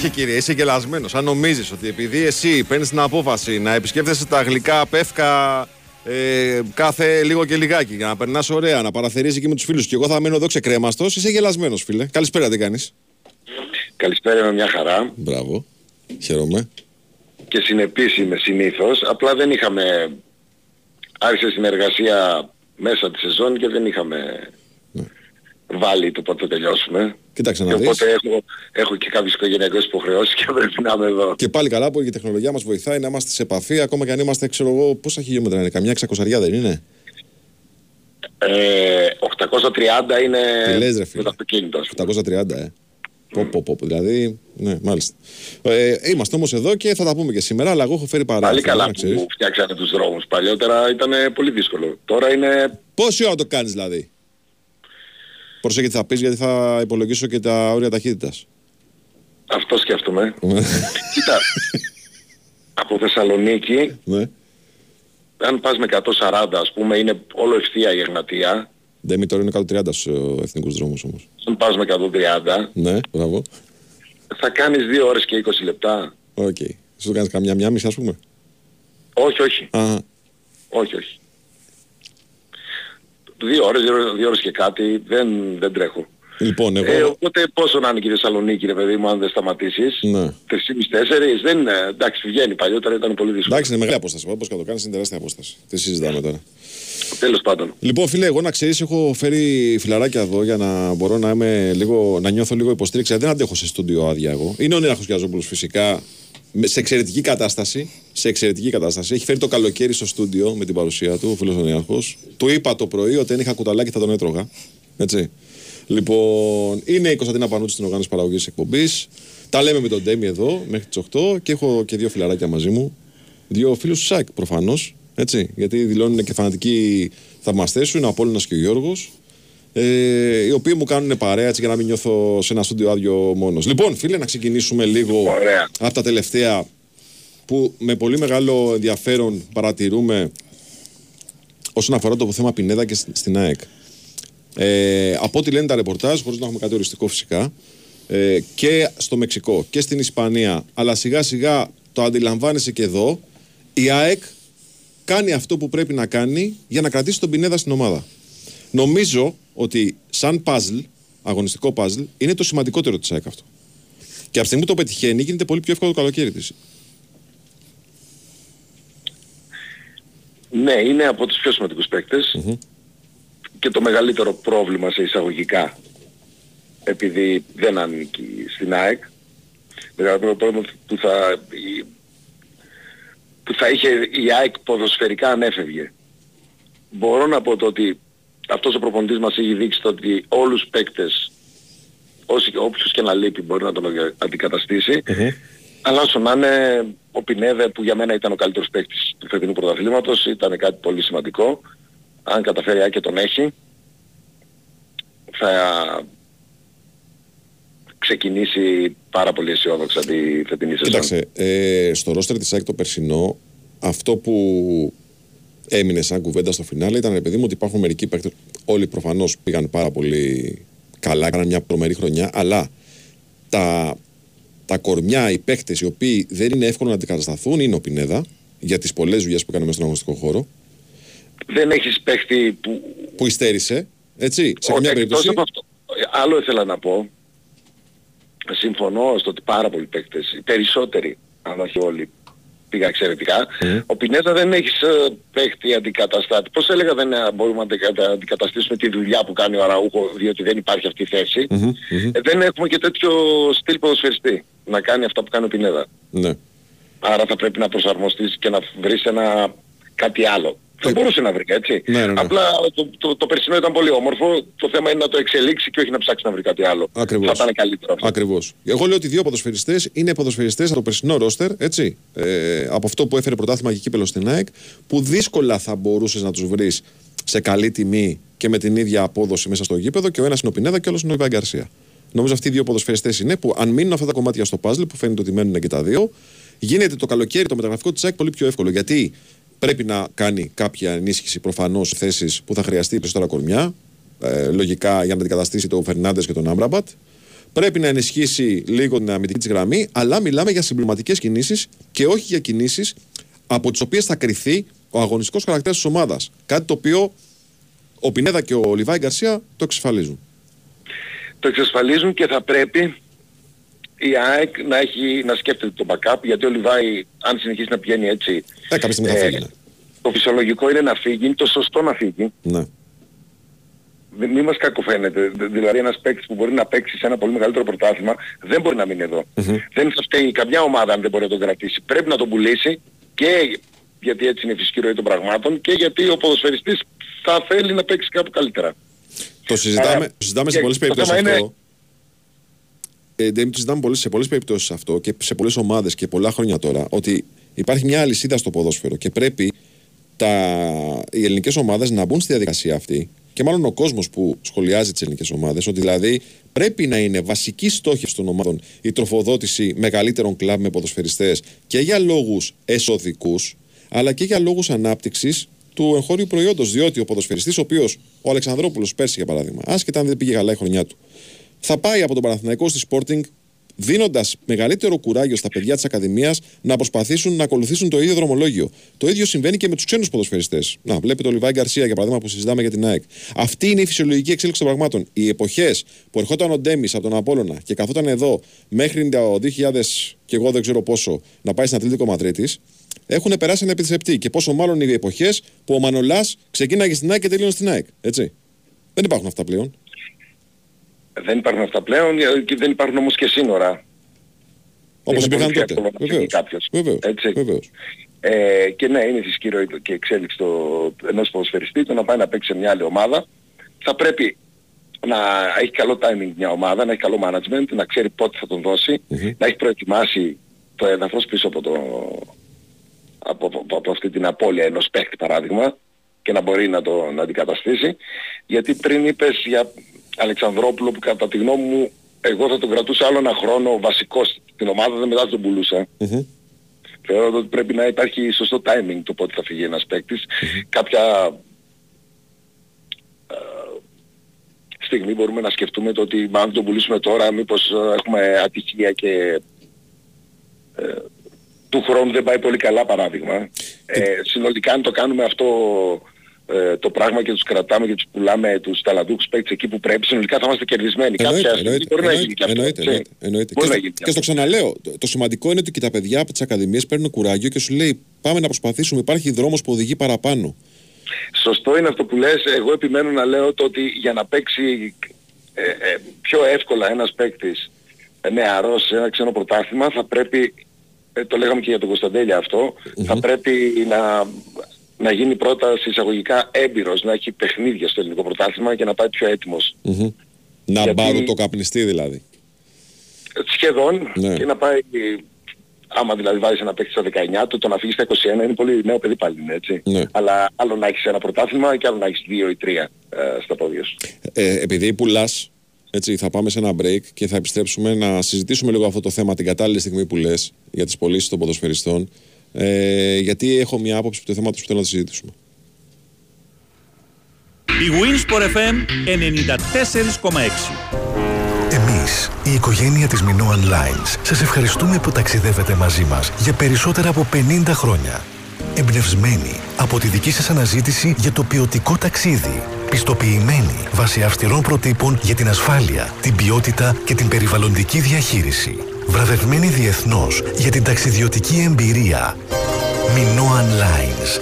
Όχι κύριε, είσαι γελασμένος. Αν νομίζεις ότι επειδή εσύ παίρνεις την απόφαση να επισκέφτεσαι τα γλυκά πεύκα ε, κάθε λίγο και λιγάκι για να περνάς ωραία, να παραθερίζει εκεί με τους φίλους και εγώ θα μένω εδώ ξεκρέμαστος, είσαι γελασμένος φίλε. Καλησπέρα, τι κάνεις; Καλησπέρα με μια χαρά Μπράβο. Χαίρομαι. και συνεπής είμαι συνήθως. Απλά δεν είχαμε... Άρχισε συνεργασία μέσα τη σεζόν και δεν είχαμε Ναι. Βάλει το πότε θα τελειώσουμε. Κοίταξε Και να δεις. οπότε έχω, έχω και κάποιες οικογενειακές υποχρεώσεις και πρέπει να είμαι εδώ. Και πάλι καλά που η τεχνολογία μας βοηθάει να είμαστε σε επαφή, ακόμα και αν είμαστε, ξέρω εγώ, πόσα χιλιόμετρα είναι, καμιά 600 δεν είναι; Ε, 830 είναι Τι λες, ρε, φίλε. με το αυτοκίνητο. ας πούμε. 830, ε. Πω, πω, πω, δηλαδή, ναι, μάλιστα. Ε, είμαστε όμως εδώ και θα τα πούμε και σήμερα, αλλά εγώ έχω φέρει παρά. Πάλι καλά που φτιάξανε τους δρόμους. Παλιότερα ήταν πολύ δύσκολο. Τώρα είναι... Πόση ώρα το κάνεις δηλαδή; Πρόσεχε τι θα πεις, γιατί θα υπολογίσω και τα όρια ταχύτητας. Αυτό σκέφτομαι. Κοίτα, από Θεσσαλονίκη ναι. αν πας με 140 ας πούμε είναι όλο ευθεία η Εγνατία. Δεν τώρα είναι 130 στους εθνικούς δρόμους όμως. Αν πας με 130 Ναι, μπράβο. θα κάνεις 2 ώρες και 20 λεπτά. Οκ. Σου το κάνεις καμιά μια μισή, ας πούμε; Όχι, όχι. Α, Όχι, όχι. Δύο ώρες, δύο, ώρες- δύο ώρες και κάτι δεν, δεν τρέχω. λοιπόν, εγώ. Ε, οπότε πόσο να είναι και η Θεσσαλονίκη ρε παιδί μου αν δεν σταματήσεις; Ναι. 3,5-4 δεν είναι. Εντάξει βγαίνει. Παλιότερα ήταν πολύ δύσκολο. Εντάξει, είναι μεγάλη απόσταση. Όπως και να το κάνεις, είναι τεράστια απόσταση. Τι συζητάμε τώρα. Τέλος πάντων. Λοιπόν, φίλε, εγώ να ξέρεις, έχω φέρει φιλαράκια εδώ για να μπορώ να, είμαι λίγο, να νιώθω λίγο υποστήριξη. Δεν αντέχω σε στούντιο άδεια εγώ. Είναι ο Νίραχο Γιαζόπουλος φυσικά. Με- Σε εξαιρετική κατάσταση. Σε εξαιρετική κατάσταση. Έχει φέρει το καλοκαίρι στο στούντιο με την παρουσία του, ο φίλος ο Νίραχο. Του είπα το πρωί ότι αν είχα κουταλάκι θα τον έτρωγα. Έτσι. Λοιπόν, είναι η Κωνσταντίνα Πανούτση στην οργάνωση παραγωγής εκπομπής. Τα λέμε με τον Ντέμι εδώ μέχρι τις 8 και έχω και δύο φιλαράκια μαζί μου. Δύο φίλους του ΣΑΚ προφανώς. Έτσι, γιατί δηλώνουν και φανατικοί θαυμαστές σου, είναι ο Απόλλωνας και ο Γιώργος. Ε, οι οποίοι μου κάνουν παρέα έτσι για να μην νιώθω σε ένα στούντιο άδειο μόνος. Λοιπόν, φίλε, να ξεκινήσουμε λίγο Ωραία. από τα τελευταία που με πολύ μεγάλο ενδιαφέρον παρατηρούμε όσον αφορά το θέμα Πινέδα και στην- στην ΑΕΚ. Ε, από ό,τι λένε τα ρεπορτάζ, χωρίς να έχουμε κάτι οριστικό φυσικά, ε, και στο Μεξικό και στην Ισπανία, αλλά σιγά σιγά το αντιλαμβάνεσαι και εδώ, η ΑΕΚ κάνει αυτό που πρέπει να κάνει για να κρατήσει τον Πινέδα στην ομάδα. Νομίζω ότι σαν παζλ, αγωνιστικό παζλ, είναι το σημαντικότερο της ΑΕΚ αυτό. Και από τη στιγμή που το πετυχαίνει, γίνεται πολύ πιο εύκολο το καλοκαίρι της. Ναι, είναι από τους πιο σημαντικούς παίκτες και το μεγαλύτερο πρόβλημα σε εισαγωγικά επειδή δεν ανήκει στην ΑΕΚ. Δηλαδή το πρόβλημα που θα, η- που θα είχε η ΑΕΚ ποδοσφαιρικά αν έφευγε. Μπορώ να πω το ότι αυτός ο προπονητής μας έχει δείξει το ότι όλους τους παίκτες όσοι, όποιος και να λείπει μπορεί να τον αντικαταστήσει. Αλλά όσο να είναι ο Πινέδε που για μένα ήταν ο καλύτερος παίκτης του φετινού πρωταθλήματος ήταν κάτι πολύ σημαντικό. Αν καταφέρει η ΑΕΚ και τον έχει θα ξεκινήσει πάρα πολύ αισιόδοξα τη φετινή σεζόν. Κοίταξε, ε, στο ρόστερ της ΑΕΚ το περσινό, αυτό που έμεινε σαν κουβέντα στο φινάλε ήταν, ρε παιδί μου, ότι υπάρχουν μερικοί παίκτες, όλοι προφανώς πήγαν πάρα πολύ καλά, έκαναν μια προμερή χρονιά, αλλά τα, τα κορμιά, οι παίκτες οι οποίοι δεν είναι εύκολο να αντικατασταθούν είναι ο Πινέδα, για τις πολλές δουλειές που έκανε μέσα στον αγωνιστικό χώρο, Δεν έχεις παίχτη που... που υστέρησε, έτσι, σε Όχι, καμιά εκτός περίπτωση. από αυτό. Ε, Άλλο ήθελα να πω. Συμφωνώ στο ότι πάρα πολλοί παίκτες, οι περισσότεροι, αν όχι όλοι, πήγαν εξαιρετικά. Ο Πινέζα δεν έχει παίχτη αντικαταστάτη. Πώς έλεγα δεν ε, μπορούμε να αντικατα- αντικαταστήσουμε τη δουλειά που κάνει ο Αραούχο, διότι δεν υπάρχει αυτή η θέση. Ε, δεν έχουμε και τέτοιο στυλ ποδοσφαιριστή να κάνει αυτά που κάνει ο Πινέδα. Ναι. Άρα θα πρέπει να προσαρμοστείς και να βρεις ένα κάτι άλλο. Θα μπορούσε να βρει, έτσι. Ναι, ναι, ναι. Απλά το, το, το περσινό ήταν πολύ όμορφο. Το θέμα είναι να το εξελίξει και όχι να ψάξει να βρει κάτι άλλο. Ακριβώς. Θα ήταν καλύτερο αυτό. Ακριβώς. Εγώ λέω ότι οι δύο ποδοσφαιριστές είναι ποδοσφαιριστές από το περσινό ρόστερ, έτσι. Ε, από αυτό που έφερε πρωτάθλημα και κύπελο στην ΑΕΚ, που δύσκολα θα μπορούσες να τους βρεις σε καλή τιμή και με την ίδια απόδοση μέσα στο γήπεδο και ο ένας είναι ο Πινέδα και ο άλλος είναι ο Ιβάν Γκαρσία. Νομίζω αυτοί οι δύο ποδοσφαιριστές είναι που αν μείνουν αυτά τα κομμάτια στο puzzle που φαίνεται ότι μένουν και τα δύο, γίνεται το καλοκαίρι το μεταγραφικό της ΑΕΚ πολύ πιο εύκολο. Γιατί πρέπει να κάνει κάποια ενίσχυση προφανώς θέσεις που θα χρειαστεί περισσότερα κορμιά, ε, λογικά για να αντικαταστήσει τον Φερνάντες και τον Άμπραμπατ. Πρέπει να ενισχύσει λίγο την αμυντική της γραμμή, αλλά μιλάμε για συμπληρωματικές κινήσεις και όχι για κινήσεις από τις οποίες θα κρυθεί ο αγωνιστικός χαρακτήρας της ομάδας. Κάτι το οποίο ο Πινέδα και ο Λιβάη Γκαρσία το εξασφαλίζουν. Το εξασφαλίζουν και θα πρέπει η ΑΕΚ να, έχει, να σκέφτεται το backup γιατί ο Λιβάη αν συνεχίσει να πηγαίνει έτσι ε, κάποια στιγμή θα φύγει. Ναι. Το φυσιολογικό είναι να φύγει, είναι το σωστό να φύγει. Ναι. Μην μας κακοφαίνεται. Δηλαδή ένας παίκτης που μπορεί να παίξει σε ένα πολύ μεγαλύτερο πρωτάθλημα δεν μπορεί να μείνει εδώ. Mm-hmm. Δεν θα φταίει καμιά ομάδα αν δεν μπορεί να τον κρατήσει. Πρέπει να τον πουλήσει και γιατί έτσι είναι η φυσική ροή των πραγμάτων και γιατί ο ποδοσφαιριστής θα θέλει να παίξει κάπου καλύτερα. Το συζητάμε, το συζητάμε σε πολλές περιπτώσεις αυτό. Είναι... Ε, το συζητάμε σε πολλές περιπτώσεις αυτό και σε πολλές ομάδες και πολλά χρόνια τώρα ότι υπάρχει μια αλυσίδα στο ποδόσφαιρο και πρέπει τα, οι ελληνικές ομάδες να μπουν στη διαδικασία αυτή και μάλλον ο κόσμος που σχολιάζει τις ελληνικές ομάδες, ότι δηλαδή πρέπει να είναι βασική στόχη των ομάδων η τροφοδότηση μεγαλύτερων κλαμπ με ποδοσφαιριστές και για λόγους εσωδικούς, αλλά και για λόγους ανάπτυξης του εγχώριου προϊόντος. Διότι ο ποδοσφαιριστής, ο οποίος, ο Αλεξανδρόπουλος πέρσι για παράδειγμα, άσχετα αν δεν πήγε καλά η χρονιά του, θα πάει από τον Παναθηναϊκό στη Sporting δίνοντας μεγαλύτερο κουράγιο στα παιδιά της Ακαδημίας να προσπαθήσουν να ακολουθήσουν το ίδιο δρομολόγιο. Το ίδιο συμβαίνει και με τους ξένους ποδοσφαιριστές. Να, βλέπετε ο Λιβάη Γκαρσία για παράδειγμα που συζητάμε για την ΑΕΚ. Αυτή είναι η φυσιολογική εξέλιξη των πραγμάτων. Οι εποχές που ερχόταν ο Ντέμις από τον Απόλωνα και καθόταν εδώ μέχρι το 2000 και εγώ δεν ξέρω πόσο να πάει στην Ατλήτικο Μαδρίτης, έχουν περάσει ένα επιδεσεπτή. Και πόσο μάλλον οι εποχές που ο Μανολάς ξεκίναγε στην ΑΕΚ και τελείωνε στην ΑΕΚ. Έτσι. Δεν υπάρχουν αυτά πλέον. Δεν υπάρχουν αυτά πλέον και δεν υπάρχουν όμως και σύνορα. Όπως υπήρχαν τότε. Βεβαίως. Κάποιος. Βεβαίως. Έτσι. Βεβαίως. Ε, και ναι, είναι φυσική ροή και εξέλιξη το, ενός ποδοσφαιριστή το να πάει να παίξει σε μια άλλη ομάδα. Θα πρέπει να έχει καλό timing μια ομάδα, να έχει καλό management, να ξέρει πότε θα τον δώσει, mm-hmm. να έχει προετοιμάσει το έδαφος πίσω από, το, από, από, από αυτή την απώλεια ενός παίχτη παράδειγμα και να μπορεί να το να αντικαταστήσει. Γιατί πριν είπες για Αλεξανδρόπουλο που κατά τη γνώμη μου εγώ θα τον κρατούσα άλλο ένα χρόνο βασικός στην ομάδα, δεν μετά τον πουλούσα. Mm-hmm. Θεωρώ ότι πρέπει να υπάρχει σωστό timing το πότε θα φύγει ένας παίκτης. Mm-hmm. Κάποια ε, στιγμή μπορούμε να σκεφτούμε το ότι αν τον πουλήσουμε τώρα μήπως ε, έχουμε ατυχία και ε, του χρόνου δεν πάει πολύ καλά παράδειγμα. Ε, συνολικά αν το κάνουμε αυτό ε, το πράγμα και τους κρατάμε και τους πουλάμε τους ταλαντούχους παίκτες εκεί που πρέπει, συνολικά θα είμαστε κερδισμένοι. Εννοείται, Κάποια εννοείται, μπορεί να γίνει και αυτό. Εννοείται, εννοείται. Και, στο, και στο ξαναλέω, το, το, σημαντικό είναι ότι και τα παιδιά από τις ακαδημίες παίρνουν κουράγιο και σου λέει πάμε να προσπαθήσουμε, υπάρχει δρόμος που οδηγεί παραπάνω. Σωστό είναι αυτό που λες. Εγώ επιμένω να λέω το ότι για να παίξει ε, ε, πιο εύκολα ένας παίκτης νεαρός σε ένα ξένο πρωτάθλημα θα πρέπει, ε, το λέγαμε και για τον Κωνσταντέλια αυτό, mm-hmm. θα πρέπει να να γίνει πρώτα εισαγωγικά έμπειρος, να έχει παιχνίδια στο ελληνικό πρωτάθλημα και να πάει πιο έτοιμος. Mm-hmm. Να Γιατί... πάρουν το καπνιστή δηλαδή. Σχεδόν ναι. και να πάει, άμα δηλαδή βάζεις ένα παίχτη στα 19 του, το να φύγεις στα 21 είναι πολύ νέο παιδί πάλι, έτσι. Ναι. Αλλά άλλο να έχεις ένα πρωτάθλημα και άλλο να έχεις δύο ή τρία ε, στα πόδια σου. Ε, επειδή πουλάς, έτσι, θα πάμε σε ένα break και θα επιστρέψουμε να συζητήσουμε λίγο αυτό το θέμα την κατάλληλη στιγμή που λες για τις πωλήσεις των ποδοσφαιριστών. Ε, γιατί έχω μια άποψη από το θέμα που θέλω να το συζητήσουμε. Η Winsport FM 94,6 Εμείς, η οικογένεια της Minoan Lines, σας ευχαριστούμε που ταξιδεύετε μαζί μας για περισσότερα από 50 χρόνια. Εμπνευσμένοι από τη δική σας αναζήτηση για το ποιοτικό ταξίδι. Πιστοποιημένοι βάσει αυστηρών προτύπων για την ασφάλεια, την ποιότητα και την περιβαλλοντική διαχείριση βραβευμένη διεθνώς για την ταξιδιωτική εμπειρία. Minoan Lines.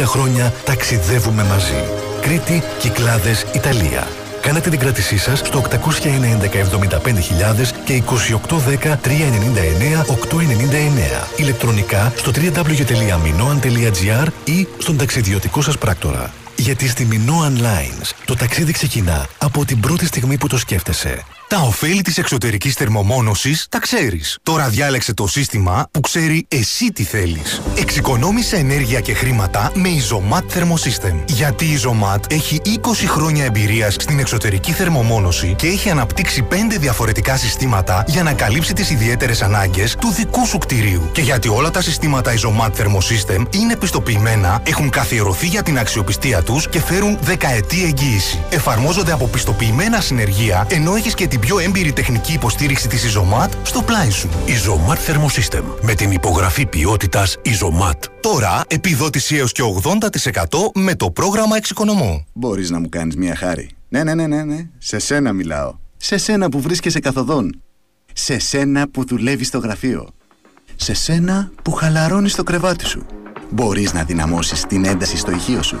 50 χρόνια ταξιδεύουμε μαζί. Κρήτη, Κυκλάδες, Ιταλία. Κάνετε την κράτησή σας στο 811 και 2810 399 899. Ηλεκτρονικά στο www.minoan.gr ή στον ταξιδιωτικό σας πράκτορα. Γιατί στη Minoan Lines το ταξίδι ξεκινά από την πρώτη στιγμή που το σκέφτεσαι. Τα ωφέλη της εξωτερικής θερμομόνωσης τα ξέρεις. Τώρα διάλεξε το σύστημα που ξέρει εσύ τι θέλεις. Εξοικονόμησε ενέργεια και χρήματα με Isomat Thermosystem. Γιατί η Isomat έχει 20 χρόνια εμπειρίας στην εξωτερική θερμομόνωση και έχει αναπτύξει 5 διαφορετικά συστήματα για να καλύψει τις ιδιαίτερες ανάγκες του δικού σου κτηρίου. Και γιατί όλα τα συστήματα Isomat Thermosystem είναι πιστοποιημένα, έχουν καθιερωθεί για την αξιοπιστία τους και φέρουν δεκαετή εγγύηση. λύση. Εφαρμόζονται από πιστοποιημένα συνεργεία, ενώ έχεις και την πιο έμπειρη τεχνική υποστήριξη της Ιζωμάτ στο πλάι σου. Ιζωμάτ Thermosystem. Με την υπογραφή ποιότητας Ιζωμάτ. Τώρα επιδότηση έως και 80% με το πρόγραμμα Εξοικονομώ. Μπορείς να μου κάνεις μια χάρη. Ναι, ναι, ναι, ναι, ναι. Σε σένα μιλάω. Σε σένα που βρίσκεσαι καθοδόν. Σε σένα που δουλεύεις στο γραφείο. Σε σένα που χαλαρώνεις το κρεβάτι σου. Μπορείς να δυναμώσεις την ένταση στο ηχείο σου.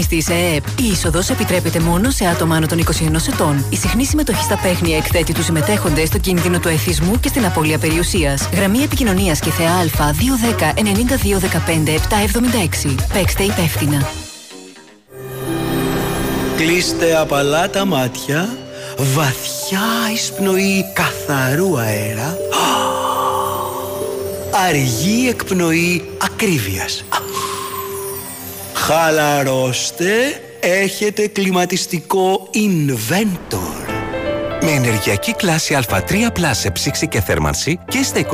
ρυθμιστής ΕΕΠ. Η είσοδος επιτρέπεται μόνο σε άτομα άνω των 21 ετών. Η συχνή συμμετοχή στα παίχνια εκθέτει τους συμμετέχοντες στο κίνδυνο του εθισμού και στην απώλεια περιουσίας. Γραμμή επικοινωνίας και θεά Α 210 92 15 776. Παίξτε υπεύθυνα. Κλείστε απαλά τα μάτια, βαθιά εισπνοή καθαρού αέρα, αργή εκπνοή ακρίβειας. Χαλαρώστε, έχετε κλιματιστικό Inventor. Με ενεργειακή κλάση Α3 σε ψήξη και θέρμανση και στα 24.000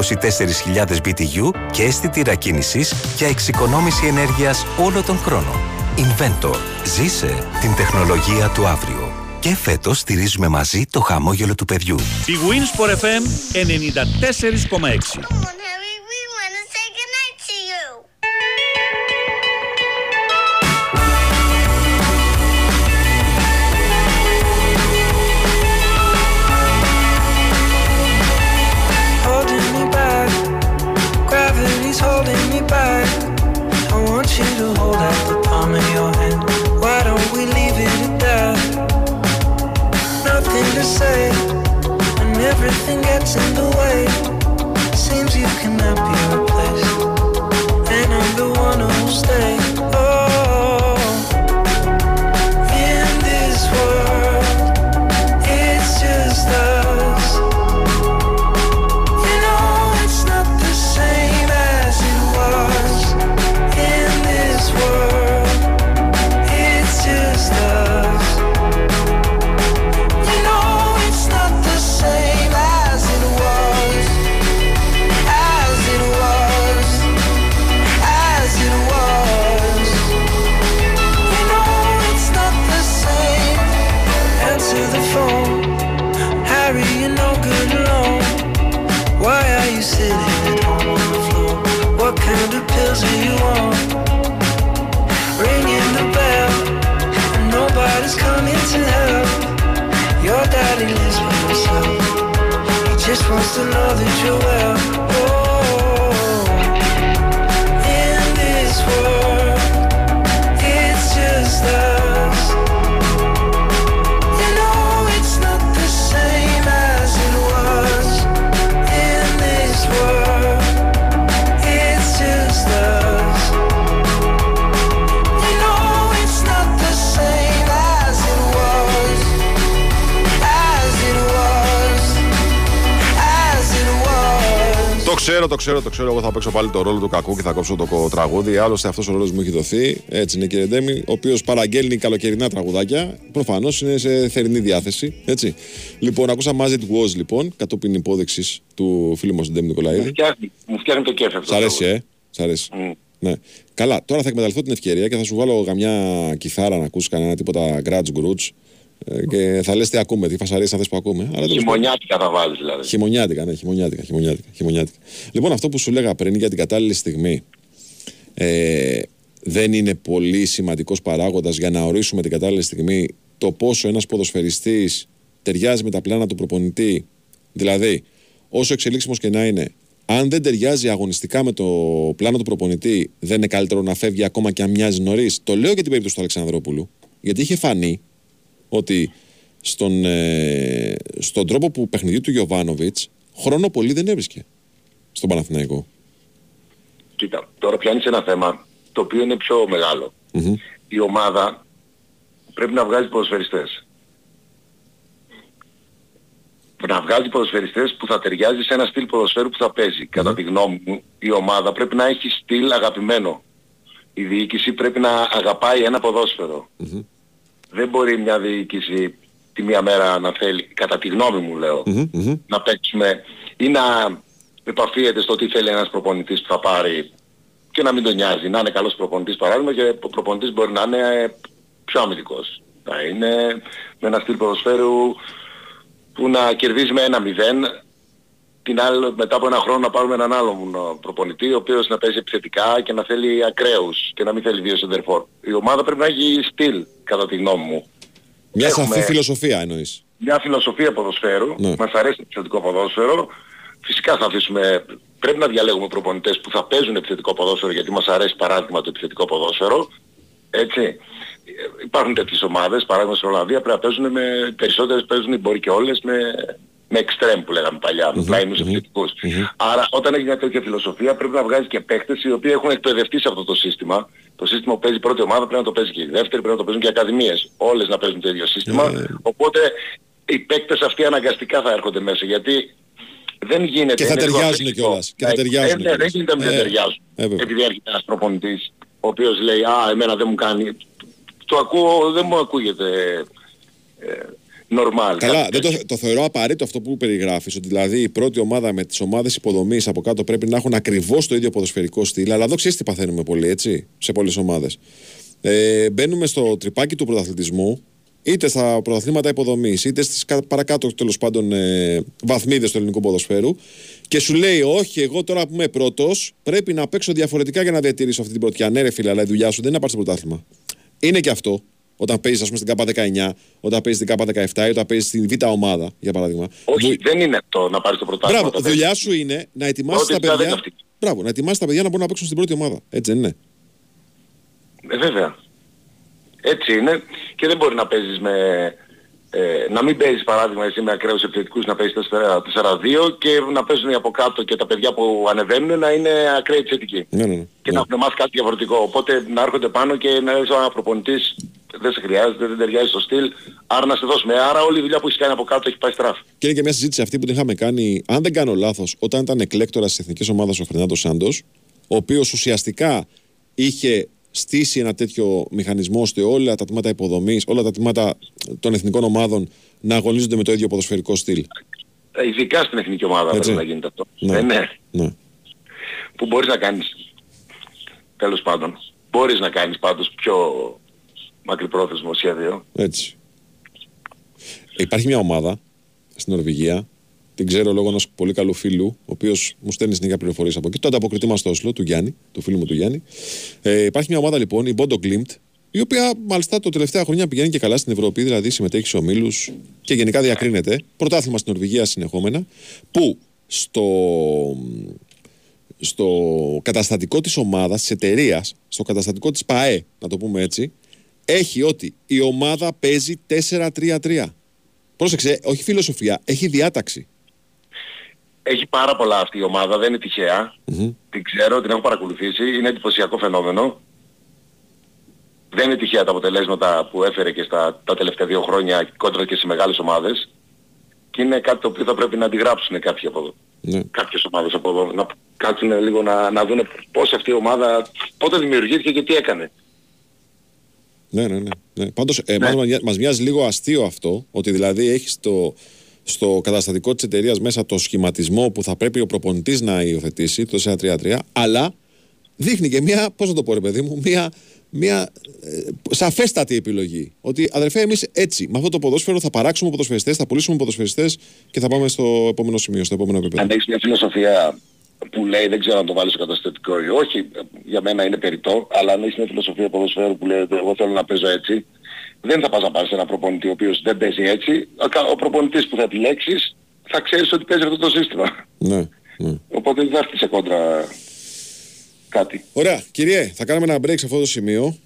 BTU και αίσθητη κίνησης για εξοικονόμηση ενέργειας όλο τον χρόνο. Inventor. Ζήσε την τεχνολογία του αύριο. Και φέτος στηρίζουμε μαζί το χαμόγελο του παιδιού. Η Winsport FM 94,6 is holding me back. I want you to hold out the palm of your hand. Why don't we leave it at that? Nothing to say when everything gets in the way. Ξέρω, το ξέρω, το ξέρω. Εγώ θα παίξω πάλι το ρόλο του κακού και θα κόψω το τραγούδι. Άλλωστε αυτός ο ρόλος μου έχει δοθεί. Έτσι είναι κύριε Ντέμι, ο οποίος παραγγέλνει καλοκαιρινά τραγουδάκια. Προφανώς είναι σε θερινή διάθεση. Έτσι. Λοιπόν, ακούσαμε As It Was λοιπόν, κατόπιν υπόδειξης του φίλου μας του Ντέμι Νικολαίδη. Μου φτιάχνει το κέφι αυτό. Σ' αρέσει, ε; Σ' αρέσει. Mm. Ναι. Καλά, τώρα θα εκμεταλλευτώ την ευκαιρία και θα σου βάλω καμιά κιθάρα να ακούσει κανένα τίποτα γκράτζ γκρούτζ ε, και θα λες τι ακούμε, τι φασαρίες αυτές που ακούμε. Αλλά χειμωνιάτικα θα βάλεις δηλαδή. Χειμωνιάτικα, ναι, χειμωνιάτικα, χειμωνιάτικα, χειμωνιάτικα. Λοιπόν, αυτό που σου λέγα πριν για την κατάλληλη στιγμή ε, δεν είναι πολύ σημαντικός παράγοντας για να ορίσουμε την κατάλληλη στιγμή το πόσο ένας ποδοσφαιριστής ταιριάζει με τα πλάνα του προπονητή. Δηλαδή, όσο εξελίξιμος και να είναι, αν δεν ταιριάζει αγωνιστικά με το πλάνο του προπονητή, δεν είναι καλύτερο να φεύγει ακόμα και αν μοιάζει νωρίς. Το λέω για την περίπτωση του Αλεξανδρόπουλου, γιατί είχε φανεί ότι στον, ε, στον τρόπο που παιχνιδιού του Γιωβάνοβιτς χρόνο πολύ δεν έβρισκε στον Παναθηναϊκό. Κοίτα, τώρα πιάνεις ένα θέμα το οποίο είναι πιο μεγαλο Η ομάδα πρέπει να βγάζει ποδοσφαιριστές. Να βγάζει ποδοσφαιριστές που θα ταιριάζει σε ένα στυλ ποδοσφαίρου που θα παίζει. Κατά τη γνώμη μου η ομάδα πρέπει να έχει στυλ αγαπημένο. Η διοίκηση πρέπει να αγαπάει ένα ποδόσφαιρο. Δεν μπορεί μια διοίκηση τη μία μέρα να θέλει, κατά τη γνώμη μου λέω, να παίξουμε ή να επαφίεται στο τι θέλει ένας προπονητής που θα πάρει και να μην τον νοιάζει. Να είναι καλός προπονητής παράδειγμα και ο προπονητής μπορεί να είναι πιο αμυντικός. Να είναι με ένα στυλ ποδοσφαίρου που να κερδίζει με ένα μηδέν την άλλη, μετά από ένα χρόνο να πάρουμε έναν άλλον προπονητή ο οποίος να παίζει επιθετικά και να θέλει ακραίους και να μην θέλει δύο σεντερφόρ. Η ομάδα πρέπει να έχει στυλ κατά τη γνώμη μου. Μια Έχουμε- σαφή φιλοσοφία εννοείς. μια φιλοσοφία ποδοσφαίρου, Ναι. μας αρέσει το επιθετικό ποδόσφαιρο, φυσικά θα αφήσουμε, πρέπει να διαλέγουμε προπονητές που θα παίζουν επιθετικό ποδόσφαιρο γιατί μας αρέσει παράδειγμα το επιθετικό ποδόσφαιρο, έτσι. Ε, Υπάρχουν τέτοιες ομάδες, παράδειγμα στην Ολλανδία πρέπει να παίζουν με, περισσότερες παίζουν μπορεί και όλες με, με extreme που λέγαμε παλιά, με πλάινους επιθετικούς. Άρα όταν έχεις μια τέτοια φιλοσοφία πρέπει να βγάζεις και παίχτες οι οποίοι έχουν εκπαιδευτεί σε αυτό το σύστημα. Το σύστημα που παίζει η πρώτη ομάδα πρέπει να το παίζει και η δεύτερη, πρέπει να το παίζουν και οι ακαδημίες. Όλες να παίζουν το ίδιο σύστημα. Ε. Οπότε οι παίκτες αυτοί αναγκαστικά θα έρχονται μέσα γιατί δεν γίνεται. Και θα είναι λίγο ταιριάζουν αφρικικό. κιόλας. Και θα Ναι, ταιριάζουν ε, ναι, δεν κιόλας. γίνεται να μην Ε, ταιριάζουν. ε, βέβαια. Επειδή έρχεται ένας προπονητής ο οποίος λέει «Α, εμένα δεν μου κάνει». Το ακούω, δεν μου ακούγεται ε, normal. Καλά, κάτι δεν το, τέτοιο. το θεωρώ απαραίτητο αυτό που περιγράφεις. Ότι δηλαδή η πρώτη ομάδα με τις ομάδες υποδομής από κάτω πρέπει να έχουν ακριβώς το ίδιο ποδοσφαιρικό στυλ. Αλλά εδώ ξέρεις τι παθαίνουμε πολύ, έτσι, σε πολλές ομάδες. Ε, μπαίνουμε στο τρυπάκι του πρωταθλητισμού, είτε στα πρωταθλήματα υποδομής, είτε στις παρακάτω τέλος πάντων ε, βαθμίδες του ελληνικού ποδοσφαίρου. Και σου λέει, Όχι, εγώ τώρα που είμαι πρώτος, πρέπει να παίξω διαφορετικά για να διατηρήσω αυτή την πρωτιά. Ναι, ρε φίλε, αλλά η δουλειά σου δεν είναι να πάρεις το πρωτάθλημα. Είναι και αυτό. Όταν παίζεις, ας πούμε, στην ΚΑΠΑ 19, όταν παίζεις στην ΚΑΠΑ 17 ή όταν παίζεις στην Β' ομάδα, για παράδειγμα. Όχι, Δου- δεν είναι αυτό να πάρεις το πρωτάθλημα. Μπράβο, το δουλειά σου είναι να ετοιμάσεις Πρώτη τα δουλειά δεν παιδιά. είναι αυτή. Μπράβο, να ετοιμάσεις τα παιδιά να μπορούν να παίξουν στην πρώτη ομάδα. Έτσι δεν είναι. Ε, βέβαια. Έτσι είναι και δεν μπορεί να παίζεις με... Ε, να μην παίζεις παράδειγμα εσύ με ακραίους επιθετικούς να παίζεις 4-4-2 και να παίζουν οι από κάτω και τα παιδιά που ανεβαίνουν να είναι ακραίοι επιθετικοί. Ναι, ναι, ναι. Και να έχουν μάθει κάτι διαφορετικό. Οπότε να έρχονται πάνω και να λες ο προπονητής δεν σε χρειάζεται, δεν ταιριάζει στο στυλ, άρα να σε δώσουμε. Άρα όλη η δουλειά που έχεις κάνει από κάτω έχει πάει στράφη. Και είναι και μια συζήτηση αυτή που την είχαμε κάνει, αν δεν κάνω λάθος, όταν ήταν εκλέκτορας της εθνικής ομάδας ο Φερνάντος Σάντος, ο οποίος ουσιαστικά είχε στήσει ένα τέτοιο μηχανισμό ώστε όλα τα τμήματα υποδομής, όλα τα τμήματα των εθνικών ομάδων να αγωνίζονται με το ίδιο ποδοσφαιρικό στυλ. Ε, Ειδικά στην εθνική ομάδα Έτσι. πρέπει να γίνεται αυτό. Ναι. Ε, ναι. Ναι. που μπορείς να κάνεις τέλος πάντων μπορείς να κάνεις πάντως πιο μακρυπρόθεσμο σχέδιο Έτσι. Υπάρχει μια ομάδα στην Νορβηγία, την ξέρω λόγω ενός πολύ καλού φίλου, ο οποίος μου στέλνει συνέχεια πληροφορίες από εκεί. Το ανταποκριτή μας στο Όσλο, του Γιάννη, του φίλου μου του Γιάννη. Ε, υπάρχει μια ομάδα λοιπόν, η Bondo Glimt, η οποία μάλιστα το τελευταία χρόνια πηγαίνει και καλά στην Ευρώπη, δηλαδή συμμετέχει σε ομίλους και γενικά διακρίνεται. Πρωτάθλημα στην Νορβηγία συνεχόμενα, που στο, στο καταστατικό της ομάδας, της εταιρείας, στο καταστατικό της ΠαΕ, να το πούμε έτσι, έχει ότι η ομάδα παίζει 4-3-3. Πρόσεξε, όχι φιλοσοφία, έχει διάταξη. Έχει πάρα πολλά αυτή η ομάδα δεν είναι τυχαία. Την ξέρω, την έχω παρακολουθήσει είναι εντυπωσιακό φαινόμενο. Δεν είναι τυχαία τα αποτελέσματα που έφερε και στα τα τελευταία δύο χρόνια κόντρα και σε μεγάλες ομάδες. Και είναι κάτι το οποίο θα πρέπει να αντιγράψουν κάποιοι από εδώ. Ναι. κάποιες ομάδες από εδώ. Να κάτσουν λίγο να, να δουν πώς αυτή η ομάδα πότε δημιουργήθηκε και τι έκανε. Ναι, ναι, ναι. ναι. Πάντως, ε, μας, μας μοιάζει λίγο αστείο αυτό, ότι δηλαδή έχεις στο, στο καταστατικό της εταιρείας μέσα το σχηματισμό που θα πρέπει ο προπονητής να υιοθετήσει, το 4-3-3, αλλά δείχνει και μία, πώς να το πω, ρε παιδί μου, μία, μία ε, σαφέστατη επιλογή. Ότι αδερφέ, εμείς έτσι, με αυτό το ποδόσφαιρο θα παράξουμε ποδοσφαιριστές, θα πουλήσουμε ποδοσφαιριστές και θα πάμε στο επόμενο σημείο, στο επόμενο επίπεδο. αν έχεις μια φιλοσοφία που λέει δεν ξέρω αν το βάλεις στο καταστατικό ή όχι, για μένα είναι περιττό, αλλά αν έχεις μια φιλοσοφία ποδοσφαίρου που λέει ότι εγώ θέλω να παίζω έτσι, δεν θα πας να πάρεις έναν προπονητή ο οποίος δεν παίζει έτσι, ο προπονητής που θα επιλέξεις θα ξέρεις ότι παίζει αυτό το σύστημα. Ναι, ναι. Οπότε δεν θα έρθεις σε κόντρα κάτι. Ωραία, κυριέ, θα κάνουμε ένα break σε αυτό το σημείο.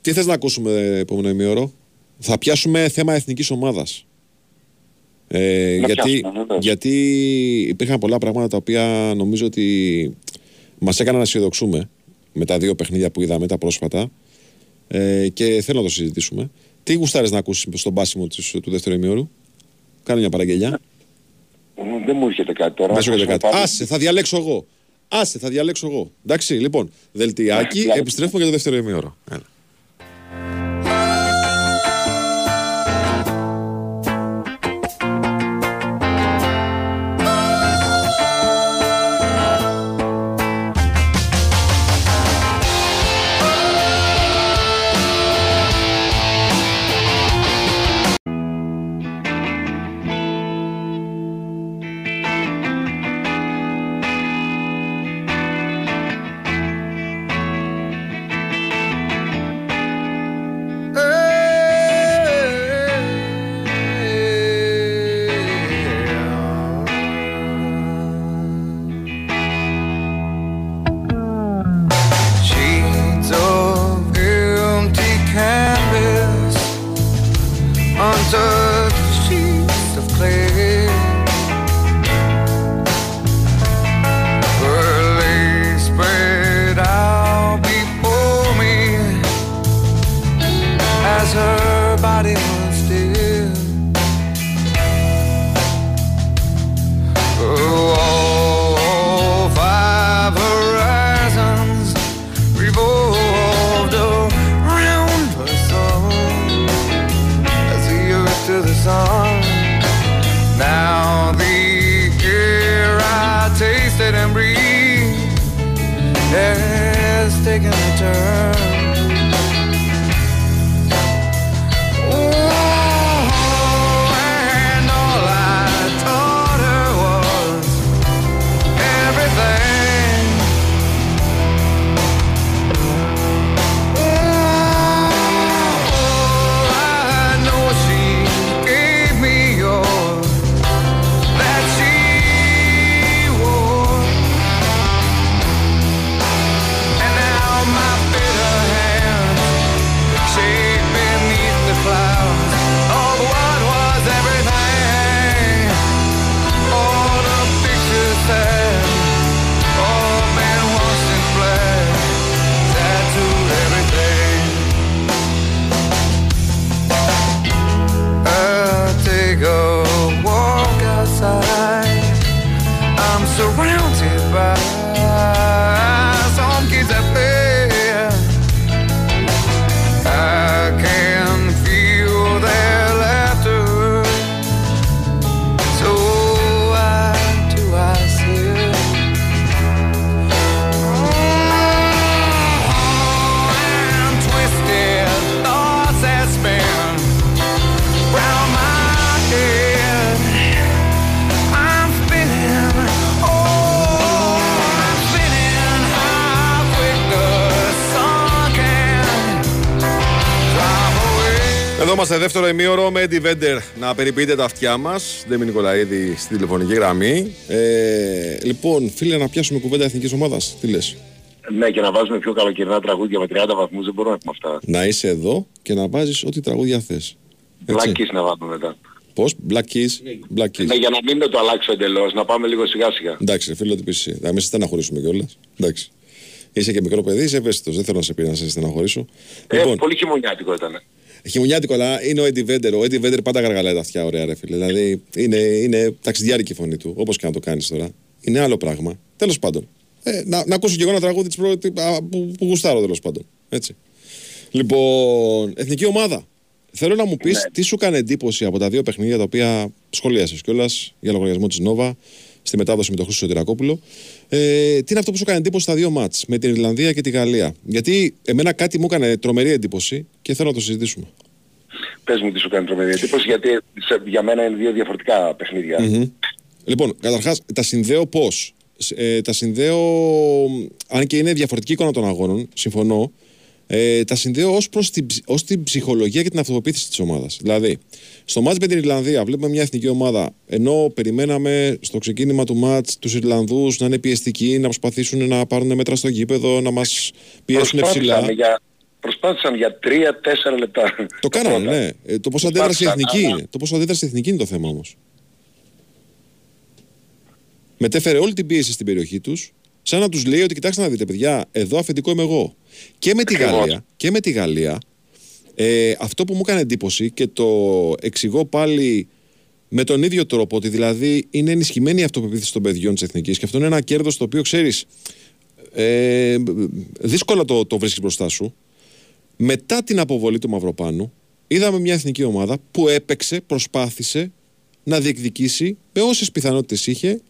Τι θες να ακούσουμε επόμενο ημίωρο; Θα πιάσουμε θέμα εθνικής ομάδας. Ε, Να γιατί, πιάσουμε, βεβαίως. γιατί υπήρχαν πολλά πράγματα τα οποία νομίζω ότι μας έκαναν να αισιοδοξούμε με τα δύο παιχνίδια που είδαμε, τα πρόσφατα. Ε, και θέλω να το συζητήσουμε. Τι Τι γουστάρεις να ακούσεις στον πάσιμο της, του δεύτερου ημιώρου; Κάνε μια παραγγελιά. Ε, Δεν μου έρχεται κάτι τώρα. Δεν σου έρχεται κάτι. Πάμε. Άσε, θα διαλέξω εγώ. Άσε, θα διαλέξω εγώ. Εντάξει, λοιπόν. Δελτιάκι, Ναι, επιστρέφουμε για το δεύτερο ημιώρο. Έλα. desert είμαστε δεύτερο ημίωρο με Eddie Vedder να περιποιείτε τα αυτιά μας. Ντέμι Νικολαίδη στη τηλεφωνική γραμμή. Ε, λοιπόν, φίλε, να πιάσουμε κουβέντα εθνικής ομάδας. Τι λες; Ναι, και να βάζουμε πιο καλοκαιρινά τραγούδια με 30 βαθμούς δεν μπορούμε να έχουμε αυτά. Να είσαι εδώ και να βάζεις ό,τι τραγούδια θες. Black Kiss να βάλουμε μετά. Πώς, Black Keys, Black Keys. Ναι, για να μην το αλλάξω εντελώς, να πάμε λίγο σιγά σιγά. Εντάξει, φίλε, τι πεις εσύ. Να μην σε στεναχωρήσουμε κιόλας. Εντάξει. Είσαι και μικρό παιδί, είσαι ευαίσθητος. Δεν θέλω να σε πει να σε στεναχωρήσω. Ε, πολύ χειμωνιάτικο ήταν. Χειμωνιάτικο, αλλά είναι ο Eddie Vedder. Ο Eddie Vedder πάντα γαργαλάει τα αυτιά, ωραία, ρε φίλε. Δηλαδή είναι, είναι ταξιδιάρικη η φωνή του, όπως και να το κάνεις τώρα. Είναι άλλο πράγμα. Τέλος πάντων. Ε, να, να ακούσω κι εγώ ένα τραγούδι της προ... τι- α, που, που γουστάρω τέλος πάντων. Έτσι. Λοιπόν, εθνική ομάδα. Θέλω να μου πεις τι σου έκανε εντύπωση από τα δύο παιχνίδια τα οποία σχολίασες κιόλας για λογαριασμό της Νόβα στη μετάδοση με τον Χρήστο Σωτηρακόπουλο. Ε, τι είναι αυτό που σου έκανε εντύπωση στα δύο μάτς με την Ιρλανδία και τη Γαλλία; Γιατί εμένα κάτι μου έκανε τρομερή εντύπωση και θέλω να το συζητήσουμε. Πες μου τι σου κάνει τρομερή εντύπωση, γιατί σε- για μένα είναι δύο διαφορετικά παιχνίδια. Μμμ. Λοιπόν, καταρχάς τα συνδέω πώς; Ε, τα συνδέω, αν και είναι διαφορετική εικόνα των αγώνων, συμφωνώ, ε, τα συνδέω ως προς την, ψ- ως την ψυχολογία και την αυτοπεποίθηση της ομάδας. Δηλαδή, στο μάτς με την Ιρλανδία βλέπουμε μια εθνική ομάδα, ενώ περιμέναμε στο ξεκίνημα του μάτς τους Ιρλανδούς να είναι πιεστικοί, να προσπαθήσουν να πάρουν μέτρα στο γήπεδο, να μας πιέσουν ψηλά. Προσπάθησαν για, προσπάθησαν για 3-4 λεπτά. Το κάνανε, ναι. Ε, το πώς αντέδρασε η Προσπάθησαν, εθνική αλλά- είναι. Το πώς αντέδρασε η εθνική είναι το θέμα όμως. Μετέφερε όλη την πίεση στην περιοχή τους, σαν να τους λέει ότι κοιτάξτε να δείτε παιδιά, εδώ αφεντικό είμαι εγώ. Και με τη Ακριβώς. Γαλλία, και με τη Γαλλία Ε, αυτό που μου έκανε εντύπωση και το εξηγώ πάλι με τον ίδιο τρόπο, ότι δηλαδή είναι ενισχυμένη η αυτοπεποίθηση των παιδιών της Εθνικής και αυτό είναι ένα κέρδος το οποίο ξέρεις. Ε, δύσκολα το, το βρίσκεις μπροστά σου. Μετά την αποβολή του Μαυροπάνου, είδαμε μια εθνική ομάδα που έπαιξε, προσπάθησε να διεκδικήσει με όσες πιθανότητες είχε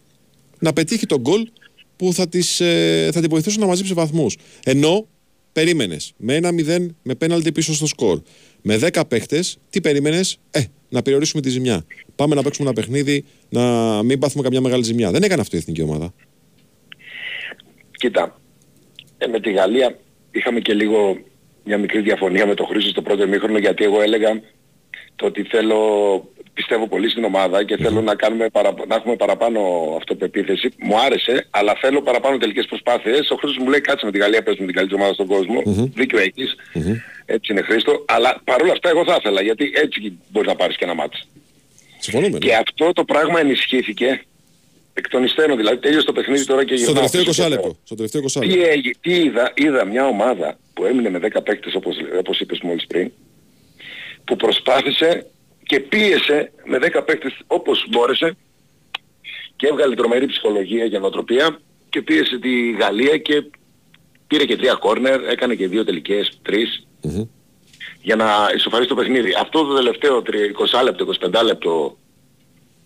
να πετύχει τον γκολ που θα, τις, ε, θα την βοηθήσουν να μαζέψει βαθμούς. Ενώ περίμενες με ένα 0 με πέναλτι πίσω στο σκορ, με 10 παίχτες, τι περίμενες, ε, να περιορίσουμε τη ζημιά. Πάμε να παίξουμε ένα παιχνίδι, να μην πάθουμε καμιά μεγάλη ζημιά. Δεν έκανε αυτό η εθνική ομάδα. Κοίτα, ε, με τη Γαλλία είχαμε και λίγο μια μικρή διαφωνία με τον Χρήστο στο πρώτο μήχρονο γιατί εγώ έλεγα το ότι θέλω, πιστεύω πολύ στην ομάδα και θέλω να, κάνουμε παραπα- να έχουμε παραπάνω αυτοπεποίθηση. Μου άρεσε, αλλά θέλω παραπάνω τελικές προσπάθειες. Ο Χρήστος μου λέει κάτσε με τη Γαλλία, παίζουμε την καλύτερη ομάδα στον κόσμο. Δίκιο έχεις. Έτσι είναι Χρήστο. Αλλά παρόλα αυτά εγώ θα ήθελα γιατί έτσι μπορείς να πάρεις και ένα μάτι. Συμφωνούμε. ναι. Και αυτό το πράγμα ενισχύθηκε εκ των υστέρων. Δηλαδή τέλειωσε το παιχνίδι τώρα και Στο γυρνάω τελευταίο πίσω 20 και λεπτό. λέω, Στο τελευταίο 20 τι, λεπτό. έγι- τι είδα, είδα μια ομάδα που έμεινε με 10 παίκτες όπως, όπως είπες μόλις πριν, που προσπάθησε και πίεσε με 10 παίκτες όπως μπόρεσε και έβγαλε τρομερή ψυχολογία για νοοτροπία και πίεσε τη Γαλλία και πήρε και τρία κόρνερ, έκανε και δύο τελικές, τρεις, για να ισοφαρίσει το παιχνίδι. Αυτό το τελευταίο 20 λεπτό, 25 λεπτό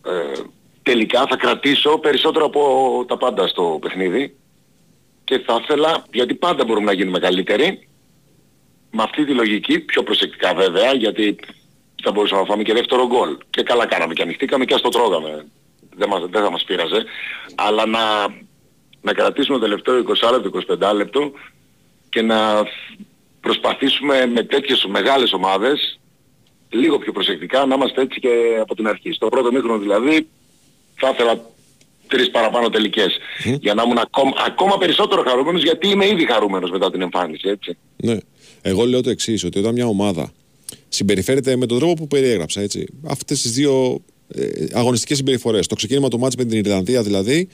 ε, τελικά θα κρατήσω περισσότερο από τα πάντα στο παιχνίδι και θα ήθελα, γιατί πάντα μπορούμε να γίνουμε καλύτεροι, με αυτή τη λογική, πιο προσεκτικά βέβαια, γιατί θα μπορούσαμε να φάμε και δεύτερο γκολ. Και καλά κάναμε και ανοιχτήκαμε και ας το τρώγαμε. Δεν, μας, δεν θα μας πείραζε. Αλλά να, να κρατήσουμε το τελευταίο 20 λεπτό, 25 λεπτό και να προσπαθήσουμε με τέτοιες μεγάλες ομάδες λίγο πιο προσεκτικά να είμαστε έτσι και από την αρχή. Στο πρώτο μήχρονο δηλαδή θα ήθελα τρεις παραπάνω τελικές για να ήμουν ακόμα, ακόμα περισσότερο χαρούμενος γιατί είμαι ήδη χαρούμενος μετά την εμφάνιση έτσι. Ναι. Εγώ λέω το εξής, ότι όταν μια ομάδα συμπεριφέρεται με τον τρόπο που περιέγραψα, έτσι, αυτές τις δύο ε, αγωνιστικές συμπεριφορές, το ξεκίνημα του μάτς με την Ιρλανδία δηλαδή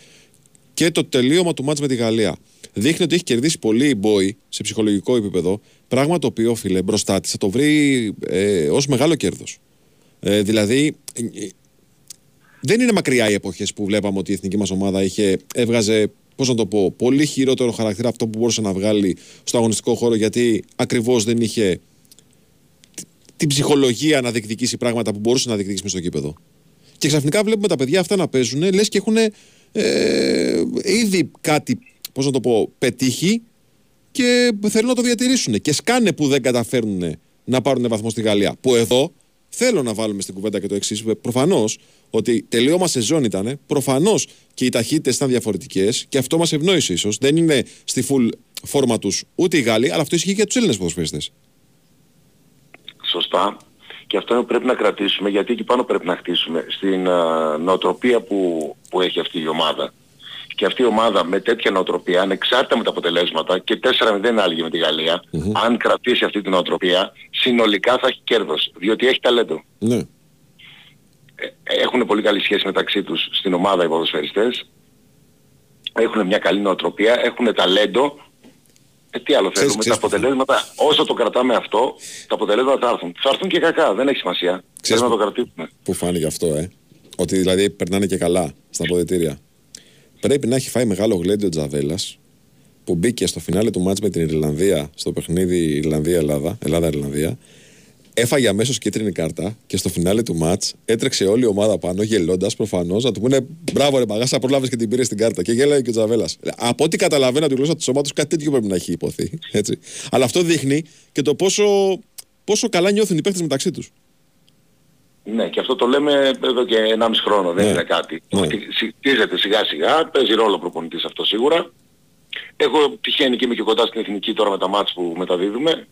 και το τελείωμα του μάτς με τη Γαλλία, δείχνει ότι έχει κερδίσει πολύ η Μπόη σε ψυχολογικό επίπεδο, πράγμα το οποίο, φίλε, μπροστά της θα το βρει ε, ως μεγάλο κέρδος. Ε, δηλαδή, ε, ε, δεν είναι μακριά οι εποχές που βλέπαμε ότι η εθνική μας ομάδα είχε, έβγαζε, πώς να το πω, πολύ χειρότερο χαρακτήρα αυτό που μπορούσε να βγάλει στο αγωνιστικό χώρο γιατί ακριβώς δεν είχε τ- την ψυχολογία να διεκδικήσει πράγματα που μπορούσε να διεκδικήσει μες στο κήπεδο. Και ξαφνικά βλέπουμε τα παιδιά αυτά να παίζουν, λες και έχουν ε, ήδη κάτι, πώς να το πω, πετύχει και θέλουν να το διατηρήσουν. Και σκάνε που δεν καταφέρνουν να πάρουν βαθμό στη Γαλλία. Που εδώ θέλω να βάλουμε στην κουβέντα και το εξής. Προφανώς ότι τελείωμα σεζόν ήταν. Προφανώς και οι ταχύτητες ήταν διαφορετικές και αυτό μας ευνόησε ίσως. Δεν είναι στη full φόρμα τους ούτε οι Γάλλοι, αλλά αυτό ισχύει και για τους Έλληνες ποδοσφαιριστές. Σωστά. Και αυτό είναι που πρέπει να κρατήσουμε γιατί εκεί πάνω πρέπει να χτίσουμε στην α, νοοτροπία που, που έχει αυτή η ομάδα. Και αυτή η ομάδα με τέτοια νοοτροπία, ανεξάρτητα με τα αποτελέσματα και 4-0 άλλοι με τη γαλλια αν κρατήσει αυτή την νοοτροπία, συνολικά θα έχει κέρδος. Διότι έχει ταλέντο. Ναι. Έχουν πολύ καλή σχέση μεταξύ τους στην ομάδα οι ποδοσφαιριστές. Έχουν μια καλή νοοτροπία, έχουν ταλέντο. Ε, τι άλλο θέλουμε, ξέρεις τα αποτελέσματα, όσο το κρατάμε αυτό, τα αποτελέσματα θα έρθουν. Θα έρθουν και κακά, δεν έχει σημασία. Πρέπει να το κρατήσουμε. Που φάνηκε αυτό, ε. Ότι δηλαδή περνάνε και καλά στα αποδετήρια. Πρέπει να έχει φάει μεγάλο γλέντι ο Τζαβέλας που μπήκε στο φινάλε του μάτς με την Ιρλανδία στο παιχνίδι Ιρλανδία-Ελλάδα, Ελλάδα-Ιρλανδία. Έφαγε αμέσως κίτρινη κάρτα και στο φινάλε του μάτ έτρεξε όλη η ομάδα πάνω γελώντας προφανώς να του πούνε Μπράβο, ρε Μπαγάσα, πρόλαβε και την πήρες στην κάρτα. Και γέλαγε και ο Τζαβέλας. Από ό,τι καταλαβαίνω από τη γλώσσα του σώματος, κάτι τέτοιο πρέπει να έχει υποθεί. Έτσι. Αλλά αυτό δείχνει και το πόσο, πόσο καλά νιώθουν οι παίχτε μεταξύ τους. Ναι, και αυτό το λέμε εδώ και 1,5 χρόνο, δεν Ναι. είναι κάτι. Ναι. Ότι Χτίζεται σιγά σιγά, παίζει ρόλο ο προπονητής αυτό σίγουρα. Εγώ τυχαίνει και είμαι και κοντά στην εθνική τώρα με τα μάτς που μεταδίδουμε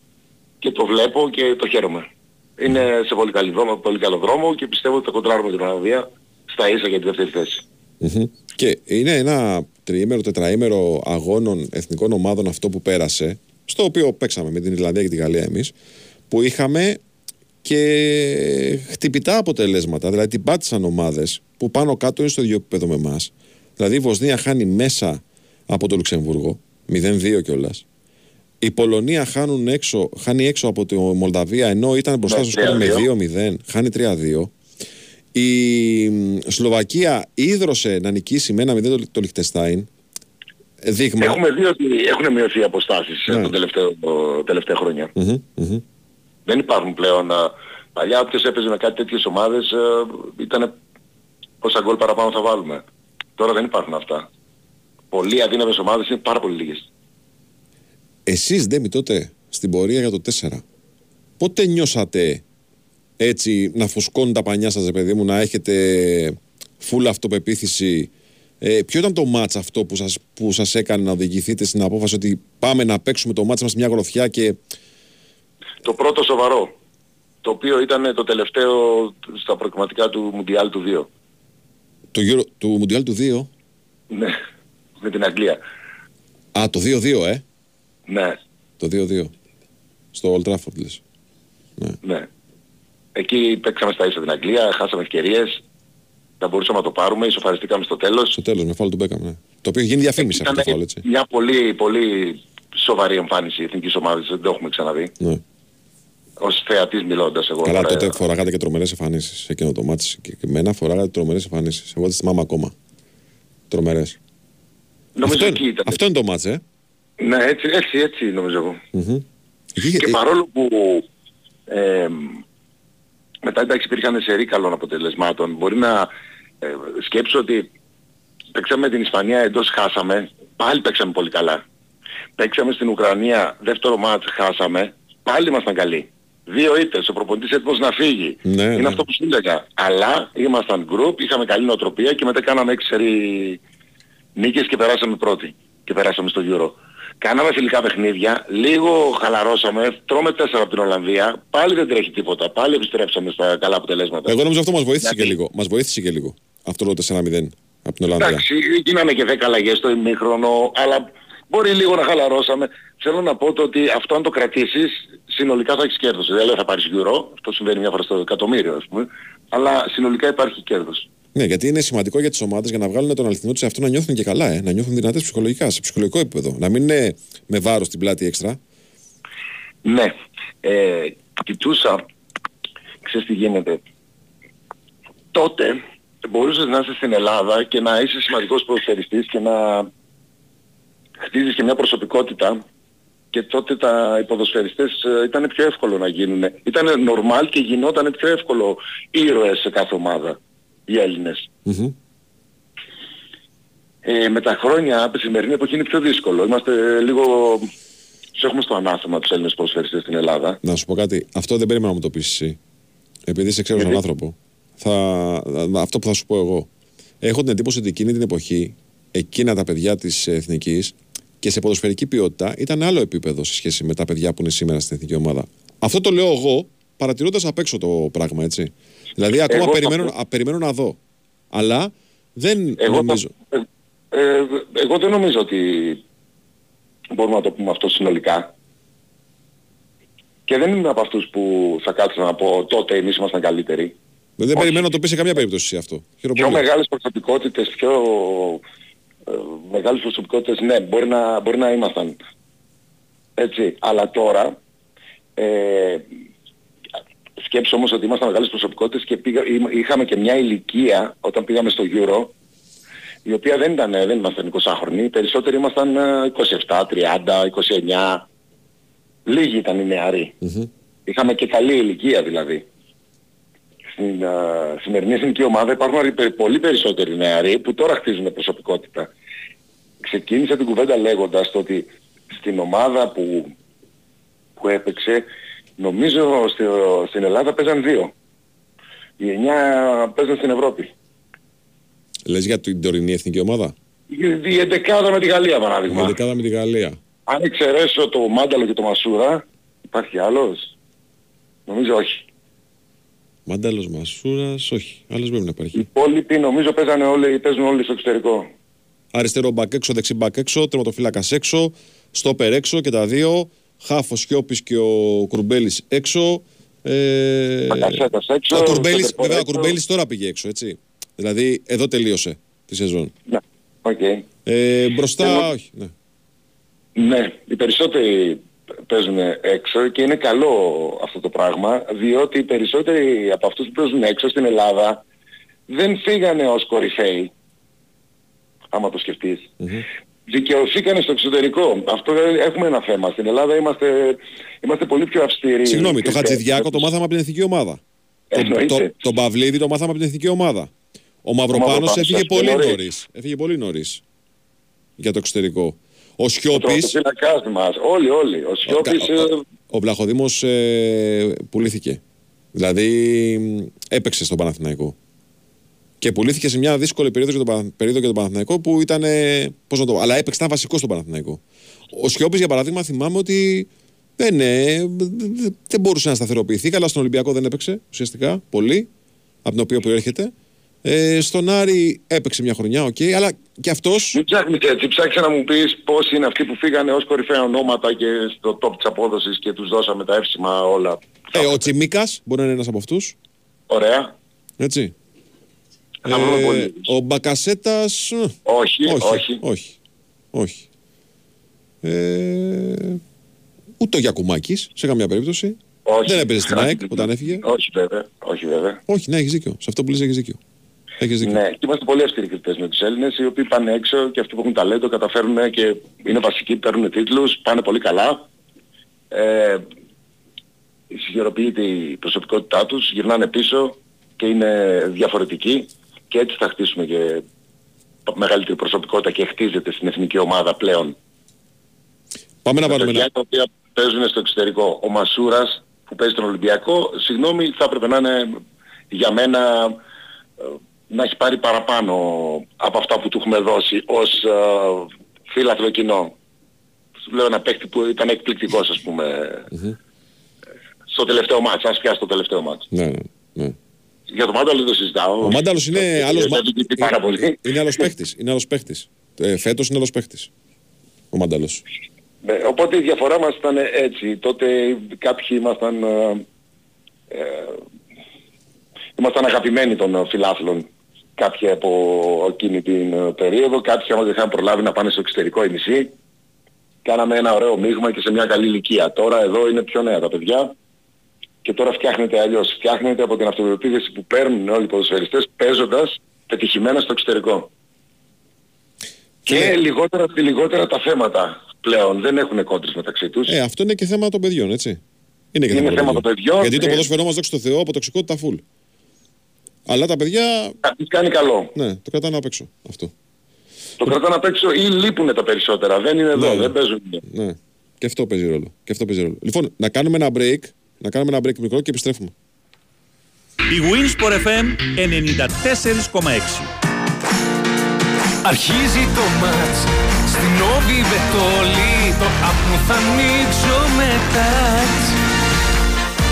και το βλέπω και το χαίρομαι. Είναι σε πολύ, καλή δρόμο, πολύ καλό δρόμο και πιστεύω ότι θα κοντράρουμε την Ολλανδία στα ίσα για τη δεύτερη θέση. Μμμ. Και είναι ένα τριήμερο, τετραήμερο αγώνων εθνικών ομάδων αυτό που πέρασε, στο οποίο παίξαμε με την Ιρλανδία και τη Γαλλία εμείς, που είχαμε και χτυπητά αποτελέσματα. Δηλαδή την πάτησαν ομάδες που πάνω κάτω είναι στο ίδιο επίπεδο με εμάς. Δηλαδή η Βοσνία χάνει μέσα από το Λουξεμβούργο, 0-2 κιόλας. Η Πολωνία χάνουν έξω, χάνει έξω από τη Μολδαβία ενώ ήταν μπροστά Ναι, στο σκορ με 3-2. 2-0. Χάνει 3-2. Η μ, Σλοβακία ίδρωσε να νικήσει με 1-0 το, το Λιχτεστάιν. Ε, Δείγμα. Έχουμε δει ότι έχουν μειωθεί οι αποστάσεις Ναι. ναι. τα τελευταία, τελευταία χρόνια. Μμμ, μμμ. Δεν υπάρχουν πλέον. α, Παλιά όποιος έπαιζε με κάτι τέτοιες ομάδες ήταν πόσα γκολ παραπάνω θα βάλουμε. Τώρα δεν υπάρχουν αυτά. Πολλοί αδύναμες ομάδες είναι πάρα πολύ λίγες. Εσείς Ντέμι τότε στην πορεία για το 4 πότε νιώσατε έτσι να φουσκώνουν τα πανιά σας ρε παιδί μου να έχετε φουλ αυτοπεποίθηση; Ε, ποιο ήταν το μάτς αυτό που σας, που σας έκανε να οδηγηθείτε στην απόφαση ότι πάμε να παίξουμε το μάτς μας μια γροθιά και Το πρώτο σοβαρό, το οποίο ήταν το τελευταίο στα προκριματικά του Μουντιάλ του 2. το Euro, του Μουντιάλ του 2 Ναι, με την Αγγλία. Α το 2-2 ε Ναι, το 2-2 στο Old Trafford λες ναι. Εκεί παίξαμε στα ίσα την Αγγλία, χάσαμε ευκαιρίες, δεν μπορούσαμε να το πάρουμε, ισοφαριστήκαμε στο τέλος. στο τέλος με φάλο του Μπέκαμ ναι. το οποίο έχει γίνει διαφήμιση αυτό το Ήταν φάλο έτσι μια πολύ, πολύ σοβαρή εμφάνιση εθνικής ομάδας, δεν το έχουμε ξαναδεί. ναι. Ως θεατής μιλώντας εγώ. Καλά, τώρα, τότε φοράγατε και τρομερές εμφανίσεις εκείνο το μάτι. Συγκεκριμένα φοράγατε τρομερές εμφανίσεις. Εγώ δεν τις θυμάμαι ακόμα. Τρομερές. Νομίζω αυτό, εκεί είναι, ήταν. αυτό είναι το μάτς, ε. Ναι, έτσι, έτσι, έτσι νομίζω εγώ. Μμμ. Εκεί- Και ε, παρόλο που ε, μετά εντάξει υπήρχαν σερή καλών αποτελεσμάτων, μπορεί να ε, σκέψω ότι παίξαμε με την Ισπανία εντός χάσαμε, πάλι παίξαμε πολύ καλά. Παίξαμε στην Ουκρανία, δεύτερο μάτς χάσαμε, πάλι ήμασταν καλοί. Δύο ήττες, ο προπονητής έτοιμος να φύγει. Ναι, Είναι ναι. αυτό που σου έλεγα. Αλλά ήμασταν group, είχαμε καλή νοοτροπία και μετά κάναμε έξι σερή νίκες και περάσαμε πρώτοι. Και περάσαμε στο Euro. Κάναμε φιλικά παιχνίδια, λίγο χαλαρώσαμε, τρώμε τέσσερα από την Ολλανδία, πάλι δεν τρέχει τίποτα, πάλι επιστρέψαμε στα καλά αποτελέσματα. Εγώ νομίζω αυτό μας βοήθησε και Δηλαδή- λίγο. Μας βοήθησε και λίγο. Αυτό το 4-0 από την Ολλανδία. Εντάξει, γίνανε και 10 αλλαγές στο ημίχρονο, αλλά μπορεί λίγο να χαλαρώσαμε. Θέλω να πω το ότι αυτό αν το κρατήσεις, συνολικά θα έχεις κέρδος. Δεν λέω θα πάρεις Euro, αυτό συμβαίνει μια φορά στο εκατομμύριο ας πούμε, αλλά συνολικά υπάρχει κέρδος. Ναι, γιατί είναι σημαντικό για τις ομάδες για να βγάλουν τον αληθινό τους αυτό να νιώθουν και καλά, ε. να νιώθουν δυνατές ψυχολογικά, σε ψυχολογικό επίπεδο. Να μην είναι με βάρος στην πλάτη έξτρα. Ναι, ε, κοιτούσα, ξέρεις τι γίνεται. Τότε μπορούσες να είσαι στην Ελλάδα και να είσαι σημαντικός ποδοσφαιριστής και να χτίζεις και μια προσωπικότητα και τότε τα οι ποδοσφαιριστές ε, ήταν πιο εύκολο να γίνουν. Ήταν normal και γινόταν πιο εύκολο ήρωες σε κάθε ομάδα, οι Έλληνες. Μμμ. Ε, με τα χρόνια, από τη σημερινή εποχή είναι πιο δύσκολο. Είμαστε λίγο... Τους έχουμε στο ανάθεμα τους Έλληνες ποδοσφαιριστές στην Ελλάδα. Να σου πω κάτι. Αυτό δεν περίμενα να μου το πεις εσύ. Επειδή σε ξέρω σαν Γιατί; άνθρωπο. Θα, αυτό που θα σου πω εγώ. Έχω την εντύπωση ότι εκείνη την εποχή, εκείνα τα παιδιά της εθνικής και σε ποδοσφαιρική ποιότητα ήταν άλλο επίπεδο σε σχέση με τα παιδιά που είναι σήμερα στην εθνική ομάδα. Αυτό το λέω εγώ παρατηρώντας απ' έξω το πράγμα, έτσι. Δηλαδή ακόμα Εγώ θα περιμένω, πω- α, περιμένω να δω. Αλλά δεν Εγώ, νομίζω. θα- ε, ε, εγώ δεν νομίζω ότι μπορούμε να το πούμε αυτό συνολικά. Και δεν είμαι από αυτούς που θα κάτσω να πω τότε εμείς ήμασταν καλύτεροι. Δεν περιμένω να το πει σε καμία περίπτωση εσύ αυτό. Χαίρομαι Πιο πολύ. μεγάλες προσωπικότητες, πιο ε, μεγάλες προσωπικότητες, ναι, μπορεί να, μπορεί να ήμασταν. Έτσι, αλλά τώρα, ε, σκέψω όμως ότι ήμασταν μεγάλες προσωπικότητες και πήγα, είμα- είχαμε και μια ηλικία όταν πήγαμε στο Euro, η οποία δεν ήταν, δεν ήμασταν 20χρονοι, οι περισσότεροι ήμασταν ε, 27, 30, 29, λίγοι ήταν οι νεαροί. Μμμ. Είχαμε και καλή ηλικία δηλαδή. Στην α, σημερινή εθνική ομάδα υπάρχουν αρι- πε- πολύ περισσότεροι νεαροί που τώρα χτίζουν προσωπικότητα. Ξεκίνησα την κουβέντα λέγοντας το ότι στην ομάδα που, που έπαιξε νομίζω στο- στην Ελλάδα παίζαν δύο. Οι εννιά παίζαν στην Ευρώπη. Λες για την τωρινή εθνική ομάδα; Η, η εντεκάδα με τη Γαλλία Η παράδειγμα. δεκάδα με τη Γαλλία. Αν εξαιρέσω το Μάνταλο και το Μασούρα, υπάρχει άλλος; Νομίζω όχι. Μάνταλος Μασούρας, όχι. Άλλος πρέπει να Οι υπάρχει. υπόλοιποι νομίζω παίζανε όλοι, παίζουν όλοι στο εξωτερικό. Αριστερό μπακ έξω, δεξί μπακ έξω, τερματοφύλακας έξω, στόπερ έξω και τα δύο. Χαφ ο Σιώπης και ο Κουρμπέλης έξω. Ε, Μπακασέτας έξω, ο Κουρμπέλης, Σέντερφορ βέβαια, ο έξω. Κουρμπέλης τώρα πήγε έξω, έτσι. Δηλαδή, εδώ τελείωσε τη σεζόν. Ναι, οκ. Ε, μπροστά, Εγώ- όχι. Ναι. Ναι, οι περισσότεροι παίζουν έξω και είναι καλό αυτό το πράγμα διότι οι περισσότεροι από αυτούς που παίζουν έξω στην Ελλάδα δεν φύγανε ως κορυφαίοι άμα το σκεφτεις Δικαιωθήκανε στο εξωτερικό. Αυτό ε, έχουμε ένα θέμα. Στην Ελλάδα είμαστε, είμαστε πολύ πιο αυστηροί. Συγγνώμη, το Χατζηδιάκο το μάθαμε από την εθνική ομάδα. Το, Εννοείται. το, τον Παυλίδη το μάθαμε από την εθνική ομάδα. Ο Μαυροπάνος Μαυροπάνος έφυγε έφυγε πολύ νωρίς. νωρίς. Έφυγε πολύ νωρίς για το εξωτερικό. Ο Ο Σιώπης, τερματοφύλακας μας. Όλοι, όλοι. Ο Σιώπης... ο, ε, ο, ο Βλαχοδήμος ε, πουλήθηκε. Δηλαδή μ, έπαιξε στον Παναθηναϊκό. Και πουλήθηκε σε μια δύσκολη περίοδο για τον, Πανα- περίοδο για τον Παναθηναϊκό που ήταν. ε, Πώς να το πω, αλλά έπαιξε, ήταν βασικός στον Παναθηναϊκό. Ο Σιώπης για παράδειγμα θυμάμαι ότι δεν, ε, δε- δεν μπορούσε να σταθεροποιηθεί. Καλά στον Ολυμπιακό δεν έπαιξε ουσιαστικά πολύ, από την οποία προέρχεται. Ε, στον Άρη έπαιξε μια χρονιά, οκ, αλλά και αυτός Μην ψάχνεις έτσι, ψάξε να μου πεις πώς είναι αυτοί που φύγανε ως κορυφαία ονόματα και στο top της απόδοσης και τους δώσαμε τα εύσημα όλα. Ε, ο Τσιμίκας μπορεί να είναι ένας από αυτούς. Ωραία. Έτσι. Θα βρούμε Ε, πολύ. ο Μπακασέτας... ε, Όχι, όχι, όχι. όχι. όχι. Ε, ούτε ο Γιακουμάκης, σε καμία περίπτωση. Όχι. Δεν έπαιζε στην ΑΕΚ όταν έφυγε. Όχι βέβαια, όχι βέβαια. Όχι, ναι, έχεις δίκιο. Σε αυτό που λες έχεις δίκιο. Έχεις δίκιο. Ναι, και είμαστε πολύ αυστηροί κριτές με τους Έλληνες, οι οποίοι πάνε έξω και αυτοί που έχουν ταλέντο καταφέρουν και είναι βασικοί, παίρνουν τίτλους, πάνε πολύ καλά. Ε, συγχειροποιείται η προσωπικότητά τους, γυρνάνε πίσω και είναι διαφορετικοί και έτσι θα χτίσουμε και μεγαλύτερη προσωπικότητα και χτίζεται στην εθνική ομάδα πλέον. Πάμε να Τα πάρουμε παιδιά ένα... τα οποία παίζουν στο εξωτερικό. Ο Μασούρας που παίζει στον Ολυμπιακό, συγγνώμη, θα έπρεπε να είναι για μένα ε, να έχει πάρει παραπάνω από αυτά που του έχουμε δώσει ως ε, φίλαθλο κοινό. Σου λέω ένα παίκτη που ήταν εκπληκτικός ας πούμε στο τελευταίο μάτς, ας πιάσει το τελευταίο μάτς. Ναι, ναι, ναι. Για το Μάνταλο δεν το συζητάω. Ο Μάνταλος είναι άλλος, Δεν το κοιτεί πάρα πολύ. είναι άλλος παίχτης. Είναι άλλος παίχτης. Ε, φέτος είναι άλλος παίχτης. Ο Μάνταλος. Ναι, οπότε η διαφορά μας ήταν έτσι. Τότε κάποιοι ήμασταν, ε, ε, ήμασταν αγαπημένοι των ε, φιλάθλων κάποιοι από εκείνη την ε, περίοδο. Κάποιοι άμα δεν είχαν προλάβει να πάνε στο εξωτερικό η μισή. Κάναμε ένα ωραίο μείγμα και σε μια καλή ηλικία. Τώρα εδώ είναι πιο νέα τα παιδιά και τώρα φτιάχνεται αλλιώς. Φτιάχνεται από την αυτοπεποίθηση που παίρνουν όλοι οι ποδοσφαιριστές παίζοντας πετυχημένα στο εξωτερικό. Και λιγότερα, λιγότερα τα θέματα πλέον. Δεν έχουν κόντρες μεταξύ τους. Ε, αυτό είναι και θέμα των παιδιών, έτσι. Είναι και Είναι θέμα των παιδιών. Γιατί το Ε, ποδόσφαιρό μας, δόξα τω Θεώ, από τοξικότητα full. Αλλά τα παιδιά, Κάτι κάνει καλό. ναι, το κρατάνε απ' έξω αυτό. Το κρατάνε απ' έξω ή λείπουν τα περισσότερα. Δεν είναι εδώ, Ναι. δεν παίζουν. Ναι. Και αυτό παίζει ρόλο. Και αυτό παίζει ρόλο. Λοιπόν, να κάνουμε ένα break, να κάνουμε ένα break μικρό και επιστρέφουμε. Η Winsport FM 94,6. Αρχίζει το μάτς Στην όβη βετόλη Το άπνο θα ανοίξω μετά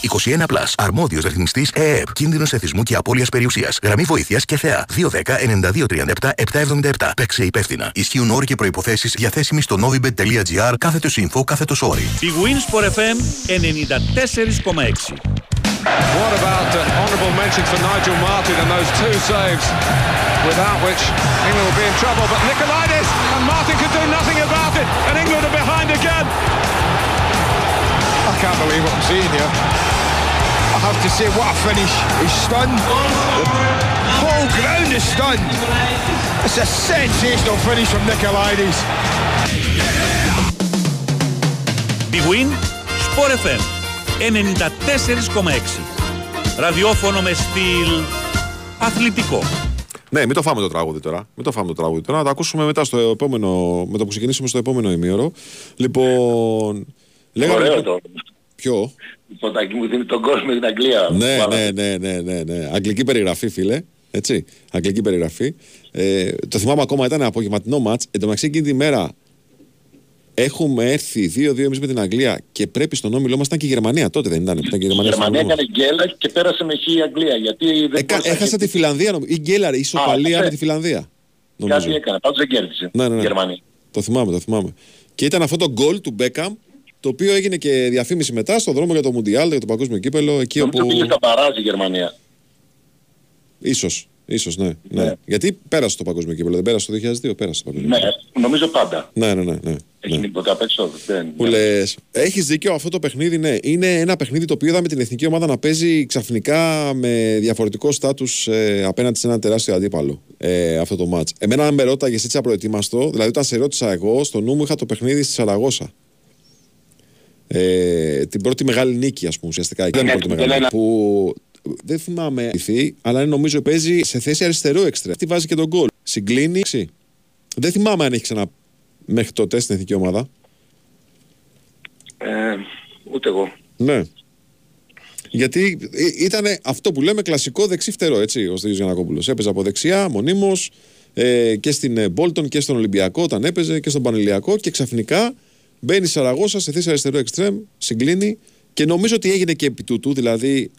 21 Plus. Αρμόδιος ρυθμιστής ΕΕΠ. Κίνδυνος εθισμού και απώλειας περιουσίας. Γραμμή βοήθειας και θεά. 210-9237-777. Παίξε υπεύθυνα. Ισχύουν όροι και προϋποθέσεις διαθέσιμοι στο novibet.gr κάθετος info κάθετος όροι. Η Winsport FM 94,6. What about uh, honourable mention for Nigel Martin and those two saves, without which England will be in trouble. But Nicolaides and Martin could do nothing about it, and England are behind again. I can't believe what I'm seeing here. I have to say, what a finish! He's stunned. The whole ground is stunned. It's a sensational finish from Nicolaides. Big Win Sport FM 94,6. Ραδιόφωνο με στυλ αθλητικό. Ναι, μην το φάμε το τραγούδι τώρα. Μην το φάμε το τραγούδι τώρα. Να το ακούσουμε μετά στο επόμενο. Με το που ξεκινήσουμε στο επόμενο ημίωρο. Λοιπόν. Λέγαμε. Ωραίο λοιπόν- το. Ποιο; Η Ποντάκη μου δίνει τον κόσμο στην Αγγλία. Ναι, Πάρα. ναι, ναι, ναι, ναι, ναι. Αγγλική περιγραφή, φίλε. Έτσι. Αγγλική περιγραφή. Ε, το θυμάμαι ακόμα, ήταν απογευματινό μάτς. Εν τω μεταξύ εκείνη τη μέρα έχουμε έρθει 2-2 εμείς με την Αγγλία και πρέπει στον όμιλό μας ήταν και η Γερμανία. Τότε δεν ήταν. που Ήταν και η Η Γερμανία. στον Γερμανία όμιλό μας. έκανε γκέλα και πέρασε με χ η Αγγλία. Γιατί δεν Εκα- μπορούσε να έχασα τη κερδίσει. Φιλανδία, νομίζω. Ή Γκέλαρ, η ισοπαλία έχασε. με τη Φιλανδία. Νομίζω. Κάτι έκανε. Πάντως δεν κέρδισε Ναι, ναι, η ναι. Γερμανία. Το θυμάμαι, το θυμάμαι. Και ήταν αυτό το γκολ του Μπέκαμ το οποίο έγινε και διαφήμιση μετά στο δρόμο για το Μουντιάλ, για το Παγκόσμιο Κύπελο, εκεί Νομίζω πήγε όπου... στα παράζ η Γερμανία. Ίσως, ίσως, ναι, ναι. Γιατί πέρασε το Παγκόσμιο Κύπελο, δεν πέρασε το 2002, πέρασε το Παγκόσμιο Ναι, Κύπελο. νομίζω πάντα. Ναι, ναι, ναι. ναι. Έχει τίποτα απ' έξω. Δεν, Που λες, έχεις δίκιο αυτό το παιχνίδι, ναι. Είναι ένα παιχνίδι το οποίο είδαμε την εθνική ομάδα να παίζει ξαφνικά με διαφορετικό στάτους ε, απέναντι σε ένα τεράστιο αντίπαλο ε, αυτό το μάτς. Εμένα αν με ρώταγες έτσι απροετοίμαστο, δηλαδή όταν σε ρώτησα εγώ, στο νου μου είχα το παιχνίδι στη Σαραγώσα. Ε, την πρώτη μεγάλη νίκη, ας πούμε, ουσιαστικά. Ήταν η Ναι, πρώτη δεν μεγάλη είναι- νίκη. Που δεν θυμάμαι ηθή, αλλά νομίζω παίζει σε θέση αριστερού έξτρα. Τι βάζει και τον γκολ. Συγκλίνει. ξύ. Δεν θυμάμαι αν έχει ξανά μέχρι τότε στην εθνική ομάδα. Ε, ούτε εγώ. Ναι. Γιατί ήταν αυτό που λέμε κλασικό δεξί φτερό, έτσι, ο Στέλιος Γιανακόπουλος. Έπαιζε από δεξιά, μονίμως, ε, και στην ε, Μπόλτον και στον Ολυμπιακό όταν έπαιζε και στον Πανελιακό και ξαφνικά μπαίνει η Σαραγώσα σε θέση αριστερού εξτρέμ, συγκλίνει και νομίζω ότι έγινε και επί τούτου, δηλαδή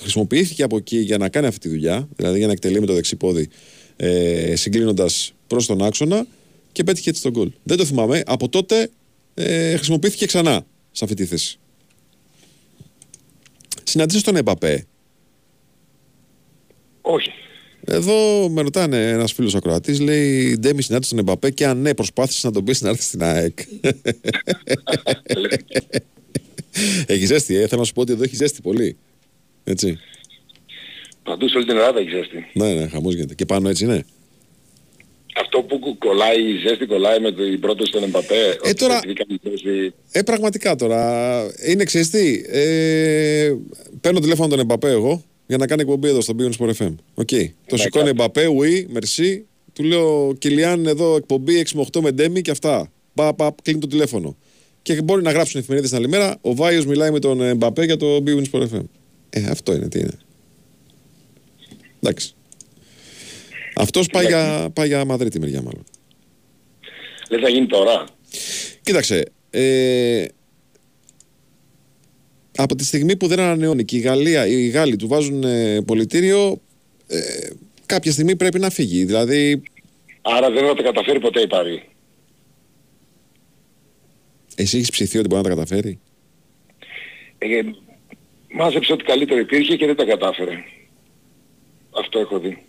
χρησιμοποιήθηκε από εκεί για να κάνει αυτή τη δουλειά, δηλαδή για να εκτελεί με το δεξί πόδι, ε, συγκλίνοντας προς τον άξονα και πέτυχε έτσι τον γκολ. Δεν το θυμάμαι. Από τότε ε, χρησιμοποιήθηκε ξανά σε αυτή τη θέση. Συναντήσεις τον Εμπαπέ; Όχι. Εδώ με ρωτάνε ένας φίλος ακροατή, λέει Ντέμι συνάντησε τον Εμπαπέ και αν ναι, προσπάθησε να τον πεις να έρθει στην ΑΕΚ. έχει ζέστη, ε. Θέλω να σου πω ότι εδώ έχει ζέστη πολύ. Έτσι. Παντού σε όλη την Ελλάδα έχει ζέστη. Ναι, ναι, χαμός γίνεται. Και πάνω έτσι είναι. Αυτό που κου- κολλάει, η ζέστη κολλάει με την πρόταση τον Εμπαπέ. Ε, τώρα- Ε, πραγματικά τώρα. Είναι ζεστή. Ε, παίρνω τηλέφωνο τον Εμπαπέ εγώ για να κάνει εκπομπή εδώ στο bwin Sport FM. Οκ. Το σηκώνει Εμπαπέ, oui, merci. Του λέω Κιλιάν εδώ εκπομπή 6 με 8 με Ντέμι και αυτά. Πα, πα, κλείνει το τηλέφωνο. Και μπορεί να γράψουν εφημερίδες την άλλη μέρα. Ο Βάιος μιλάει με τον Εμπαπέ για το Beyond Sport FM. Ε, αυτό είναι, τι είναι. Εντάξει. Αυτός πάει, για, πάει για Μαδρίτη μεριά μάλλον. Δεν θα γίνει τώρα. Κοίταξε. Ε, από τη στιγμή που δεν ανανεώνει και η Γαλλία, οι Γάλλοι του βάζουν ε, πολιτήριο, ε, κάποια στιγμή πρέπει να φύγει. Δηλαδή, Άρα δεν θα τα καταφέρει ποτέ η Παρή. εσύ έχεις ψηθεί ότι μπορεί να τα καταφέρει; Ε, μάζεψε ότι καλύτερο υπήρχε και δεν τα κατάφερε. Αυτό έχω δει.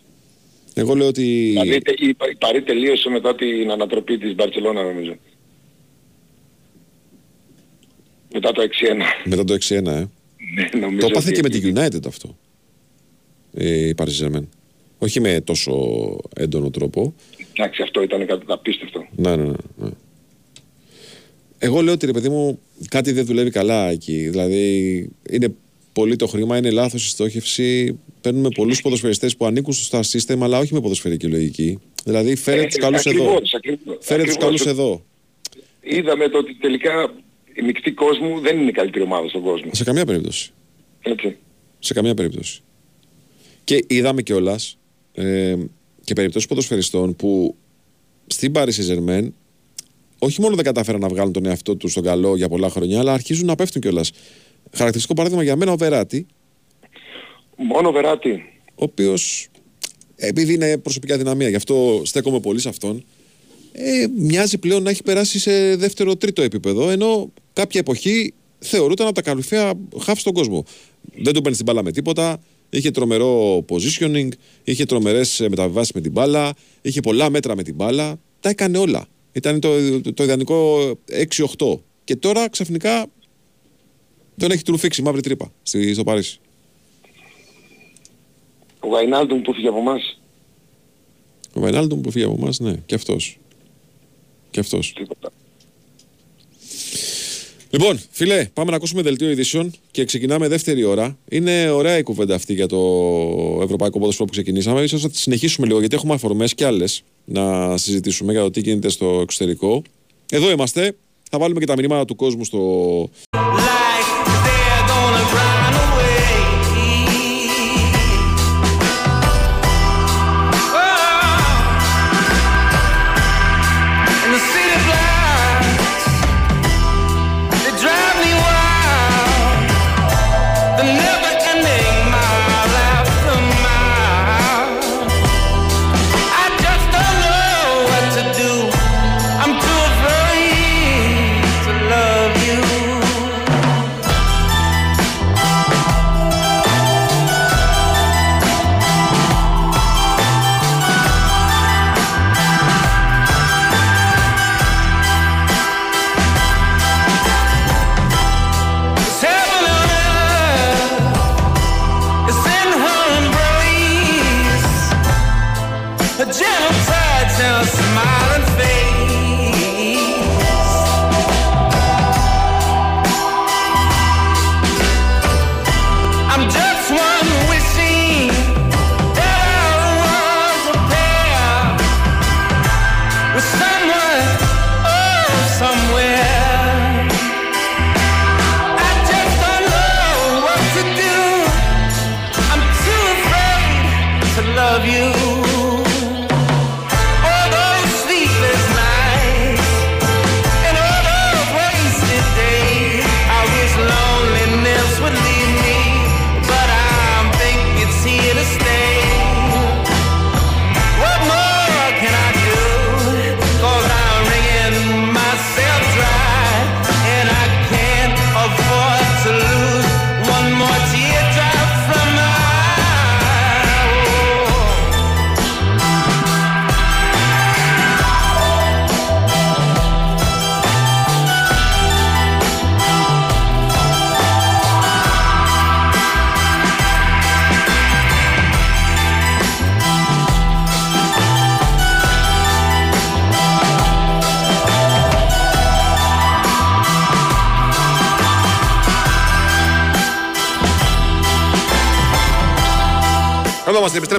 Εγώ λέω ότι. Δηλαδή τε- η, η Παρή τελείωσε μετά την ανατροπή της Μπαρτσελώνα νομίζω. Μετά το 6-1. Μετά το 6-1, ε. Ναι, νομίζω Το έπαθε ότι και με εκεί- τη United αυτό. Ε, η Paris Saint-Germain. Όχι με τόσο έντονο τρόπο. Εντάξει, αυτό ήταν κάτι απίστευτο. Ναι, ναι, ναι, ναι. Εγώ λέω ότι ρε παιδί μου κάτι δεν δουλεύει καλά εκεί. Δηλαδή είναι πολύ το χρήμα, είναι λάθος η στόχευση. Παίρνουμε πολλούς ποδοσφαιριστές που ανήκουν στο star system, αλλά όχι με ποδοσφαιρική λογική. Δηλαδή φέρε Ε, τους καλούς εδώ. ακριβώς, ακριβώς, Φέρε τους ακριβώς. καλού εδώ. Είδαμε το ότι τελικά η μεικτή κόσμου δεν είναι η καλύτερη ομάδα στον κόσμο. Σε καμία περίπτωση. Έτσι. Σε καμία περίπτωση. Και είδαμε κιόλας ε, και περιπτώσεις ποδοσφαιριστών που στην Paris Saint-Germain όχι μόνο δεν κατάφεραν να βγάλουν τον εαυτό τους στον καλό για πολλά χρόνια, αλλά αρχίζουν να πέφτουν κιόλας. Χαρακτηριστικό παράδειγμα για μένα ο Βεράτη, Μόνο Βεράτη. ο οποίος επειδή είναι προσωπικά δυναμία, γι' αυτό στέκομαι πολύ σε αυτόν, ε, μοιάζει πλέον να έχει περάσει σε δεύτερο-τρίτο επίπεδο, ενώ κάποια εποχή θεωρούταν από τα καλυφαία χαφ στον κόσμο. Δεν του παίρνει την μπάλα με τίποτα, είχε τρομερό positioning, είχε τρομερές μεταβιβάσεις με την μπάλα, είχε πολλά μέτρα με την μπάλα. Τα έκανε όλα. Ήταν το, το, το ιδανικό 6-8. Και τώρα ξαφνικά τον έχει τρουφήξει μαύρη τρύπα στη- στο Παρίσι. Ο Γαϊνάλντουμ που φύγει από εμάς. Ο Βαϊνάλντον που φύγει από εμάς, ναι, και αυτός. Και αυτός. Λοιπόν, φίλε, πάμε να ακούσουμε δελτίο ειδήσεων και ξεκινάμε δεύτερη ώρα. Είναι ωραία η κουβέντα αυτή για το ευρωπαϊκό ποδόσφαιρο που ξεκινήσαμε. σω θα τη συνεχίσουμε λίγο γιατί έχουμε αφορμές και άλλες να συζητήσουμε για το τι γίνεται στο εξωτερικό. Εδώ είμαστε. Θα βάλουμε και τα μηνύματα του κόσμου στο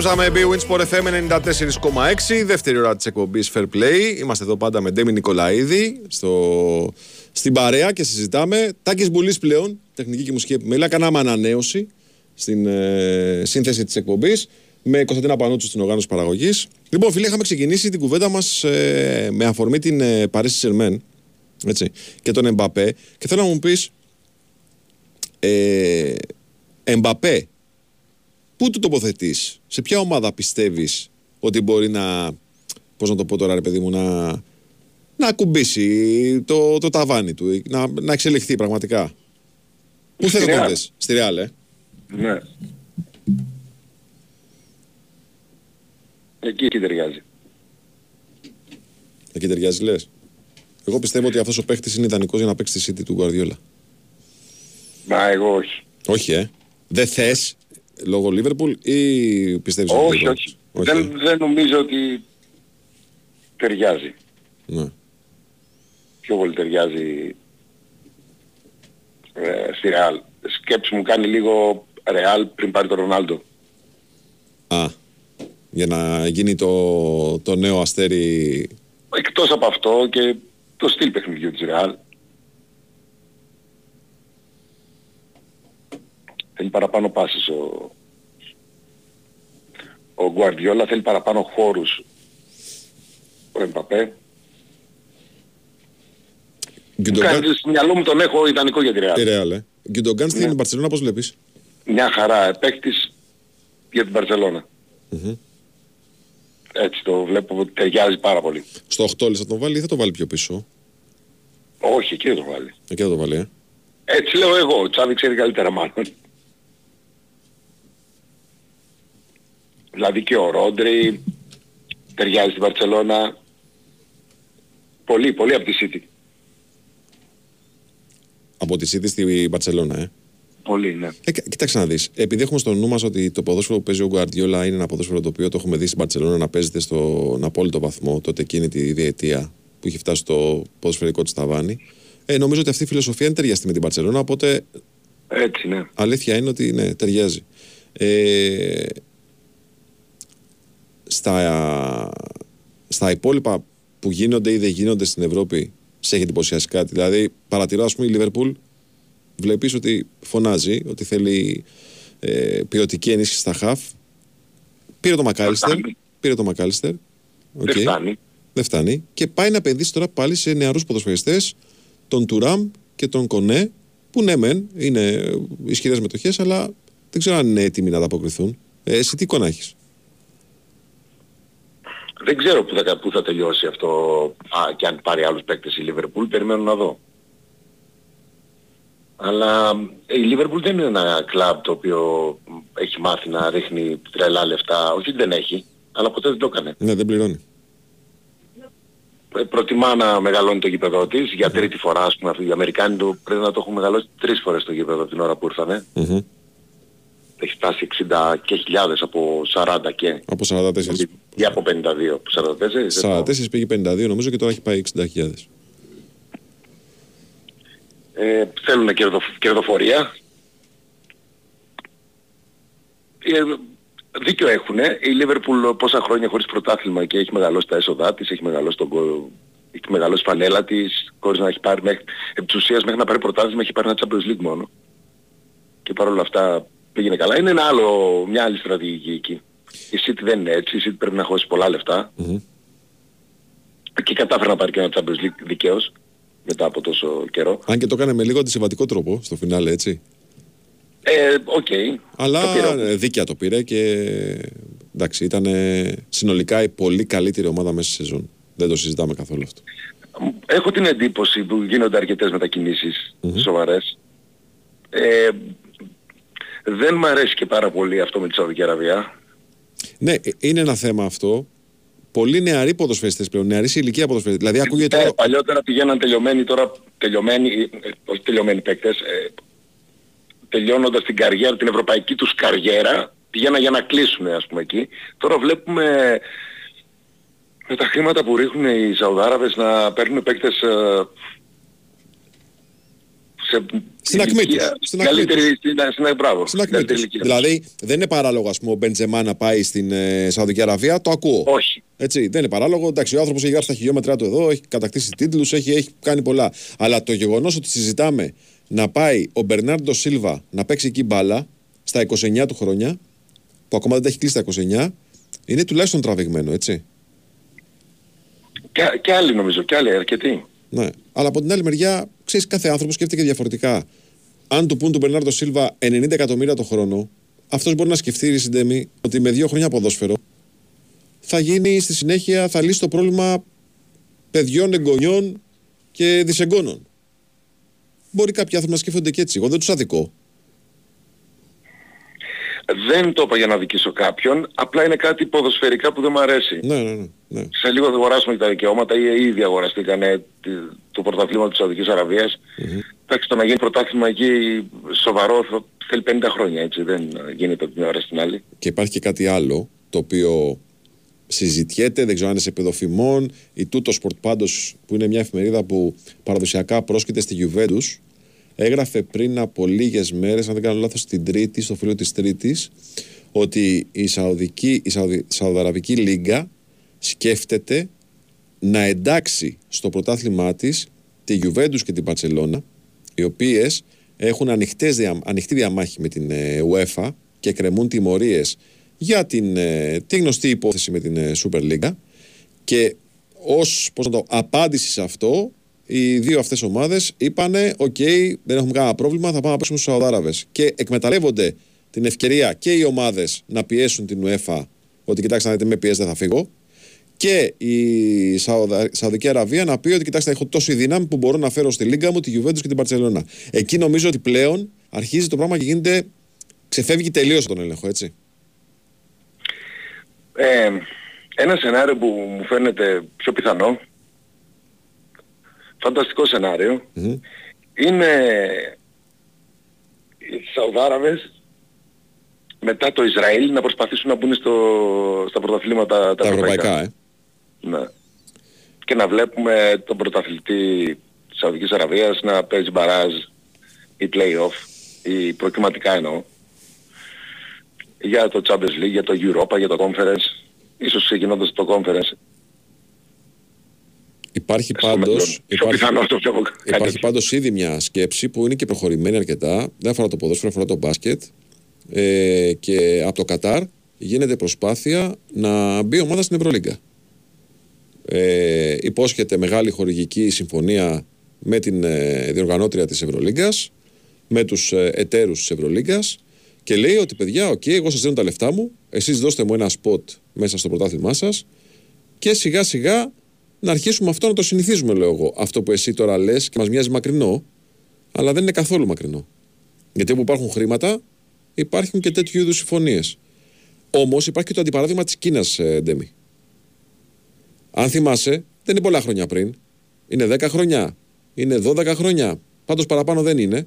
επιστρέψαμε Big Win Sport FM 94,6. Δεύτερη ώρα της εκπομπής Fair Play. Είμαστε εδώ πάντα με Ντέμι Νικολαίδη στο... στην παρέα και συζητάμε. Τάκης Μπουλής πλέον, τεχνική και μουσική επιμέλεια. Κάναμε ανανέωση στην ε, σύνθεση της εκπομπής με Κωνσταντίνα Πανούτσου στην οργάνωση παραγωγής. Λοιπόν, φίλοι, είχαμε ξεκινήσει την κουβέντα μας ε, με αφορμή την ε, Παρίσι Σερμέν έτσι, και τον Εμπαπέ. Και θέλω να μου πεις, ε, Εμπαπέ, πού του τοποθετείς, σε ποια ομάδα πιστεύεις ότι μπορεί να. Πώς να το πω τώρα, ρε παιδί μου, να, να ακουμπήσει το, το ταβάνι του, να, να εξελιχθεί πραγματικά; Πού Στη θα το Real. δεις, στη Real, ε; Ναι. Εκεί, εκεί ταιριάζει. Εκεί ταιριάζει, λες; Εγώ πιστεύω ότι αυτός ο παίχτης είναι ιδανικός για να παίξει τη City του Guardiola. Μα εγώ όχι. Όχι, ε; Δεν θες λόγω Liverpool ή πιστεύεις ότι. όχι, δεν όχι. μπορεί; Δεν, δεν νομίζω ότι ταιριάζει. Ναι. Πιο πολύ ταιριάζει ε, στη Real. Σκέψη μου κάνει λίγο Real πριν πάρει τον Ρονάλντο. Α. Για να γίνει το, το νέο αστέρι. Εκτός από αυτό και το στυλ παιχνιδιού της Real. Θέλει παραπάνω πάσες ο, ο Guardiola, θέλει παραπάνω χώρους ο Εμπαπέ. Γκιουντογκάν. Κάνει, στο μυαλό μου τον έχω ιδανικό για τη Real. Τη Real, ε. Γκιουντογκάν στην Ναι. Μπαρσελόνα, πώς βλέπεις; Μια χαρά παίκτης για την Μπαρσελώνα. Έτσι το βλέπω ότι ταιριάζει πάρα πολύ. Στο 8 λες θα τον βάλει ή θα τον βάλει πιο πίσω; Όχι, εκεί δεν το βάλει. Εκεί θα τον βάλει, ε. Έτσι λέω εγώ, ο Τσάβη ξέρει καλύτερα μάλλον. Δηλαδή και ο Ρόντρι ταιριάζει στην Βαρκελώνα. Πολύ, πολύ από τη City. Από τη City στη Μπαρσελόνα, ε. Πολύ, ναι. Ε, κα- κοίταξε να δεις. Επειδή έχουμε στο νου μας ότι το ποδόσφαιρο που παίζει ο Γκουαρδιόλα είναι ένα ποδόσφαιρο το οποίο το έχουμε δει στην Παρσελόνα να παίζεται στον απόλυτο βαθμό τότε εκείνη τη διετία που έχει φτάσει στο ποδοσφαιρικό της ταβάνι. Ε, νομίζω ότι αυτή η φιλοσοφία είναι ταιριαστή με την Παρσελόνα. Οπότε Έτσι, ναι. αλήθεια είναι ότι ναι, ταιριάζει. Ε, στα, στα υπόλοιπα που γίνονται ή δεν γίνονται στην Ευρώπη, σε έχει εντυπωσιάσει κάτι. Δηλαδή, παρατηρώ, ας πούμε, η Λίβερπουλ βλέπεις ότι φωνάζει, ότι θέλει ε, ποιοτική ενίσχυση στα χαφ. Πήρε το Μακάλιστερ. φτάνει. Πήρε το Μακάλιστερ. Δεν Οκ. φτάνει. Δεν φτάνει. Και πάει να επενδύσει τώρα πάλι σε νεαρούς ποδοσφαιριστές, τον Τουράμ και τον Κονέ, που ναι, μεν είναι ισχυρές μετοχές, αλλά δεν ξέρω αν είναι έτοιμοι να ανταποκριθούν. Ε, εσύ τι εικόνα έχεις; Δεν ξέρω πού θα, πού θα τελειώσει αυτό α, και αν πάρει άλλους παίκτες η Λίβερπουλ, περιμένω να δω. Αλλά ε, η Λίβερπουλ δεν είναι ένα κλαμπ το οποίο μ, έχει μάθει να ρίχνει τρελά λεφτά. Όχι ότι δεν έχει, αλλά ποτέ δεν το έκανε. Ναι, δεν πληρώνει. Ε, Προτιμά να μεγαλώνει το γήπεδο της για τρίτη φορά, ας πούμε, αυτοί οι Αμερικάνοι το, πρέπει να το έχουν μεγαλώσει τρεις φορές το γήπεδο την ώρα που ήρθανε. Μμμ. Έχει φτάσει 60 και χιλιάδες από 40 και Από 44. ή από 52, από 44. δεν θυμάμαι. 44 πήγε 52 νομίζω και τώρα έχει πάει 60.000. ε, θέλουν κερδο, κερδοφορία. Ε, δίκιο έχουν. Η Λίβερπουλ πόσα χρόνια χωρίς πρωτάθλημα και έχει μεγαλώσει τα έσοδά της, έχει μεγαλώσει τον κο- έχει μεγαλώσει η φανέλα της, χωρίς να έχει πάρει μέχρι, επί της ουσίας μέχρι να πάρει πρωτάθλημα έχει πάρει ένα Champions League μόνο. Και παρόλα αυτά πήγαινε καλά. Είναι ένα άλλο, μια άλλη στρατηγική εκεί. Η City δεν είναι έτσι, η City πρέπει να χώσει πολλά λεφτά. Μμμ. Και κατάφερε να πάρει και ένα Champions League δικαίως μετά από τόσο καιρό. Αν και το έκανε με λίγο αντισυμβατικό τρόπο στο φινάλε, έτσι. Ε, οκ. Αλλά Το πήρε. ε, δίκαια το πήρε και εντάξει, ήταν ε, συνολικά η πολύ καλύτερη ομάδα μέσα στη σεζόν. Δεν το συζητάμε καθόλου αυτό. Έχω την εντύπωση που γίνονται αρκετές μετακινήσεις σοβαρές. Ε, δεν μ' αρέσει και πάρα πολύ αυτό με τη Σαουδική Αραβία. Ναι, ε, είναι ένα θέμα αυτό. Πολύ νεαροί ποδοσφαιριστές πλέον, νεαροί σε ηλικία ποδοσφαιριστές. Δηλαδή ακούγεται... Ε, παλιότερα πηγαίναν τελειωμένοι, τώρα τελειωμένοι, ε, όχι τελειωμένοι παίκτες, ε, τελειώνοντας την καριέρα, την ευρωπαϊκή τους καριέρα, πηγαίναν για να κλείσουν ας πούμε εκεί. Τώρα βλέπουμε με τα χρήματα που ρίχνουν οι Σαουδάραβες να παίρνουν παίκτες ε, σε Στην ακμή τους. ηλικία, Στην ακμή καλύτερη, στην, στην, μπράβο, Στην ακμή καλύτερη τους. ηλικία. Δηλαδή δεν είναι παράλογο ας πούμε, ο Μπεντζεμά να πάει στην ε, Σαουδική Αραβία, το ακούω. Όχι. Έτσι, δεν είναι παράλογο. Εντάξει, ο άνθρωπος έχει γράψει τα χιλιόμετρά του εδώ, έχει κατακτήσει τίτλους, έχει, έχει κάνει πολλά. Αλλά το γεγονός ότι συζητάμε να πάει ο Μπερνάρντο Σίλβα να παίξει εκεί μπάλα στα 29 του χρόνια, που ακόμα δεν τα έχει κλείσει τα 29, είναι τουλάχιστον τραβηγμένο, έτσι. Και, και άλλοι νομίζω, και άλλοι αρκετοί. Ναι. Αλλά από την άλλη μεριά, ξέρεις, κάθε άνθρωπος σκέφτεται διαφορετικά. Αν του πούν του Μπερνάρντο Σίλβα 90 εκατομμύρια το χρόνο, αυτός μπορεί να σκεφτεί, ρε Συντέμι, ότι με δύο χρόνια ποδόσφαιρο θα γίνει στη συνέχεια, θα λύσει το πρόβλημα παιδιών, εγγονιών και δυσεγγόνων. Μπορεί κάποιοι άνθρωποι να σκέφτονται και έτσι. Εγώ δεν τους αδικώ. Δεν το είπα για να δικήσω κάποιον, απλά είναι κάτι ποδοσφαιρικά που δεν μου αρέσει. Ναι, ναι, ναι. ναι. Σε λίγο θα αγοράσουμε και τα δικαιώματα ή ήδη αγοραστήκανε τη- το πρωτάθλημα της Σαουδικής Αραβίας. Εντάξει, το να γίνει πρωτάθλημα εκεί σοβαρό θα θέλει 50 χρόνια, έτσι. Δεν γίνεται από την ώρα στην άλλη. Και υπάρχει και κάτι άλλο το οποίο συζητιέται, δεν ξέρω αν είναι σε πεδίο φημών, η Tuttosport πάντως που είναι μια εφημερίδα που παραδοσιακά πρόσκειται στη Juventus έγραφε πριν από λίγες μέρες, αν δεν κάνω λάθος την Τρίτη, στο φύλλο της Τρίτης ότι η, Σαουδική, η Σαουδη, Σαουδαραβική Λίγκα σκέφτεται να εντάξει στο πρωτάθλημά της τη Juventus και την Μπαρσελόνα οι οποίες έχουν ανοιχτές, δια- ανοιχτή διαμάχη με την ε, UEFA και κρεμούν τιμωρίες για την, ε, τη γνωστή υπόθεση με την ε, Super League. Και ως πώς να το, απάντηση σε αυτό οι δύο αυτές ομάδες είπανε οκ δεν έχουμε κανένα πρόβλημα θα πάμε να παίξουμε στους Σαουδάραβες και εκμεταλλεύονται την ευκαιρία και οι ομάδες να πιέσουν την UEFA ότι κοιτάξτε να δείτε με πιέζετε θα φύγω και η Σαουδα... Σαουδική Αραβία να πει ότι κοιτάξτε έχω τόση δύναμη που μπορώ να φέρω στη Λίγκα μου τη Juventus και την Παρσελώνα. Εκεί νομίζω ότι πλέον αρχίζει το πράγμα και γίνεται ξεφεύγει τελείως από τον έλεγχο έτσι. Ε, ένα σενάριο που μου φαίνεται πιο πιθανό, φανταστικό σενάριο, είναι οι Σαουδάραβες μετά το Ισραήλ να προσπαθήσουν να μπουν στο, στα πρωταθλήματα τα, Τα ευρωπαϊκά, ε. Ναι. Και να βλέπουμε τον πρωταθλητή της Σαουδικής Αραβίας να παίζει μπαράζ ή play-off ή προκριματικά εννοώ. Για το Champions League, για το Europa, για το Conference. Ίσως ξεκινώντας το Conference Υπάρχει στο μέλλον. πάντως, Πιο υπάρχει, πιθανό το πιο κάτι υπάρχει τέτοιο. πάντως ήδη μια σκέψη που είναι και προχωρημένη αρκετά. Δεν αφορά το ποδόσφαιρο, αφορά το μπάσκετ. Ε, και από το Κατάρ γίνεται προσπάθεια να μπει ομάδα στην Ευρωλίγκα. Ε, υπόσχεται μεγάλη χορηγική συμφωνία με την ε, διοργανώτρια της Ευρωλίγκας, με τους ε, εταίρους της Ευρωλίγκας και λέει ότι παιδιά, οκ, εγώ σας δίνω τα λεφτά μου, εσείς δώστε μου ένα σποτ μέσα στο πρωτάθλημά σας και σιγά σιγά να αρχίσουμε αυτό να το συνηθίζουμε, λέω εγώ. Αυτό που εσύ τώρα λες και μας μοιάζει μακρινό, αλλά δεν είναι καθόλου μακρινό. Γιατί όπου υπάρχουν χρήματα, υπάρχουν και τέτοιου είδους συμφωνίες. Όμως υπάρχει και το αντιπαράδειγμα της Κίνας, Ντέμι. Αν θυμάσαι, δεν είναι πολλά χρόνια πριν. Είναι 10 χρόνια. Είναι 12 χρόνια. Πάντως παραπάνω δεν είναι.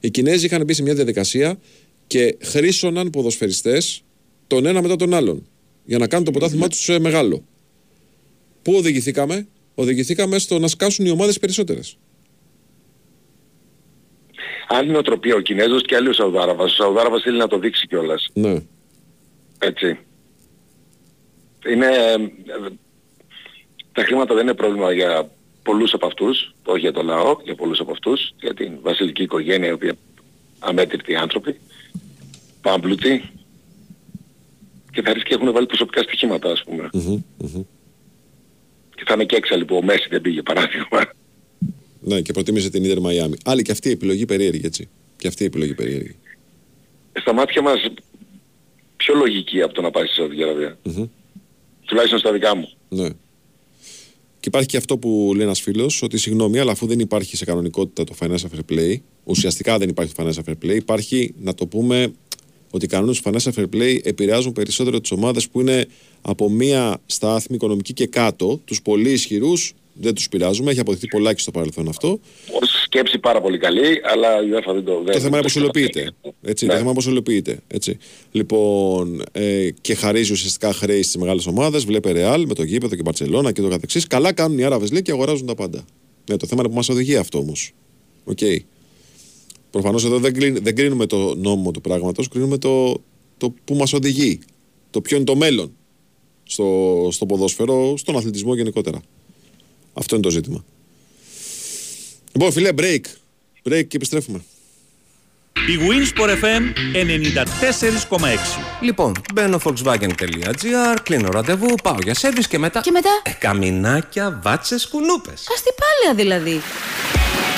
Οι Κινέζοι είχαν μπει σε μια διαδικασία και χρήσωναν ποδοσφαιριστές τον ένα μετά τον άλλον για να κάνουν το πρωτάθλημά τους μεγάλο. Πού οδηγηθήκαμε, Οδηγηθήκαμε στο να σκάσουν οι ομάδες περισσότερες. Άλλη νοοτροπία ο Κινέζος και άλλη ο Σαουδάραβας. Ο Σαουδάραβας θέλει να το δείξει κιόλας. Ναι. Έτσι. Είναι... Τα χρήματα δεν είναι πρόβλημα για πολλούς από αυτούς, όχι για το λαό, για πολλούς από αυτούς, για την βασιλική οικογένεια, η οποία αμέτρητοι άνθρωποι, πάμπλουτοι, και θα ρίσκει έχουν βάλει προσωπικά στοιχήματα, ας πούμε. Και θα είναι και έξαλλοι που ο Μέση δεν πήγε, παράδειγμα. Ναι, και προτίμησε την Ιντερ Μαϊάμι. Άλλη και αυτή η επιλογή περίεργη, έτσι. Και αυτή η επιλογή περίεργη. Στα μάτια μας πιο λογική από το να πάει στη Σαουδική Αραβία. Τουλάχιστον στα δικά μου. Ναι. Και υπάρχει και αυτό που λέει ένας φίλος, ότι συγγνώμη, αλλά αφού δεν υπάρχει σε κανονικότητα το financial fair play, ουσιαστικά δεν υπάρχει το financial fair play, υπάρχει να το πούμε ότι οι κανόνες του financial fair play επηρεάζουν περισσότερο τις ομάδες που είναι από μία στάθμη οικονομική και κάτω. Τους πολύ ισχυρούς δεν τους πειράζουμε, έχει αποδειχθεί πολλάκι στο παρελθόν αυτό. Ως σκέψη πάρα πολύ καλή, αλλά η UEFA δεν το... Δεν Το θέμα είναι πώς υλοποιείται. Έτσι, Ναι. Το θέμα είναι πώς υλοποιείται. Έτσι. Λοιπόν, ε, και χαρίζει ουσιαστικά χρέη στις μεγάλες ομάδες. Βλέπε Ρεάλ με το γήπεδο και Μπαρσελόνα και το καθεξής. Καλά κάνουν οι Άραβες λέει και αγοράζουν τα πάντα. Ναι, το θέμα είναι που μας οδηγεί αυτό όμως. Οκ. Προφανώς εδώ δεν, κρίνει- δεν κρίνουμε το νόμο του πράγματος, κρίνουμε το, το που μας οδηγεί. Το ποιο είναι το μέλλον στο, στο ποδόσφαιρο, στον αθλητισμό γενικότερα. Αυτό είναι το ζήτημα. Λοιπόν, φίλε, break. Break και επιστρέφουμε. Η Winsport FM 94,6. Λοιπόν, μπαίνω volkswagen.gr, κλείνω ραντεβού, πάω για σερβις και μετά... Και μετά; Ε, καμινάκια, βάτσες, κουνούπες. Αστιπάλαια δηλαδή.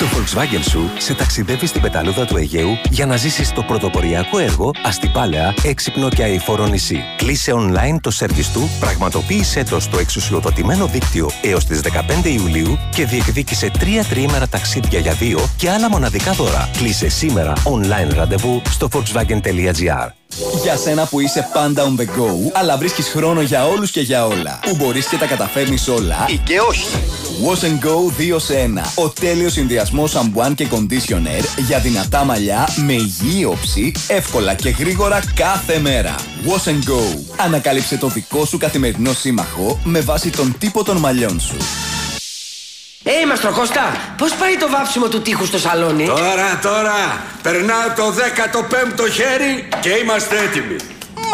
Το Volkswagen σου σε ταξιδεύει στην πεταλούδα του Αιγαίου για να ζήσεις το πρωτοποριακό έργο αστιπάλαια, έξυπνο και αηφόρο νησί. Κλείσε online το σερβις του, πραγματοποίησέ το στο εξουσιοδοτημένο δίκτυο έως τις 15 Ιουλίου και διεκδίκησε τρία τριήμερα ταξίδια για δύο και άλλα μοναδικά δώρα. Κλείσε σήμερα online ραντεβού στο volkswagen.gr. Για σένα που είσαι πάντα on the go, αλλά βρίσκεις χρόνο για όλους και για όλα. Που μπορείς και τα καταφέρνεις όλα. Ή και όχι. Wash and Go 2 σε 1. Ο τέλειος συνδυασμός σαμπουάν και conditioner για δυνατά μαλλιά με υγιή όψη, εύκολα και γρήγορα κάθε μέρα. Wash and Go. Ανακάλυψε το δικό σου καθημερινό σύμμαχο με βάση τον τύπο των μαλλιών σου. Ε, Μαστροκώστα, πώς πάει το βάψιμο του τείχου στο σαλόνι; Τώρα, τώρα, περνάω το 15ο χέρι και είμαστε έτοιμοι.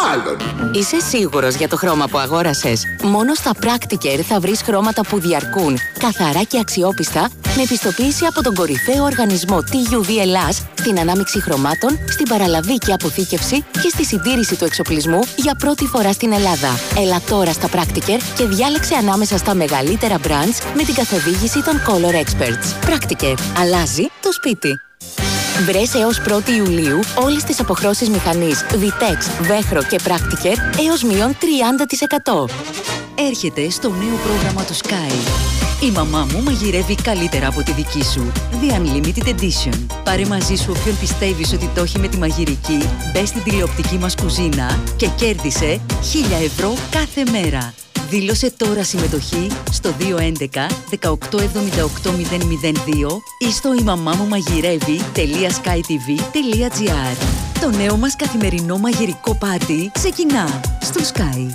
Μάλλον. Είσαι σίγουρος για το χρώμα που αγόρασες; Μόνο στα Practiker θα βρεις χρώματα που διαρκούν, καθαρά και αξιόπιστα, με επιστοποίηση από τον κορυφαίο οργανισμό TUV Ελλάς στην ανάμειξη χρωμάτων, στην παραλαβή και αποθήκευση και στη συντήρηση του εξοπλισμού για πρώτη φορά στην Ελλάδα. Έλα τώρα στα Practiker και διάλεξε ανάμεσα στα μεγαλύτερα brands με την καθοδήγηση των Color Experts. Practiker. Αλλάζει το σπίτι. Βρες έως 1η Ιουλίου όλες τις αποχρώσεις μηχανής Vitex, Vechro και Practiker έως μείον 30%. Έρχεται στο νέο πρόγραμμα του Sky. Η μαμά μου μαγειρεύει καλύτερα από τη δική σου. The Unlimited Edition. Πάρε μαζί σου όποιον πιστεύεις ότι το έχει με τη μαγειρική, μπες στην τηλεοπτική μας κουζίνα και κέρδισε 1000 ευρώ κάθε μέρα. Δήλωσε τώρα συμμετοχή στο 211 1878 002 ή στο ημαμάμουμαγειρεύει.skytv.gr Το νέο μας καθημερινό μαγειρικό πάτη ξεκινά στο Sky.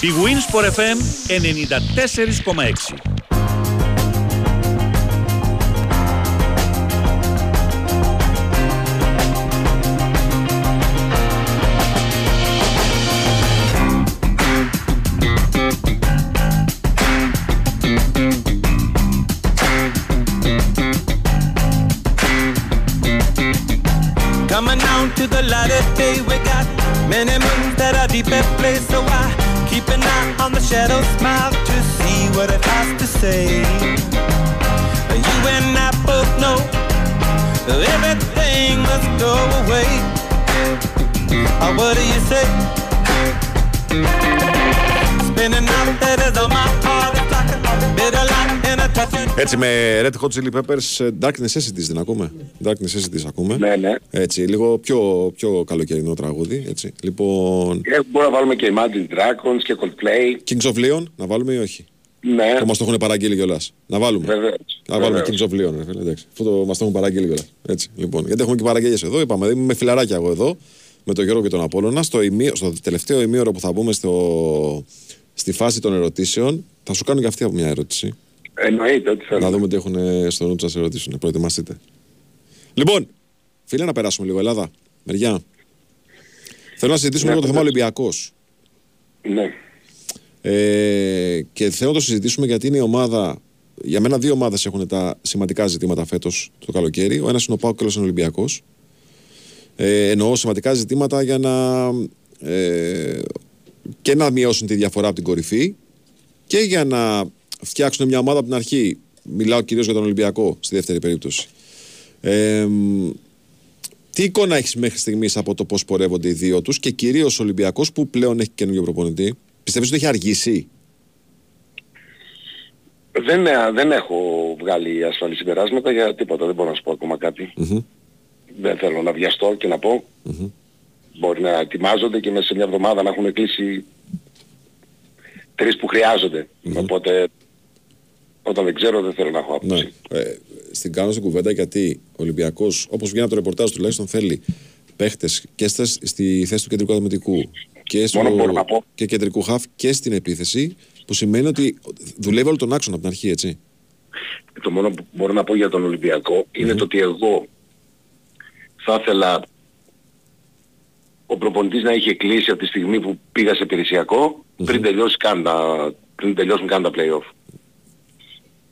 Η Winsport FM 94,6. Coming down to the light of day, we got many moons that are deep at play. So I keep an eye on the shadow smile to see what it has to say. You and I both know everything must go away. Oh, what do you say? Spinning out letters on my heart, it's like a light in a touch. Έτσι με Red Hot Chili Peppers, ε, Dark Necessities δεν ακούμε. Dark Necessities ακούμε. Ναι, ναι. Έτσι, λίγο πιο, πιο καλοκαιρινό τραγούδι. Έτσι. Λοιπόν, Ε, μπορούμε να βάλουμε και Imagine Dragons και Coldplay. Kings of Leon, να βάλουμε ή όχι; Ναι. Που μας το έχουν παραγγείλει κιόλας. Να βάλουμε. Βεβαίως. Να βάλουμε Βεβαίως. Kings of Leon, ρε φίλε, εντάξει. Αυτό το, μας το έχουν παραγγείλει κιόλας. Έτσι, λοιπόν. Γιατί έχουμε και παραγγελίες εδώ. Είπαμε, είμαι με φιλαράκια εγώ εδώ. Με τον Γιώργο και τον Απόλλωνα. Στο, ημί- στο τελευταίο ημίωρο που θα μπούμε στο, στη φάση των ερωτήσεων, θα σου κάνω και αυτή από μια ερώτηση. Εννοείται ότι θέλω. Να δούμε τι έχουν στο νου τους να σε ρωτήσουν. Προετοιμαστείτε. Λοιπόν, φίλε, να περάσουμε λίγο Ελλάδα. Μεριά. Θέλω να συζητήσουμε Ναι, λίγο το θέμα βεβαίως. Ολυμπιακός. Ναι. Ε, και θέλω να το συζητήσουμε γιατί είναι η ομάδα. Για μένα, δύο ομάδες έχουν τα σημαντικά ζητήματα φέτος το καλοκαίρι. Ο ένας είναι ο Πάο και ο άλλος είναι ο Ολυμπιακός. Ε, εννοώ σημαντικά ζητήματα για να. Ε, και να μειώσουν τη διαφορά από την κορυφή και για να φτιάξουν μια ομάδα από την αρχή. Μιλάω κυρίως για τον Ολυμπιακό στη δεύτερη περίπτωση. Ε, μ, τι εικόνα έχεις μέχρι στιγμής από το πώς πορεύονται οι δύο τους και κυρίως ο Ολυμπιακός που πλέον έχει καινούργιο προπονητή; Πιστεύεις ότι έχει αργήσει; Δεν, ε, δεν έχω βγάλει ασφαλή συμπεράσματα για τίποτα. Δεν μπορώ να σου πω ακόμα κάτι. Δεν θέλω να βιαστώ και να πω. Μπορεί να ετοιμάζονται και μέσα σε μια εβδομάδα να έχουν κλείσει τρεις που χρειάζονται. Οπότε όταν δεν ξέρω δεν θέλω να έχω άποψη. Ναι. Ε, στην κάνω στην κουβέντα γιατί ο Ολυμπιακός, όπως βγαίνει από το ρεπορτάζ τουλάχιστον, θέλει παίχτες και στα, στη θέση του κεντρικού αδομητικού και, στο, Μόνο μπορώ να πω. και κεντρικού χαφ και στην επίθεση. Που σημαίνει ότι δουλεύει όλο τον άξονα από την αρχή, έτσι. το μόνο που μπορώ να πω για τον Ολυμπιακό είναι το ότι εγώ θα ήθελα ο προπονητής να είχε κλείσει από τη στιγμή που πήγα σε υπηρεσιακό πριν, τελειώσει καν τα, πριν τελειώσουν καν τα play-off.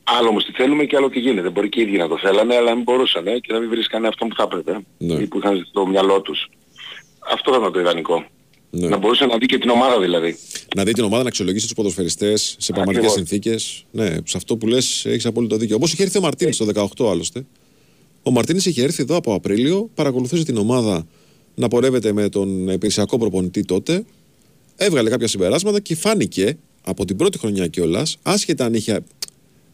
Άλλο όμως τι θέλουμε και άλλο τι γίνεται. Μπορεί και οι ίδιοι να το θέλανε αλλά μην μπορούσαν ε, και να μην βρίσκανε αυτό που θα έπρεπε Ναι. ή που είχαν στο μυαλό τους. Αυτό θα ήταν το ιδανικό. Να μπορούσε να δει και την ομάδα δηλαδή. Να δει την ομάδα να αξιολογήσει τους ποδοσφαιριστές σε πραγματικές Ακριβώς. συνθήκες. Ναι, σε αυτό που λες έχεις απόλυτο δίκιο. Όπως είχε έρθει ο Μαρτίνης το 18 άλλωστε. Ο Μαρτίνης είχε έρθει εδώ από Απρίλιο, παρακολουθούσε την ομάδα να πορεύεται με τον υπηρεσιακό προπονητή τότε. Έβγαλε κάποια συμπεράσματα και φάνηκε από την πρώτη χρονιά κιόλας, άσχετα αν είχε,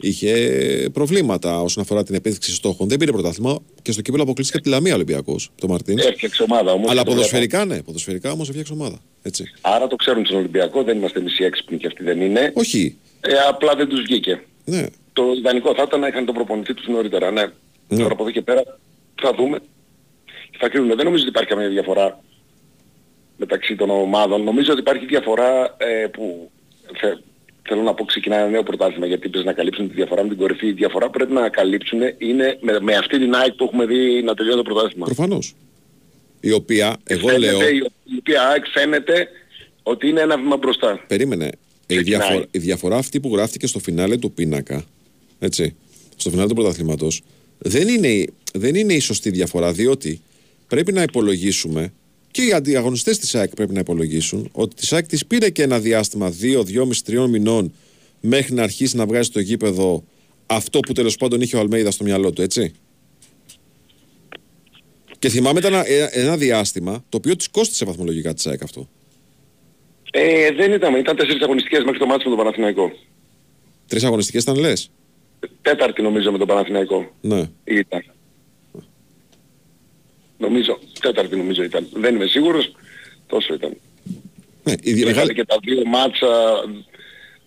είχε προβλήματα όσον αφορά την επίδειξη στόχων. Δεν πήρε πρωτάθλημα και στο κύπελο αποκλείστηκε από τη Λαμία Ολυμπιακός, το Μαρτίνη. Έφτιαξε ομάδα όμως. Αλλά και το ποδοσφαιρικά, ναι, ποδοσφαιρικά όμως έφτιαξε ομάδα. Έτσι. Άρα το ξέρουν στον Ολυμπιακό, δεν είμαστε εμείς οι έξυπνοι και αυτοί δεν είναι. Όχι. Ε, απλά δεν τους βγήκε. Ναι. Το ιδανικό θα ήταν να είχαν τον προπονητή τους νωρίτερα, ναι. Τώρα από εδώ και πέρα θα δούμε. Θα κρίνουμε. Δεν νομίζω ότι υπάρχει καμία διαφορά μεταξύ των ομάδων. Νομίζω ότι υπάρχει διαφορά ε, που θε, θέλω να πω ξεκινάει ένα νέο πρωτάθλημα γιατί είπες να καλύψουν τη διαφορά με την κορυφή. Η διαφορά που πρέπει να καλύψουν είναι με, με αυτή την ΑΕΚ που έχουμε δει να τελειώνει το πρωτάθλημα. Προφανώς. Η οποία, εγώ Φαίνεται, λέω. Η, η οποία ΑΕΚ φαίνεται ότι είναι ένα βήμα μπροστά. Περίμενε. Η Ξεκινάει. διαφορά, η διαφορά αυτή που γράφτηκε στο φινάλε του πίνακα, έτσι, στο φινάλε του πρωταθλήματος, δεν είναι, δεν είναι η σωστή διαφορά, διότι πρέπει να υπολογίσουμε και οι αντιαγωνιστές της ΑΕΚ πρέπει να υπολογίσουν ότι της ΑΕΚ της πήρε και ένα διάστημα 2-2,5-3 μηνών μέχρι να αρχίσει να βγάζει στο γήπεδο αυτό που τέλος πάντων είχε ο Αλμέιδα στο μυαλό του, έτσι. Και θυμάμαι ήταν ένα, ένα διάστημα το οποίο της κόστησε βαθμολογικά της ΑΕΚ αυτό. Ε, δεν ήταν, ήταν τέσσερις αγωνιστικές μέχρι το μάτι με τον Παναθηναϊκό. Τρεις αγωνιστικές ήταν λες. Τέταρτη νομίζω με τον Παναθηναϊκό Ναι. ήταν. Νομίζω, τέταρτη νομίζω ήταν. Δεν είμαι σίγουρος, τόσο ήταν. Ναι, η Και μεγάλη- είχαν και τα δύο μάτσα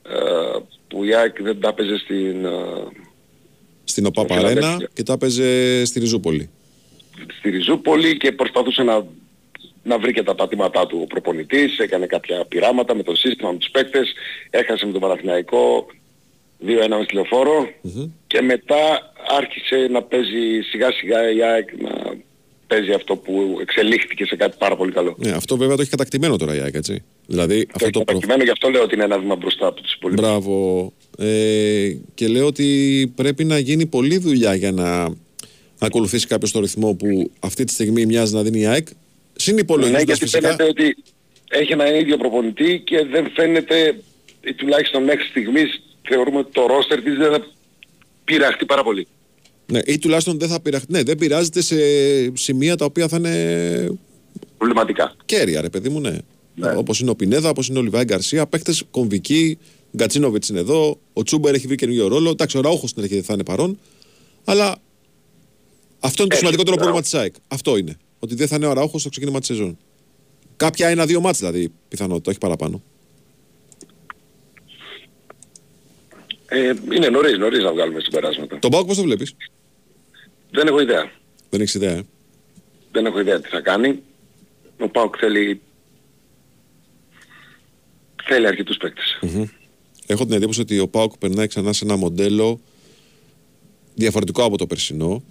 ε, που η ΑΕΚ δεν τα έπαιζε στην, ε, στην ΟΠΑ Στη Παρένα Φιλαδέλφια. και τα έπαιζε στη Ριζούπολη. στη Ριζούπολη και προσπαθούσε να, να βρει και τα πατήματά του ο προπονητής, έκανε κάποια πειράματα με το σύστημα, με τους παίκτες, έχασε με τον Παναθηναϊκό 2-1 μες στη λεωφορο και μετά άρχισε να παίζει σιγά σιγά η ΑΕΚ να παίζει αυτό που εξελίχθηκε σε κάτι πάρα πολύ καλό. Ναι, αυτό βέβαια το έχει κατακτημένο τώρα η ΑΕΚ, έτσι. Δηλαδή αυτό το προ... Προκειμένου γι' αυτό λέω ότι είναι ένα βήμα μπροστά από τους υπόλοιπους. Μπράβο. Ε, και λέω ότι πρέπει να γίνει πολλή δουλειά για να ακολουθήσει κάποιος το ρυθμό που αυτή τη στιγμή μοιάζει να δίνει η ΑΕΚ. Ναι, Συνυπολογίζοντας γιατί φυσικά. φαίνεται ότι έχει ένα ίδιο προπονητή και δεν φαίνεται, ή τουλάχιστον μέχρι στιγμής, θεωρούμε ότι το ρόστερ της δεν θα πειραχτεί πάρα πολύ. Ναι, ή τουλάχιστον δεν θα πειραχτεί. Ναι, δεν πειράζεται σε σημεία τα οποία θα είναι Προβληματικά. κέρια, ρε παιδί μου, ναι. Όπως είναι ο Πινέδα, όπως είναι ο Λιβάη Γκαρσία, παίχτε κομβικοί. Γκατσίνοβιτς είναι εδώ. Ο Τσούμπερ έχει βρει καινούριο ρόλο. Εντάξει, ο Ραούχο στην αρχή δεν θα είναι παρόν. Αλλά αυτό είναι το Έχει, σημαντικότερο μπράβο. πρόβλημα της ΑΕΚ. Αυτό είναι. Ότι δεν θα είναι ο Ραούχο στο ξεκίνημα της σεζόν. Κάποια ένα-δύο μάτς δηλαδή πιθανότητα, όχι παραπάνω. Ε, είναι νωρίς, νωρίς να βγάλουμε συμπεράσματα. Τον Πάουκ πώς το βλέπεις; Δεν έχω ιδέα. Δεν έχεις ιδέα. Ε; Δεν έχω ιδέα τι θα κάνει. Ο Πάουκ θέλει... Θέλει αρκετούς παίκτες. Μμμ. Έχω την εντύπωση ότι ο Πάουκ περνάει ξανά σε ένα μοντέλο διαφορετικό από το περσινό.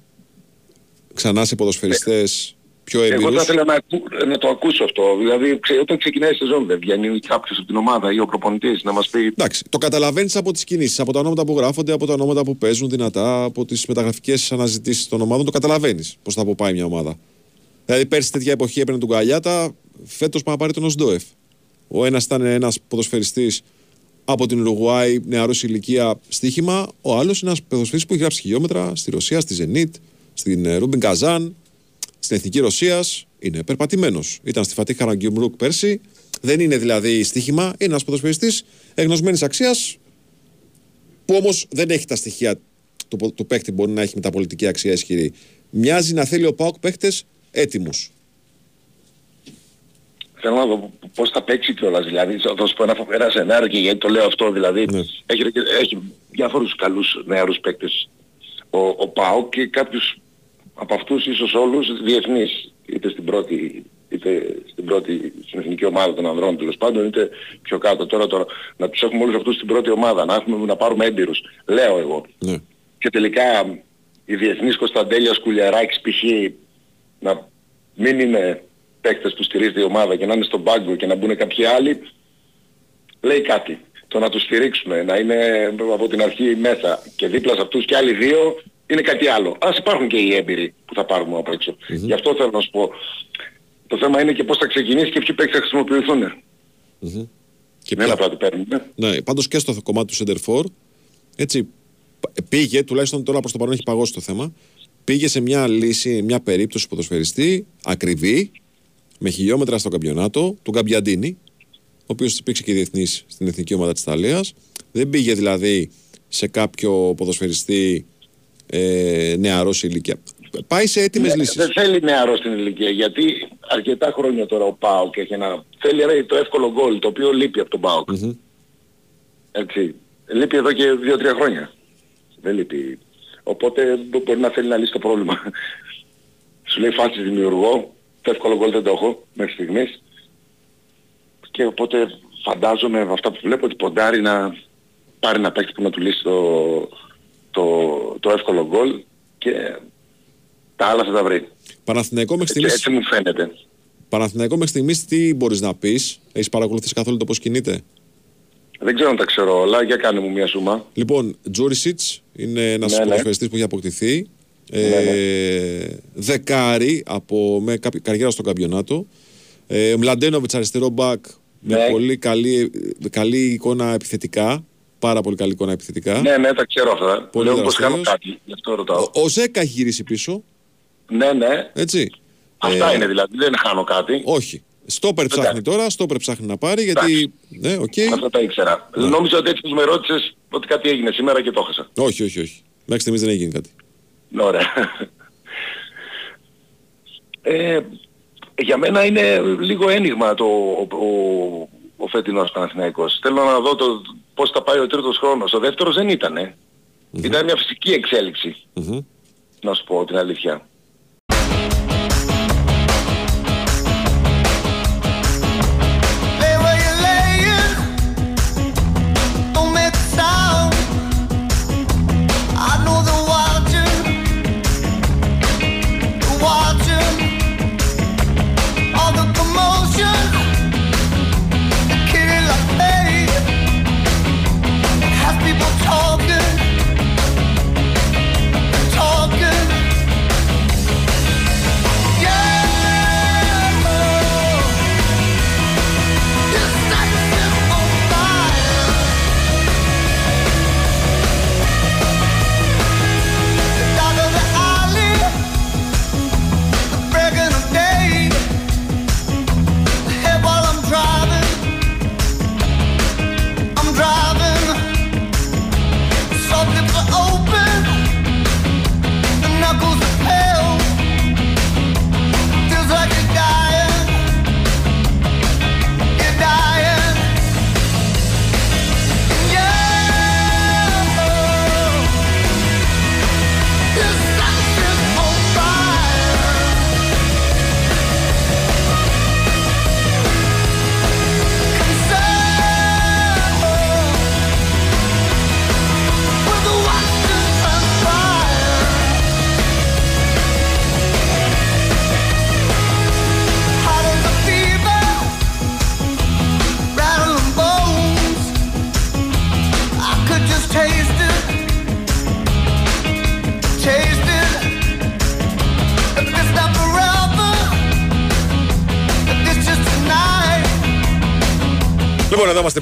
Ξανά σε ποδοσφαιριστές πιο Εγώ έμπειρους. θα ήθελα να, ακού- να το ακούσω αυτό. Δηλαδή, ξέ, όταν ξεκινάει η σεζόν δεν βγαίνει κάποιος από την ομάδα ή ο προπονητής να μας πει Εντάξει, το καταλαβαίνεις από τις κινήσεις, από τα ονόματα που γράφονται, από τα ονόματα που παίζουν δυνατά, από τις μεταγραφικές αναζητήσεις των ομάδων. Το καταλαβαίνεις πώς θα αποπάει μια ομάδα. Δηλαδή, πέρσι τέτοια εποχή έπαιρνε τον Καλιάτα, φέτος πάει να πάρει τον Οζντόεφ. Ο ένας ήταν ένας ποδοσφαιριστής από την Ουρουγουάη, νεαρός ηλικία στοίχημα. Ο άλλος είναι ένας ποδοσφαιριστής που έχει γράψει χιλιόμετρα στη Ρωσία, στη Ζενίτ, στην ε, Ρούμπιν Καζάν, στην Εθνική Ρωσία. Είναι περπατημένος. Ήταν στη Φατίχ Καραγκιουμρούκ πέρσι. Δεν είναι δηλαδή στοίχημα. Είναι ένας ποδοσφαιριστής εγνωσμένης αξίας που όμως δεν έχει τα στοιχεία του, πο- του παίκτη που μπορεί να έχει μεταπωλητική αξία ισχυρή. Μοιάζει να θέλει ο Πάοκ παίκτες έτοιμους. Θέλω να δω πώς θα παίξει κιόλας. Δηλαδή, θα σου πω ένα, ένα σενάριο και γιατί το λέω αυτό. Δηλαδή, έχει, έχει διάφορους καλούς νεαρούς παίκτες ο, ο ΠΑΟ και κάποιους από αυτούς ίσως όλους διεθνείς. Είτε στην πρώτη, είτε στην πρώτη, στην εθνική ομάδα των ανδρών τέλος πάντων, είτε πιο κάτω. Τώρα, τώρα να τους έχουμε όλους αυτούς στην πρώτη ομάδα, να, έχουμε, να πάρουμε έμπειρους. Λέω εγώ. Ναι. και τελικά οι διεθνείς Κωνσταντέλια Κουλιαράκης π.χ. να μην είναι παίκτες που στηρίζεται η ομάδα και να είναι στον πάγκο και να μπουν κάποιοι άλλοι, λέει κάτι. Το να τους στηρίξουμε, να είναι από την αρχή μέσα και δίπλα σε αυτούς και άλλοι δύο, είναι κάτι άλλο. Ας υπάρχουν και οι έμπειροι που θα πάρουμε από έξω. Γι' αυτό θέλω να σου πω. Το θέμα είναι και πώς θα ξεκινήσει και ποιοι παίκτες θα χρησιμοποιηθούν. Και Με ένα πράγμα παίρνουμε. Ναι, πάντως και στο κομμάτι του Center έτσι, π- πήγε, τουλάχιστον τώρα προς το παρόν έχει παγώσει το θέμα, πήγε σε μια λύση, μια περίπτωση ποδοσφαιριστή, ακριβή, με χιλιόμετρα στο καμπιονάτο, του Γκαμπιαντίνη, ο οποίος υπήρξε και διεθνής στην εθνική ομάδα της Ιταλίας. Δεν πήγε δηλαδή σε κάποιο ποδοσφαιριστή ε, νεαρός σε ηλικία. Πάει σε έτοιμες Ναι, λύσεις. Δεν θέλει νεαρό στην ηλικία γιατί αρκετά χρόνια τώρα ο ΠΑΟΚ έχει ένα... Θέλει ρε, το εύκολο γκολ το οποίο λείπει από τον ΠΑΟΚ. Έτσι. Λείπει εδώ και 2-3 χρόνια. Δεν λείπει. Οπότε μπο- μπορεί να θέλει να λύσει το πρόβλημα. Σου λέει φάση δημιουργώ, το εύκολο γκολ δεν το έχω μέχρι στιγμής. Και οπότε φαντάζομαι με αυτά που βλέπω ότι ποντάρει να πάρει ένα παίκτη που να του λύσει το, το, το εύκολο γκολ και τα άλλα θα τα βρει. Παναθηναϊκό μέχρι Έτσι, στιγμής, έτσι μου φαίνεται. Παναθηναϊκό μέχρι στιγμής τι μπορείς να πεις, έχεις παρακολουθήσει καθόλου το πώς κινείται; Δεν ξέρω αν τα ξέρω όλα, για κάνε μου μια σούμα. Λοιπόν, Τζούρισιτς είναι ένας Ναι, ναι. ποδοσφαιριστής που έχει αποκτηθεί. Ε, Δεκάρι από, με καπ- καριέρα στο καμπιονάτο. Ε, Μλαντένοβιτς αριστερό μπακ με Ναι. πολύ καλή, καλή εικόνα επιθετικά. Πάρα πολύ καλή εικόνα επιθετικά. Ναι, ναι, τα ξέρω αυτά. Πολύ Λέω πως κάνω δραστήριος. κάτι, γι' αυτό ρωτάω. Ο Ζέκα έχει γυρίσει πίσω. Ναι, ναι. Έτσι. Αυτά Ε, είναι δηλαδή, δεν χάνω κάτι. Όχι. Στόπερ ψάχνει τώρα, στόπερ ψάχνει να πάρει γιατί. Ναι, οκ. Αυτά τα ήξερα. Νόμιζα ότι έτσι που με ρώτησες ότι κάτι έγινε σήμερα και το έχασα. Όχι, όχι, όχι. Μέχρι στιγμής δεν έχει γίνει κάτι. Ναι, Ωραία. Ε, για μένα είναι λίγο αίνιγμα το, ο, ο, ο φετινός Παναθηναϊκός. Θέλω να δω το, πώς θα πάει ο τρίτος χρόνος. Ο δεύτερος δεν ήτανε. Ήταν μια φυσική εξέλιξη, Μμμ. να σου πω την αλήθεια.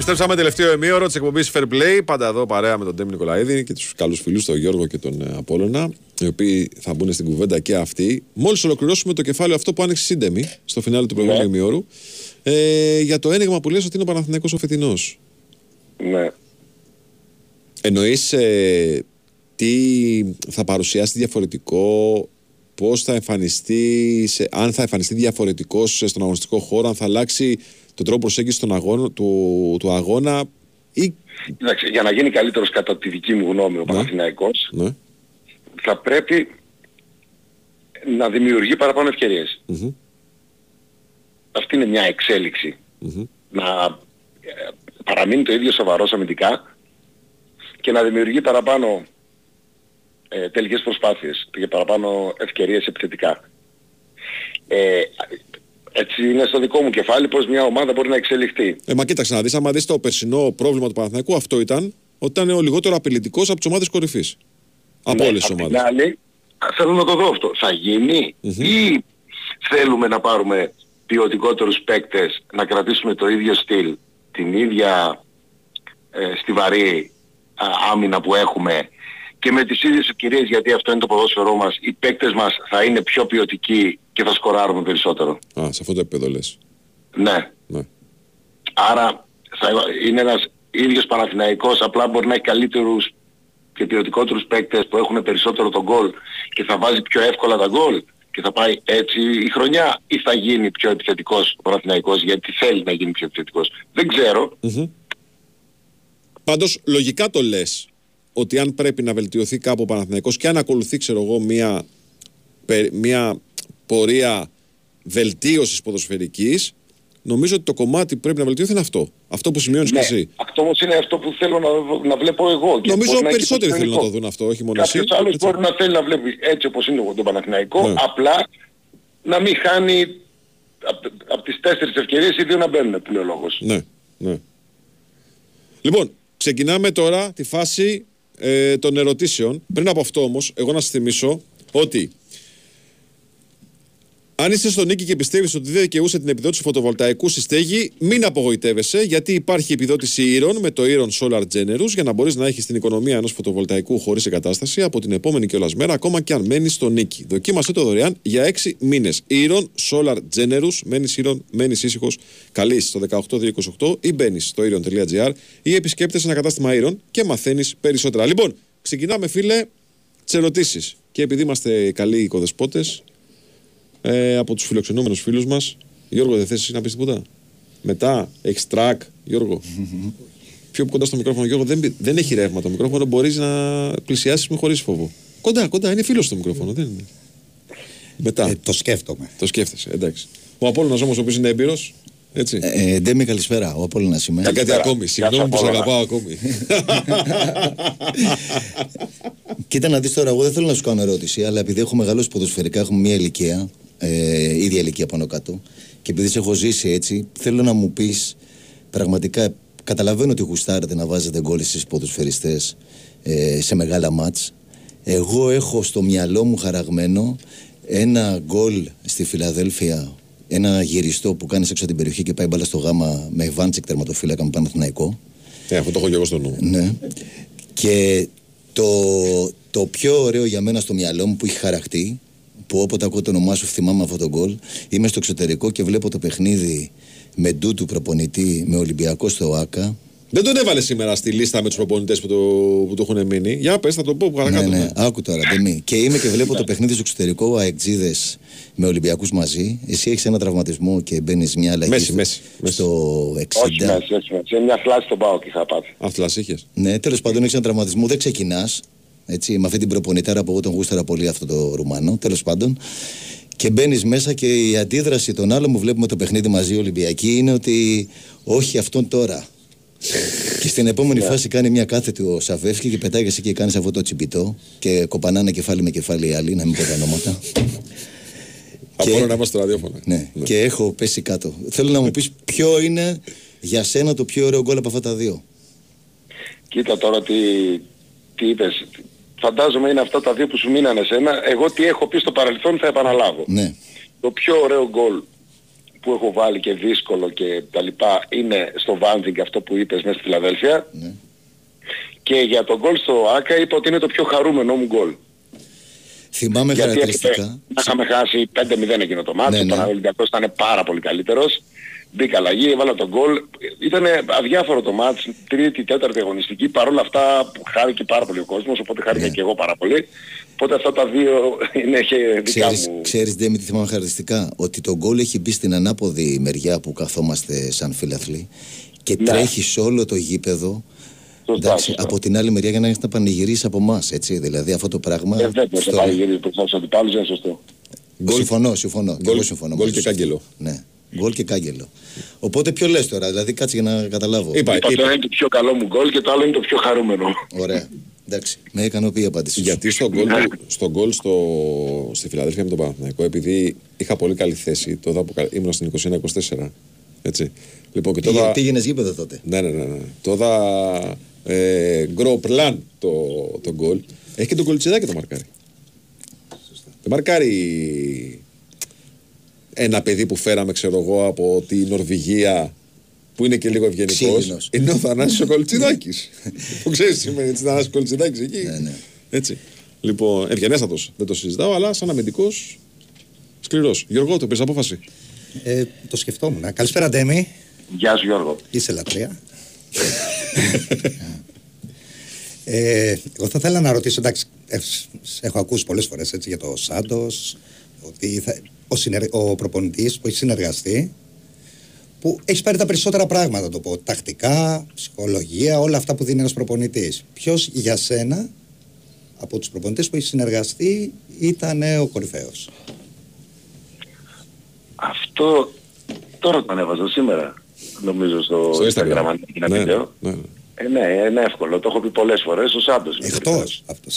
Επιστρέψαμε τελευταίο ημίωρο της εκπομπής Fair Play. Πάντα εδώ παρέα με τον Τέμι Νικολαίδη και τους καλούς φίλους, τον Γιώργο και τον ε, Απόλλωνα, οι οποίοι θα μπουν στην κουβέντα και αυτοί. Μόλις ολοκληρώσουμε το κεφάλαιο αυτό που άνοιξε σύντεμη στο φινάλε του προηγούμενου ημίωρου. Ε, για το ένιγμα που λες ότι είναι ο Παναθηναϊκός ο φετινός. Ναι. Εννοείς ε, τι θα παρουσιάσει διαφορετικό, πώς θα εμφανιστεί, σε- αν θα εμφανιστεί διαφορετικός στον αγωνιστικό χώρο, αν θα αλλάξει τον τρόπο προσέγγισης των αγώνα, του, του αγώνα ή. Εντάξει, για να γίνει καλύτερος κατά τη δική μου γνώμη ο Παναθηναϊκός Ναι. θα πρέπει να δημιουργεί παραπάνω ευκαιρίες. Μμμ. Αυτή είναι μια εξέλιξη. Μμμ. Να ε, παραμείνει το ίδιο σοβαρός αμυντικά και να δημιουργεί παραπάνω ε, τελικές προσπάθειες και παραπάνω ευκαιρίες επιθετικά. Ε, έτσι είναι στο δικό μου κεφάλι πως μια ομάδα μπορεί να εξελιχθεί. Ε, μα κοίταξε να δεις, άμα δεις το περσινό πρόβλημα του Παναθηναϊκού, αυτό ήταν ότι ήταν ο λιγότερο απειλητικός από τις ομάδες κορυφής. Από Ναι, όλες τις απ' την ομάδες. άλλη, θέλω να το δω αυτό. Θα γινει ή θέλουμε να πάρουμε ποιοτικότερους παίκτες, να κρατήσουμε το ίδιο στυλ, την ίδια ε, στιβαρή α, άμυνα που έχουμε και με τις ίδιες ευκαιρίες γιατί αυτό είναι το ποδόσφαιρό μας, οι παίκτες μας θα είναι πιο ποιοτικοί και θα σκοράρουμε περισσότερο. Α, σε αυτό το επίπεδο λες. Ναι. Ναι. Άρα θα είναι ένας ίδιος Παναθηναϊκός, απλά μπορεί να έχει καλύτερους και ποιοτικότερους παίκτες που έχουν περισσότερο τον γκολ και θα βάζει πιο εύκολα τα γκολ και θα πάει έτσι η χρονιά ή θα γίνει πιο επιθετικός ο Παναθηναϊκός γιατί θέλει να γίνει πιο επιθετικός. Δεν ξέρω. Μμμ. Πάντως λογικά το λες ότι αν πρέπει να βελτιωθεί κάπου ο Παναθηναϊκός και αν ακολουθεί ξέρω εγώ μια, πε- μια πορεία βελτίωσης ποδοσφαιρικής νομίζω ότι το κομμάτι που πρέπει να βελτιωθεί είναι αυτό. Αυτό που σημειώνεις Ναι, και εσύ. αυτό όμως είναι αυτό που θέλω να, να βλέπω εγώ. και Νομίζω μπορεί να έχει περισσότεροι το θέλουν να το τελικό. δουν αυτό, όχι μόνο εσύ. Κάποιος άλλος Έτσι. μπορεί να θέλει να βλέπει έτσι όπως είναι τον Παναθηναϊκό, Ναι. απλά να μην χάνει από απ τις τέσσερις ευκαιρίες οι δύο να μπαίνουν που λέει ο λόγος. Ναι, ναι. Λοιπόν, ξεκινάμε τώρα τη φάση ε, των ερωτήσεων. Πριν από αυτό όμως, εγώ να σας θυμίσω ότι αν είσαι στο νίκη και πιστεύεις ότι δεν δικαιούσε την επιδότηση φωτοβολταϊκού στη στέγη, μην απογοητεύεσαι, γιατί υπάρχει επιδότηση ήρων με το Iron Solar Generous για να μπορείς να έχεις την οικονομία ενός φωτοβολταϊκού χωρίς εγκατάσταση από την επόμενη κιόλα μέρα, ακόμα και αν μένεις στο νίκη. Δοκίμασε το δωρεάν για 6 μήνες. Iron Solar Generous, μένεις ήρων, μένεις ήσυχος. Καλείς στο 18228 ή μπαίνεις στο iron.gr ή επισκέπτεσαι ένα κατάστημα Iron και μαθαίνεις περισσότερα. Λοιπόν, ξεκινάμε, φίλε, τις ερωτήσεις. Και επειδή είμαστε καλοί οικοδεσπότες, ε, από τους φιλοξενούμενους φίλους μας. Γιώργο, δεν θες εσύ να πεις τίποτα; Μετά, έχεις track, Γιώργο. Πιο κοντά στο μικρόφωνο, Γιώργο, δεν, πη- δεν έχει ρεύμα το μικρόφωνο, μπορείς να πλησιάσεις με χωρίς φόβο. Κοντά, κοντά, είναι φίλος στο μικρόφωνο, δεν είναι. Μετά. Ε, το σκέφτομαι. Το σκέφτεσαι, εντάξει. Ο Απόλλωνας όμως, ο οποίος είναι έμπειρος, έτσι. Ε, Ντέμι, καλησπέρα. Ο Απόλλωνας είμαι. Για κάτι ακόμη, συγγνώμη που σε αγαπάω ακόμη. Κοίτα να δεις τώρα, εγώ δεν θέλω να σου κάνω ερώτηση, αλλά επειδή έχω μεγαλώσει ποδοσφαιρικά, έχουμε μια ηλικία, ε, ίδια ηλικία πάνω κάτω, και επειδή σε έχω ζήσει έτσι, θέλω να μου πεις πραγματικά, καταλαβαίνω ότι γουστάρετε να βάζετε γκολ στις ποδοσφαιριστές ε, σε μεγάλα μάτς. Εγώ έχω στο μυαλό μου χαραγμένο ένα γκολ στη Φιλαδέλφια, ένα γυριστό που κάνει έξω από την περιοχή και πάει μπάλα στο γάμα με Βάντσικ τερματοφύλακα με Παναθηναϊκό. Ε, αυτό το έχω και εγώ στο νου. Ναι. Και το, το πιο ωραίο για μένα στο μυαλό μου που έχει χαραχτεί, που όποτε ακούω το όνομά σου θυμάμαι αυτό το γκολ, είμαι στο εξωτερικό και βλέπω το παιχνίδι με ντούτου προπονητή με Ολυμπιακό στο ΆΚΑ. Δεν τον έβαλε σήμερα στη λίστα με τους προπονητές που, το, που του έχουν μείνει. Για πες, θα το πω παρακάτω. Ναι, ναι, άκου τώρα, Ντεμή. Και είμαι και βλέπω το παιχνίδι στο εξωτερικό, αεκτζίδες με Ολυμπιακούς μαζί. Εσύ έχεις ένα τραυματισμό και μπαίνεις μια αλλαγή. Μέση, στο- μέση, μέση. Στο 60. Όχι μέσα, όχι μέσα. Είναι μια φλάση στον πάω και θα πάτε. Αθλάς είχες. Ναι, τέλος πάντων έχεις ένα τραυματισμό, δεν ξεκινάς. Έτσι, με αυτή την προπονητάρα που εγώ τον γούσταρα πολύ αυτό το Ρουμάνο, τέλος πάντων. Και μπαίνεις μέσα και η αντίδραση των άλλων που βλέπουμε το παιχνίδι μαζί Ολυμπιακοί είναι ότι όχι αυτόν τώρα. και στην επόμενη φάση κάνει μια κάθετη ο Σαβεύσκη και πετάγεσαι και κάνεις αυτό το τσιμπιτό και κοπανάνε κεφάλι με κεφάλι οι άλλοι, να μην πω τα ονόματα. Από όλα να είμαστε στο ραδιόφωνο. Ναι, και έχω πέσει κάτω. Θέλω να μου πεις ποιο είναι για σένα το πιο ωραίο γκολ από αυτά τα δύο. Κοίτα τώρα τι, τι είπες. Φαντάζομαι είναι αυτά τα δύο που σου μείνανε σένα. Εγώ τι έχω πει στο παρελθόν θα επαναλάβω. Ναι. Το πιο ωραίο γκολ που έχω βάλει και δύσκολο και τα λοιπά είναι στο Βάνδινγκ αυτό που είπες μέσα στη Φιλαδέλφια. Ναι. Και για τον γκολ στο Άκα είπα ότι είναι το πιο χαρούμενο μου γκολ. Θυμάμαι Γιατί χαρακτηριστικά. έπρεπε να είχαμε χάσει 5-0 εκείνο το μάτσο, Ναι, ναι. ο Ολυμπιακός ήταν πάρα πολύ καλύτερος. Μπήκα αλλαγή, έβαλα τον γκολ. Ήταν αδιάφορο το μάτς, τρίτη, τέταρτη αγωνιστική. Παρ' όλα αυτά χάρηκε πάρα πολύ ο κόσμος, οπότε χάρηκα Ναι. και εγώ πάρα πολύ. Οπότε αυτά τα δύο είναι και δικά Ξέρεις, μου. ξέρεις Ντέμι τι θυμάμαι χαρακτηριστικά; Ότι το γκολ έχει μπει στην ανάποδη μεριά που καθόμαστε σαν φίλαθλοι Και Ναι. τρέχει σε όλο το γήπεδο εντάξει, από την άλλη μεριά για να έχεις να πανηγυρίσεις από εμάς, έτσι. Δηλαδή αυτό το πράγμα. Ε, δεν μπορεί στο- να παρηγυρίζει μπροστά στους αντιπάλους, είναι σωστό. Συμφωνώ, συμφωνώ. Και εγώ συμφωνώ. γκολ μαζί και σου. κάγκελο. Ναι. Γκολ και κάγκελο. Οπότε ποιο λες τώρα, δηλαδή κάτσε για να καταλάβω. Είπα, Είπα, το ένα είναι το πιο καλό μου γκολ και το άλλο είναι το πιο χαρούμενο. Ωραία. Εντάξει, με ικανοποιεί η απάντηση. σου. Γιατί στον γκολ, του- στον γκολ στο, στη Φιλαδέλφια με τον Παναθηναϊκό, επειδή είχα πολύ καλή θέση, τότε που κα- ήμουν στην 21-24. Έτσι. Λοιπόν, και Πήγε- τότε. Πήγαινες γήπεδο τότε; Ναι, ναι, ναι. ναι. Τότε ε, γκροπλάν το, το γκολ. Έχει και τον κολτσιδάκι το μαρκάρι. Δεν μαρκάρει ένα παιδί που φέραμε, ξέρω εγώ, από τη Νορβηγία που είναι και λίγο ευγενικός. Ξύλινος. Είναι ο Θανάσης ο Κολτσιδάκης. που ξέρεις τι σημαίνει έτσι, Θανάσης Κολτσιδάκης εκεί. Ναι, Έτσι. Λοιπόν, ευγενέστατος. Δεν το συζητάω, αλλά σαν αμυντικός σκληρός. Γιώργο, το πήρες απόφαση; Ε, το σκεφτόμουν. Καλησπέρα, Ντέμι. Γεια σου Γιώργο. Είσαι λατρεία. ε, εγώ θα ήθελα να ρωτήσω, εντάξει, ε, σ- έχω ακούσει πολλές φορές έτσι, για το Σάντος, ότι θα, ο, συνεργ, ο προπονητής που έχει συνεργαστεί, που έχει πάρει τα περισσότερα πράγματα, να το πω, τακτικά, ψυχολογία, όλα αυτά που δίνει ένας προπονητής. Ποιος για σένα, από τους προπονητές που έχει συνεργαστεί, ήταν ο κορυφαίος; Αυτό τώρα το ανέβαζα σήμερα, νομίζω στο, Στο Instagram, Instagram. αν είναι Ναι, βίντεο. ναι. Ε, ναι, είναι εύκολο. Το έχω πει πολλές φορές. Ο Σάντος. Εκτός από το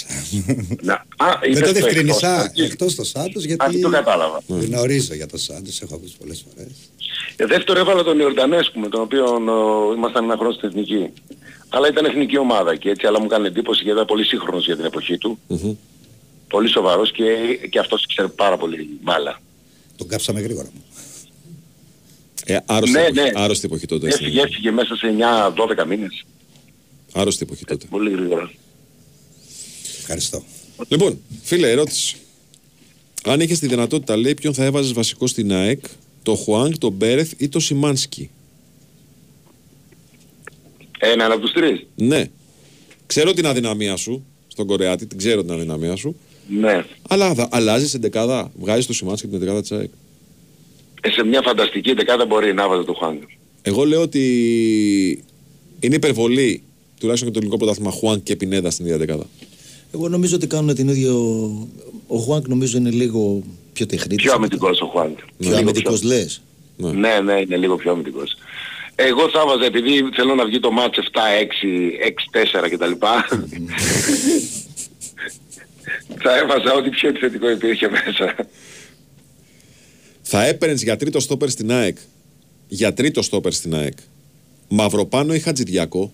Να, α, Δεν είπες το το διευκρινίσα εκτός. εκτός το Σάντος γιατί Α, το κατάλαβα. γνωρίζω για το Σάντος, έχω ακούσει πολλές φορές. Ε, δεύτερο έβαλα τον Ιορδανέσκου με τον οποίο ο, ήμασταν ένα χρόνο στην εθνική. Αλλά ήταν εθνική ομάδα και έτσι, αλλά μου έκανε εντύπωση γιατί ήταν πολύ σύγχρονος για την εποχή του. Πολύ σοβαρός και, και αυτός ξέρει πάρα πολύ μπάλα. Τον κάψαμε γρήγορα. Ε, άρρωστη, Ναι, εποχή, ναι. άρρωστη εποχή τότε. στην- Έφυγε, έφυγε μέσα σε 9-12 μήνες. Άρρωστη εποχή τότε. Πολύ γρήγορα. Ευχαριστώ. Λοιπόν, φίλε, ερώτηση. Αν είχες τη δυνατότητα, λέει, ποιον θα έβαζες βασικό στην ΑΕΚ, το Χουάνγκ, το Μπέρεθ ή το Σιμάνσκι; Έναν από τους τρεις. Ναι. Ξέρω την αδυναμία σου στον Κορεάτη, την ξέρω την αδυναμία σου. Ναι. Αλλά θα- αλλάζεις εντεκάδα, βγάζεις το Σιμάνσκι την εντεκάδα της ΑΕΚ. Ε, σε μια φανταστική δεκάδα μπορεί να βάζει το Χουάνγκ. Εγώ λέω ότι είναι υπερβολή, τουλάχιστον και το ελληνικό πρωτάθλημα, Χουάνγκ και Πινέδα στην ίδια δεκάδα. Εγώ νομίζω ότι κάνουν την ίδια. Ο Χουάνκ νομίζω είναι λίγο πιο τεχνίτης. Πιο αμυντικός ο Χουάνγκ. Πιο Λίγο αμυντικός πιο- λες. Ναι, ναι, είναι λίγο πιο αμυντικός. Εγώ θα βάζα, επειδή θέλω να βγει το μάτς 7-6, 6-4 κτλ. θα έβαζα ό,τι πιο επιθετικό υπήρχε μέσα. Θα έπαιρνες για τρίτο στόπερ στην ΑΕΚ. Για τρίτο στόπερ στην ΑΕΚ. Μαυροπάνο ή Χατζηδιακό.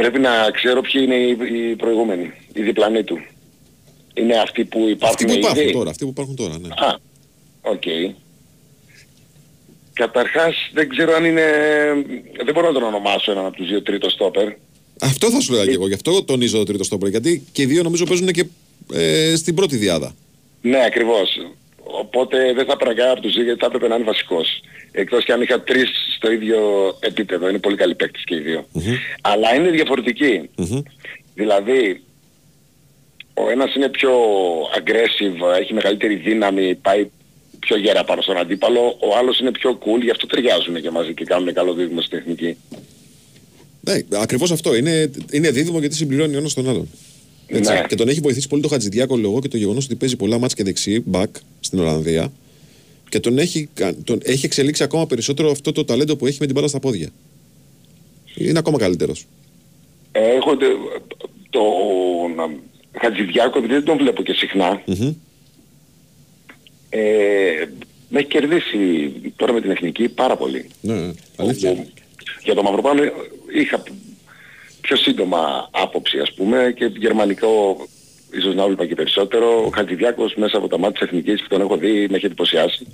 Πρέπει να ξέρω ποιοι είναι οι, οι προηγούμενοι, οι διπλανοί του. Είναι αυτοί που υπάρχουν Αυτοί που υπάρχουν ήδη. τώρα. Αυτοί που υπάρχουν τώρα, ναι. Α, οκ. Καταρχάς δεν ξέρω αν είναι... Δεν μπορώ να τον ονομάσω έναν από τους δύο τρίτο στόπερ. Αυτό θα σου λέγα και εγώ. Γι' αυτό τονίζω το τρίτο στόπερ. Γιατί και οι δύο νομίζω παίζουν και ε, στην πρώτη διάδα. Ναι, ακριβώς. Οπότε δεν θα πρέπει να από τους δύο γιατί θα έπρεπε να είναι βασικός. Εκτός και αν είχα τρεις στο ίδιο επίπεδο. Είναι πολύ καλοί παίκτες και οι δύο. Αλλά είναι διαφορετικοί. Δηλαδή, ο ένας είναι πιο aggressive, έχει μεγαλύτερη δύναμη, πάει πιο γέρα πάνω στον αντίπαλο. Ο άλλος είναι πιο cool, γι' αυτό ταιριάζουν και μαζί και κάνουν καλό δίδυμο στην τεχνική. Ναι, ακριβώς αυτό. Είναι, είναι δίδυμο γιατί συμπληρώνει ο ένας τον άλλον. Έτσι. Ναι. Και τον έχει βοηθήσει πολύ το Χατζηδιάκο λόγο και το γεγονός ότι παίζει πολλά μάτς και δεξί, back στην Ολλανδία. Και τον έχει, κα- τον έχει εξελίξει ακόμα περισσότερο αυτό το ταλέντο που έχει με την μπάλα στα πόδια. Είναι ακόμα καλύτερος. Ε, Έχω τε- τον Χατζηδιάκο, επειδή δεν τον βλέπω και συχνά, ε, με έχει κερδίσει τώρα με την εθνική πάρα πολύ. Ναι, αλήθεια. Για το Μαυροπάνο είχα πιο σύντομα άποψη ας πούμε και γερμανικό ίσως να έβλεπα και περισσότερο. Ο Χατζηδιάκος μέσα από τα μάτια της εθνικής που τον έχω δει με έχει εντυπωσιάσει.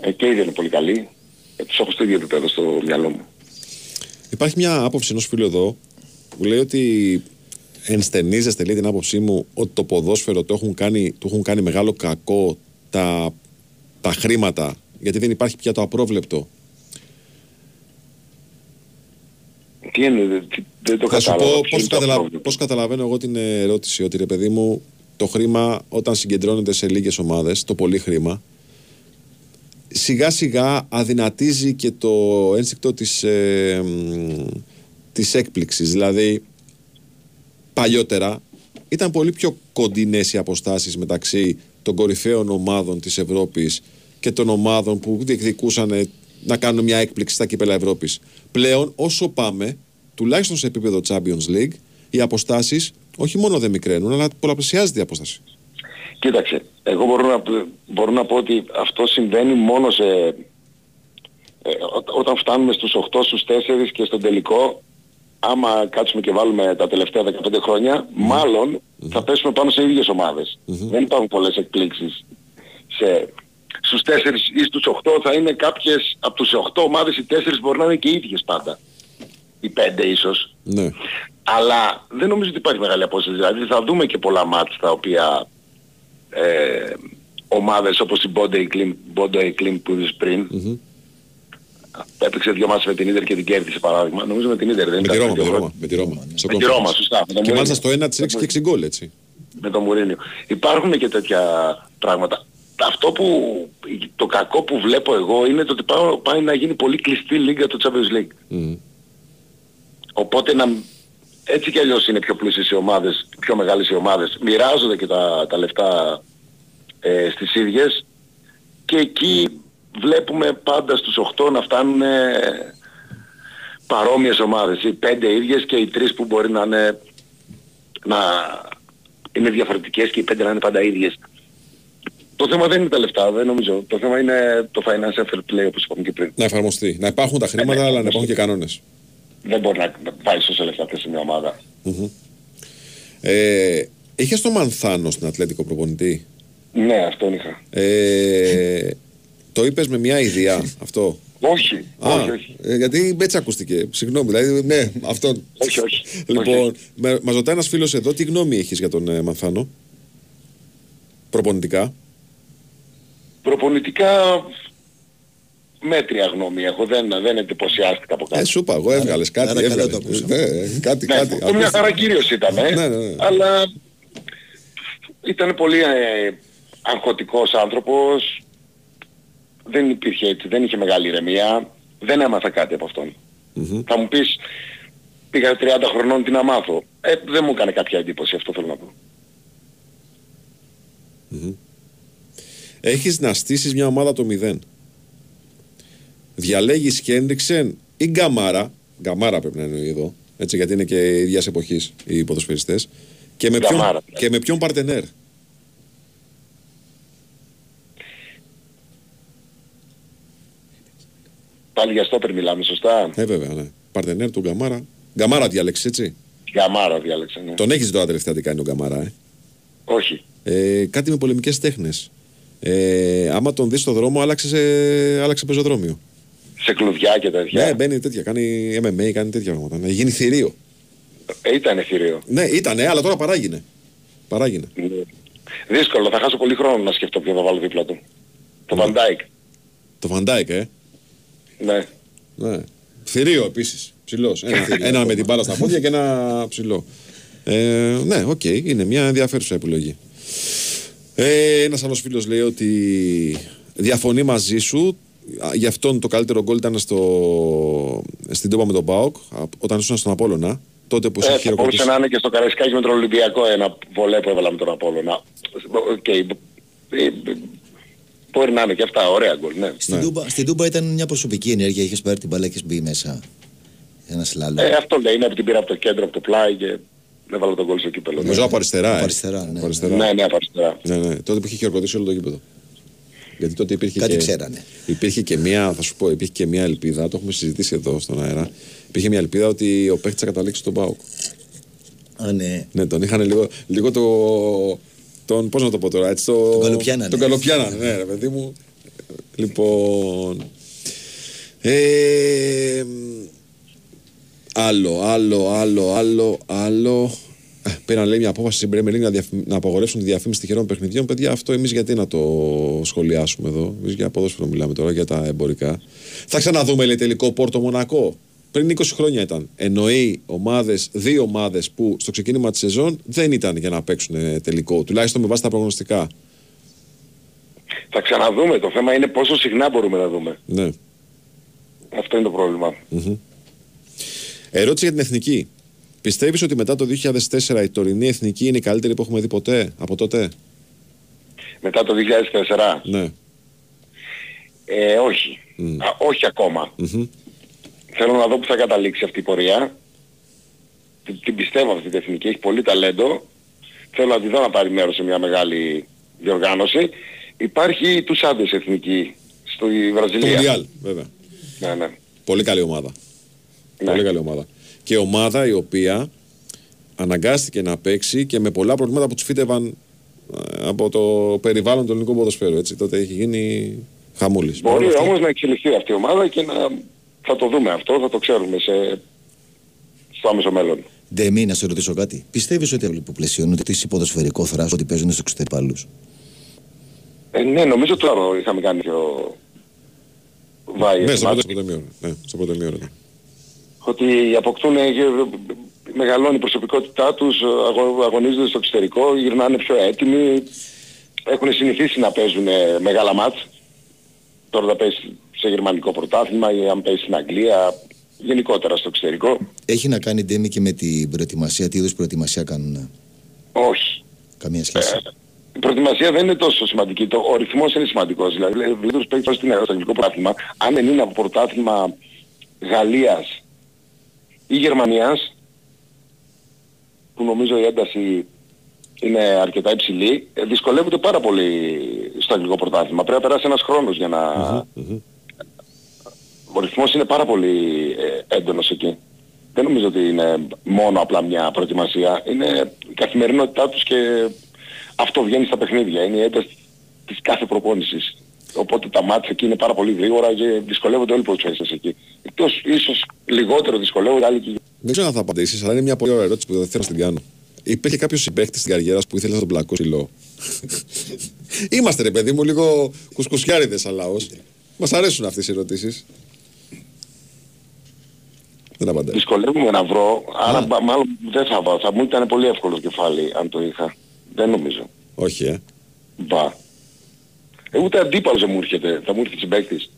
Ε, και ήδη είναι πολύ καλή. Ε, τους έχω στο ίδιο επίπεδο στο μυαλό μου. Υπάρχει μια άποψη ενός φίλου εδώ που λέει ότι ενστενίζεστε λέει την άποψή μου ότι το ποδόσφαιρο το έχουν κάνει, του έχουν κάνει μεγάλο κακό τα, τα χρήματα γιατί δεν υπάρχει πια το απρόβλεπτο. Τι είναι, δεν- τι- δεν το Θα σου κατάλαβα. πω Ποιο πώς, είναι το καταλα... πρόβλημα; πώς καταλαβαίνω εγώ την ερώτηση ότι ρε παιδί μου το χρήμα όταν συγκεντρώνεται σε λίγες ομάδες, το πολύ χρήμα σιγά σιγά αδυνατίζει και το ένστικτο της, ε, μ, της έκπληξης. Δηλαδή παλιότερα ήταν πολύ πιο κοντινές οι αποστάσεις μεταξύ των κορυφαίων ομάδων της Ευρώπης και των ομάδων που διεκδικούσαν ε, να κάνουν μια έκπληξη στα κύπελα Ευρώπης. Πλέον όσο πάμε τουλάχιστον σε επίπεδο Champions League, οι αποστάσεις όχι μόνο δεν μικραίνουν, αλλά πολλαπλασιάζεται η απόσταση. Κοίταξε, εγώ μπορώ να, π- μπορώ να πω ότι αυτό συμβαίνει μόνο σε... ε, ό- όταν φτάνουμε στους 8, στους 4 και στον τελικό, άμα κάτσουμε και βάλουμε τα τελευταία 15 χρόνια, μάλλον θα πέσουμε πάνω σε ίδιες ομάδες. Δεν υπάρχουν πολλές εκπλήξεις. Σε, στους 4 ή στους 8 θα είναι κάποιες, από τους 8 ομάδες οι 4 μπορεί να είναι και οι ίδιες πάντα. Οι 5 ίσως. Ναι. Αλλά δεν νομίζω ότι υπάρχει μεγάλη απόσταση. Δηλαδή θα δούμε και πολλά μάτς τα οποία ε, ομάδες όπως η Bondo Clean, Bondo Clean που είδες πριν έπαιξε δυο μάτς με την Ίντερ και την κέρδισε παράδειγμα. Νομίζω με την Ίντερ δεν Με τη ήταν. Ρώμα, με τη δύο Ρώμα. Με τη Ρώμα. Στο Με τη conference. Ρώμα, σωστά. Με τον Και μάλιστα Μουρίνιο. στο 1 της ρίξει και 6 γκολ, έτσι. με τον Μουρίνιο. Υπάρχουν και τέτοια πράγματα. Αυτό που, το κακό που βλέπω εγώ είναι το ότι πάω- πάει να γίνει πολύ κλειστή λίγα το Champions League. Μμμ. Οπότε να, έτσι κι αλλιώς είναι πιο πλούσιες οι ομάδες, πιο μεγάλες οι ομάδες. Μοιράζονται και τα, τα λεφτά ε, στις ίδιες και εκεί βλέπουμε πάντα στους 8 να φτάνουν ε, παρόμοιες ομάδες. Οι 5 ίδιες και οι 3 που μπορεί να είναι, να είναι διαφορετικές και οι 5 να είναι πάντα ίδιες. Το θέμα δεν είναι τα λεφτά, δεν νομίζω. Το θέμα είναι το financial fair play όπως είπαμε και πριν. Να εφαρμοστεί. Να υπάρχουν τα χρήματα, αλλά να υπάρχουν και κανόνες. Δεν μπορεί να βάλεις τόσα λεφτά σε μια ομάδα. Ε, Είχες το Μανθάνο στην Ατλέτικο προπονητή; Ναι, αυτόν είχα. Ε, το είπες με μια ιδέα αυτό; Όχι, Α, όχι, όχι. ε, γιατί έτσι ακούστηκε. Συγγνώμη, δηλαδή, ναι, αυτό. Όχι, όχι. Λοιπόν, με, μας ρωτάει ένας φίλος εδώ, τι γνώμη έχεις για τον ε, Μανθάνο; Προπονητικά. Προπονητικά μέτρια γνώμη έχω, δεν, δεν εντυπωσιάστηκα από κάτι. Ε, σου είπα, εγώ έβγαλες κάτι. άρα καλά έβγαλες. το ακούσαμε. Ναι, ε, κάτι, Ναι, κάτι. αυτό μια χαρά κύριος ήταν, ε. Ναι, ναι, ναι. αλλά ήταν πολύ ε, αγχωτικός άνθρωπος, δεν υπήρχε έτσι, δεν είχε μεγάλη ηρεμία, δεν έμαθα κάτι από αυτόν. Θα μου πεις, πήγα 30 χρονών τι να μάθω. Ε, δεν μου έκανε κάποια εντύπωση, αυτό θέλω να πω. Έχεις να στήσεις μια ομάδα το 0. Διαλέγεις Χέντριξεν ή Γκαμάρα. Γκαμάρα πρέπει να εννοεί εδώ. Έτσι, γιατί είναι και ίδιας εποχής οι ποδοσφαιριστές. Και με, ποιον, Γκαμάρα. και με ποιον παρτενέρ. Πάλι για στόπερ μιλάμε, σωστά; Ε, βέβαια, ναι. Παρτενέρ του Γκαμάρα. Γκαμάρα διάλεξες, έτσι; Γαμάρα διάλεξα, ναι. Τον έχεις τώρα τελευταία τι κάνει ο Γκαμάρα, ε; Όχι. ε κάτι με πολεμικές τέχνες. Ε, άμα τον δεις στο δρόμο, άλλαξε, σε- άλλαξε πεζοδρόμιο. Σε κλουβιά και τέτοια. Ναι, μπαίνει τέτοια. Κάνει MMA, κάνει τέτοια πράγματα. Ναι, γίνει θηρίο. Ε, ήταν θηρίο. Ναι, ήταν, αλλά τώρα παράγινε. Παράγινε. Δύσκολο, θα χάσω πολύ χρόνο να σκεφτώ ποιο θα βάλω δίπλα του. Το Van Dijk. Το Van Dijk, ε. Ναι. Ναι. Θηρίο επίσης. Ψηλός. Ένα, ένα με την μπάλα στα πόδια και ένα ψηλό. Ε, ναι, οκ, είναι μια ενδιαφέρουσα επιλογή. Ε, Ένας άλλος φίλος λέει ότι διαφωνεί μαζί σου. Α, Γι' αυτόν το καλύτερο γκολ ήταν στο, στην Τούμπα με τον ΠΑΟΚ, α, όταν ήσουν στον Απόλλωνα. Τότε που σε Ε, θα χειροκροτήσει. μπορούσε να είναι και στο Καραϊσκάκι με τον Ολυμπιακό ένα βολέ που έβαλα με τον Απόλλωνα. Οκ. Ε, ε, Μπορεί να είναι και αυτά, ωραία γκολ, ναι. Στην, Τούμπα, στην Τούμπα ήταν μια προσωπική ενέργεια, είχες πάρει την μπάλα και έχεις μπει μέσα. Ένα σλάλομ. Ε, αυτό λέει, είναι από την πήρα από το κέντρο, από το πλάι και έβαλα τον γκολ στο κύπελλο. Νομίζω ναι. από αριστερά. Από ε. αριστερά, ναι. Από αριστερά. Ναι, ναι, από αριστερά. Ναι, ναι. Τότε που είχε χειροκροτήσει όλο το γήπεδο. Γιατί τότε υπήρχε Κάτι και, ξέρανε. υπήρχε και μία, θα σου πω, υπήρχε και μία ελπίδα, το έχουμε συζητήσει εδώ στον αέρα. Υπήρχε μία ελπίδα ότι ο παίχτη θα καταλήξει στον Πάοκ. Α, ναι. Ναι, τον είχαν λίγο, λίγο το. Τον, πώς να το πω τώρα, έτσι. Το, Τον καλοπιάνανε. Τον καλοπιάνανε, ναι, ρε παιδί μου. Λοιπόν. Ε, άλλο, άλλο, άλλο, άλλο, άλλο. Ε, Πήραν λέει μια απόφαση στην Premier League να, διαφ- να απαγορεύσουν τη διαφήμιση τυχερών παιχνιδιών. Παιδιά, αυτό εμείς γιατί να το σχολιάσουμε εδώ; Εμείς για ποδόσφαιρο μιλάμε τώρα, για τα εμπορικά. Θα ξαναδούμε λέει τελικό Πόρτο Μονακό. Πριν 20 χρόνια ήταν. Εννοεί ομάδες, δύο ομάδες που στο ξεκίνημα της σεζόν δεν ήταν για να παίξουν ε, τελικό. Τουλάχιστον με βάση τα προγνωστικά. Θα ξαναδούμε. Το θέμα είναι πόσο συχνά μπορούμε να δούμε. Ναι. Αυτό είναι το πρόβλημα. Μμμ. Ερώτηση για την εθνική. Πιστεύεις ότι μετά το 2004 η τωρινή εθνική είναι η καλύτερη που έχουμε δει ποτέ από τότε; Μετά το 2004. Ναι. Ε, όχι. Α, όχι ακόμα. Μμμ. Θέλω να δω που θα καταλήξει αυτή η πορεία. την, την πιστεύω αυτή την εθνική, έχει πολύ ταλέντο. Θέλω να τη δω να πάρει μέρος σε μια μεγάλη διοργάνωση. Υπάρχει τους άντρες εθνική στη Το Βραζιλία. Μουντιάλ, βέβαια. Ναι, ναι. Πολύ καλή ομάδα. Πολύ καλή ομάδα. Και ομάδα η οποία αναγκάστηκε να παίξει και με πολλά προβλήματα που του φύτευαν ε, από το περιβάλλον του ελληνικού ποδοσφαίρου. Έτσι. Τότε έχει γίνει χαμούλης. Μπορεί Παρ' όλα αυτά- όμως να εξελιχθεί αυτή η ομάδα και να θα το δούμε αυτό, θα το ξέρουμε σε... στο άμεσο μέλλον. Ντεμή, να σε ρωτήσω κάτι. Πιστεύεις ότι που πλαισιώνουν ότι είσαι ποδοσφαιρικό θράσος ότι παίζουν στο εξωτερικό άλλου. Ε, ναι, νομίζω τώρα είχαμε κάνει πιο βάει. Ναι, στο μάτς. πρώτο, στο πρώτο ημίωρο. Ναι, στο πρώτο ημίωρο, ναι. Ότι αποκτούν, ε, μεγαλώνει η προσωπικότητά τους, ε, αγω- αγωνίζονται στο εξωτερικό, γυρνάνε πιο έτοιμοι, έχουν συνηθίσει να παίζουν ε, μεγάλα μάτς. Τώρα θα παίζει σε γερμανικό πρωτάθλημα ή αν παίζει στην Αγγλία, γενικότερα στο εξωτερικό. Έχει να κάνει Ντέμι και με την προετοιμασία. Τι είδους προετοιμασία κάνουν. Όχι. Καμία σχέση. Η προετοιμασία δεν είναι τόσο σημαντική. Το, ο ρυθμός είναι σημαντικός. Δηλαδή, βλέπεις τους παίκτες στην Ελλάδα, στο αγγλικό πρωτάθλημα, αν δεν είναι από πρωτάθλημα Γαλλίας ή Γερμανίας, που νομίζω η ένταση είναι αρκετά υψηλή, ε, δυσκολεύονται πάρα πολύ στο αγγλικό πρωτάθλημα. Πρέπει να περάσει ένας χρόνος για να... Ο ρυθμός είναι πάρα πολύ ε, έντονος εκεί. Δεν νομίζω ότι είναι μόνο απλά μια προετοιμασία. Είναι η καθημερινότητά τους και αυτό βγαίνει στα παιχνίδια. Είναι η ένταση της κάθε προπόνησης. Οπότε τα μάτια εκεί είναι πάρα πολύ γρήγορα και δυσκολεύονται όλοι οι ποδοσφαιριστές εκεί. Εκτός ίσως λιγότερο δυσκολεύονται άλλοι και Δεν ξέρω αν θα απαντήσεις, αλλά είναι μια πολύ ωραία ερώτηση που δεν θέλω να την κάνω. Υπήρχε κάποιος συμπαίχτη στην καριέρας σου που ήθελε να τον πλακώσει ψηλό. Είμαστε ρε παιδί μου λίγο κουσκουσιάριδες σαν λαός. Μας αρέσουν αυτές οι ερωτήσεις. Δεν απαντάει. δυσκολεύομαι να βρω. Άρα μπα- μάλλον δεν θα βρω. Θα μου ήταν πολύ εύκολο κεφάλι αν το είχα. Δεν νομίζω. Όχι, ε. Μπα. Ε, ούτε αντίπαλος δεν μου έρχεται. Θα μου έρχεται συμπαίκτης.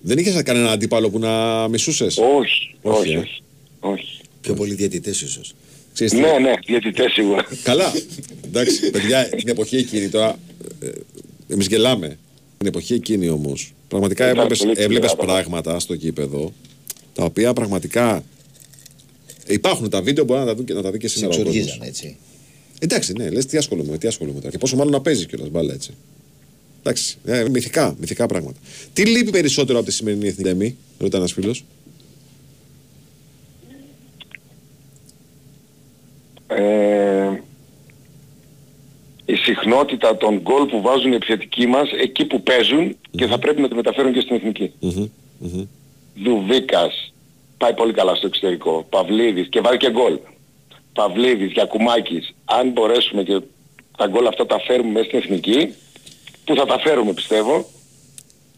Δεν είχες κανένα αντίπαλο που να μισούσες; Όχι, όχι, ε; όχι. όχι. Πιο πολύ διαιτητές ίσως. Ναι, ναι, διαιτητές σίγουρα. Καλά. Εντάξει, παιδιά, την εποχή εκείνη τώρα. Ε, Εμείς γελάμε. Την εποχή εκείνη όμως. Πραγματικά Ήταν έβλεπες, πολύ έβλεπες ψηλά, πράγματα στο γήπεδο τα οποία πραγματικά. Υπάρχουν τα βίντεο, μπορεί να τα, δουν, και- να τα δει και Σε σήμερα. ο κόσμος. εξοργίζαν έτσι. Εντάξει, ναι, λες τι ασχολούμαι, τι ασχολούμαι τώρα. Και πόσο μάλλον να παίζεις κιόλας μπάλα έτσι. Εντάξει, ε, μυθικά, μυθικά πράγματα. Τι λείπει περισσότερο από τη σημερινή εθνική τιμή, ρωτά ένας φίλος. Ε, η συχνότητα των γκολ που βάζουν οι επιθετικοί μας εκεί που παίζουν και θα πρέπει να τη μεταφέρουν και στην εθνική. Δουβίκας πάει πολύ καλά στο εξωτερικό. Παυλίδης και βάλει και γκολ. Παυλίδης, Γιακουμάκης. Αν μπορέσουμε και τα γκολ αυτά τα φέρουμε μέσα στην εθνική, που θα τα φέρουμε πιστεύω,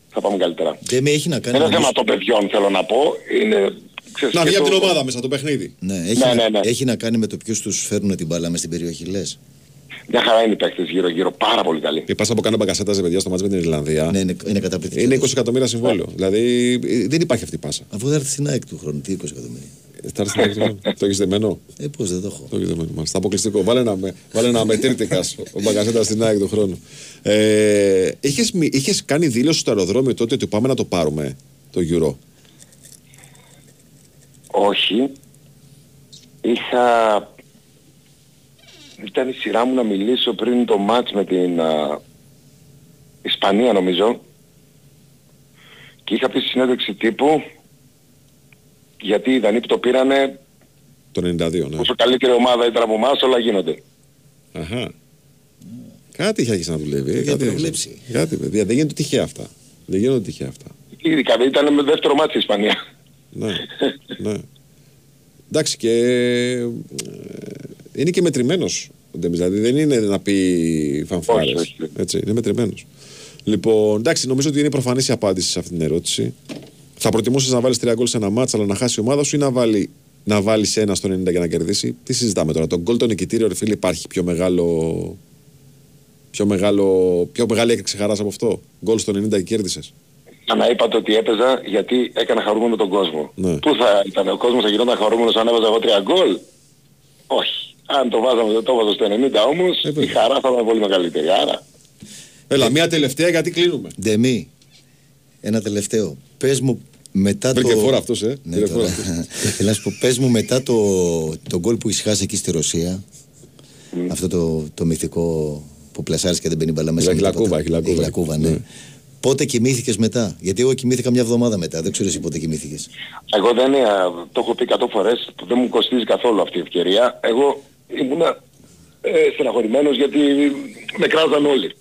θα πάμε καλύτερα. Ντέμι έχει να κάνει. Δεν είναι νομίζω- θέμα των παιδιών θέλω να πω. Είναι, ξέρεις, Να και βγει από το- την ομάδα μέσα το παιχνίδι. Ναι, έχει, Ναι, να, ναι, ναι. έχει να κάνει με το ποιου τους φέρνουν την μπάλα μες στην περιοχή, λες. Μια χαρά είναι οι παίκτες γύρω-γύρω, πάρα πολύ καλοί. Η πάσα που κάνει ο Μπαγκασέτα παιδιά στο μάτς με την Ιρλανδία. Ναι, είναι, είναι καταπληκτικό. Είναι 20 εκατομμύρια συμβόλαιο. Δηλαδή ε, δεν υπάρχει αυτή η πάσα. Αφού θα έρθει στην ΑΕΚ του χρόνου, τι 20 εκατομμύρια. Ε, θα έρθει στην ΑΕΚ, το έχεις δεμένο; Ε, πώς δεν το έχω. Το έχεις δεμένο. Μάλιστα. Αποκλειστικό. Βάλε ένα, με- βάλε ένα μετρήτηκα ο Μπαγκασέτα στην ΑΕΚ του χρόνου. Ε, είχες, μι- είχες κάνει δήλωση στο αεροδρόμιο τότε ότι πάμε να το πάρουμε το Euro; Όχι. Είχα... Ήταν η σειρά μου να μιλήσω πριν το μάτς με την α, Ισπανία νομίζω και είχα πει στη συνέντευξη τύπου γιατί οι Δανείοι που το πήρανε Το 92, ναι. όσο καλύτερη ομάδα ήταν από εμάς όλα γίνονται. Αχα. Κάτι είχε αρχίσει να δουλεύει. ε, Για Κάτι, έχει- προβλέψει. κάτι, παιδιά. Δεν γίνονται τυχαία αυτά. Δεν γίνονται τυχαία αυτά. Ειδικά ήταν με δεύτερο μάτς η Ισπανία. Ναι. ναι. Εντάξει και ε, είναι και μετρημένος ο Ντέμις, δηλαδή δεν είναι να πει φανφάρες. Όχι, όχι. Έτσι, είναι μετρημένος. Λοιπόν, εντάξει, νομίζω ότι είναι προφανής η απάντηση σε αυτή την ερώτηση. Θα προτιμούσες να βάλεις τρία γκολ σε ένα μάτς αλλά να χάσει η ομάδα σου ή να, βάλει, να βάλεις ένα στο 90 για να κερδίσει; Τι συζητάμε τώρα. Το γκολ το νικητήριο, ρε φίλε, υπάρχει πιο μεγάλο. Πιο, μεγάλο, πιο μεγάλη έκρηξη χαράς από αυτό; Γκολ στο 90 και κέρδισες. Να είπατε ότι έπαιζα γιατί έκανα χαρούμενο τον κόσμο. Ναι. Πού θα ήταν, ο κόσμος θα γινόταν χαρούμενος αν έβαζα εγώ τρία γκολ; Όχι. Αν το βάζαμε, δεν το έβαζα στο 90 όμως, η χαρά θα ήταν πολύ μεγαλύτερη. Άρα, Έλα, μία τελευταία γιατί κλείνουμε. Ντεμή, ένα τελευταίο. Πες μου μετά Βρήκε το... φόρα αυτός, ε. Ναι, Πήρε τώρα. φόρα Έλα να σου πω, πες μου μετά το, το γκολ που ησυχάσε εκεί στη Ρωσία, αυτό το, το μυθικό που πλασάρεις και δεν μπαίνει μπαλά μέσα. Η με το Λακούβα, πατέρα. η Λακούβα. Η Λακούβα, ναι. Ναι. Πότε κοιμήθηκες μετά, γιατί εγώ κοιμήθηκα μια εβδομάδα μετά, δεν ξέρω εσύ πότε κοιμήθηκες. Εγώ δεν ε, το έχω πει 100 φορές, που δεν μου κοστίζει καθόλου αυτή η ευκαιρία. Εγώ ήμουνα ε, στεναχωρημένος γιατί με κράζαν όλοι.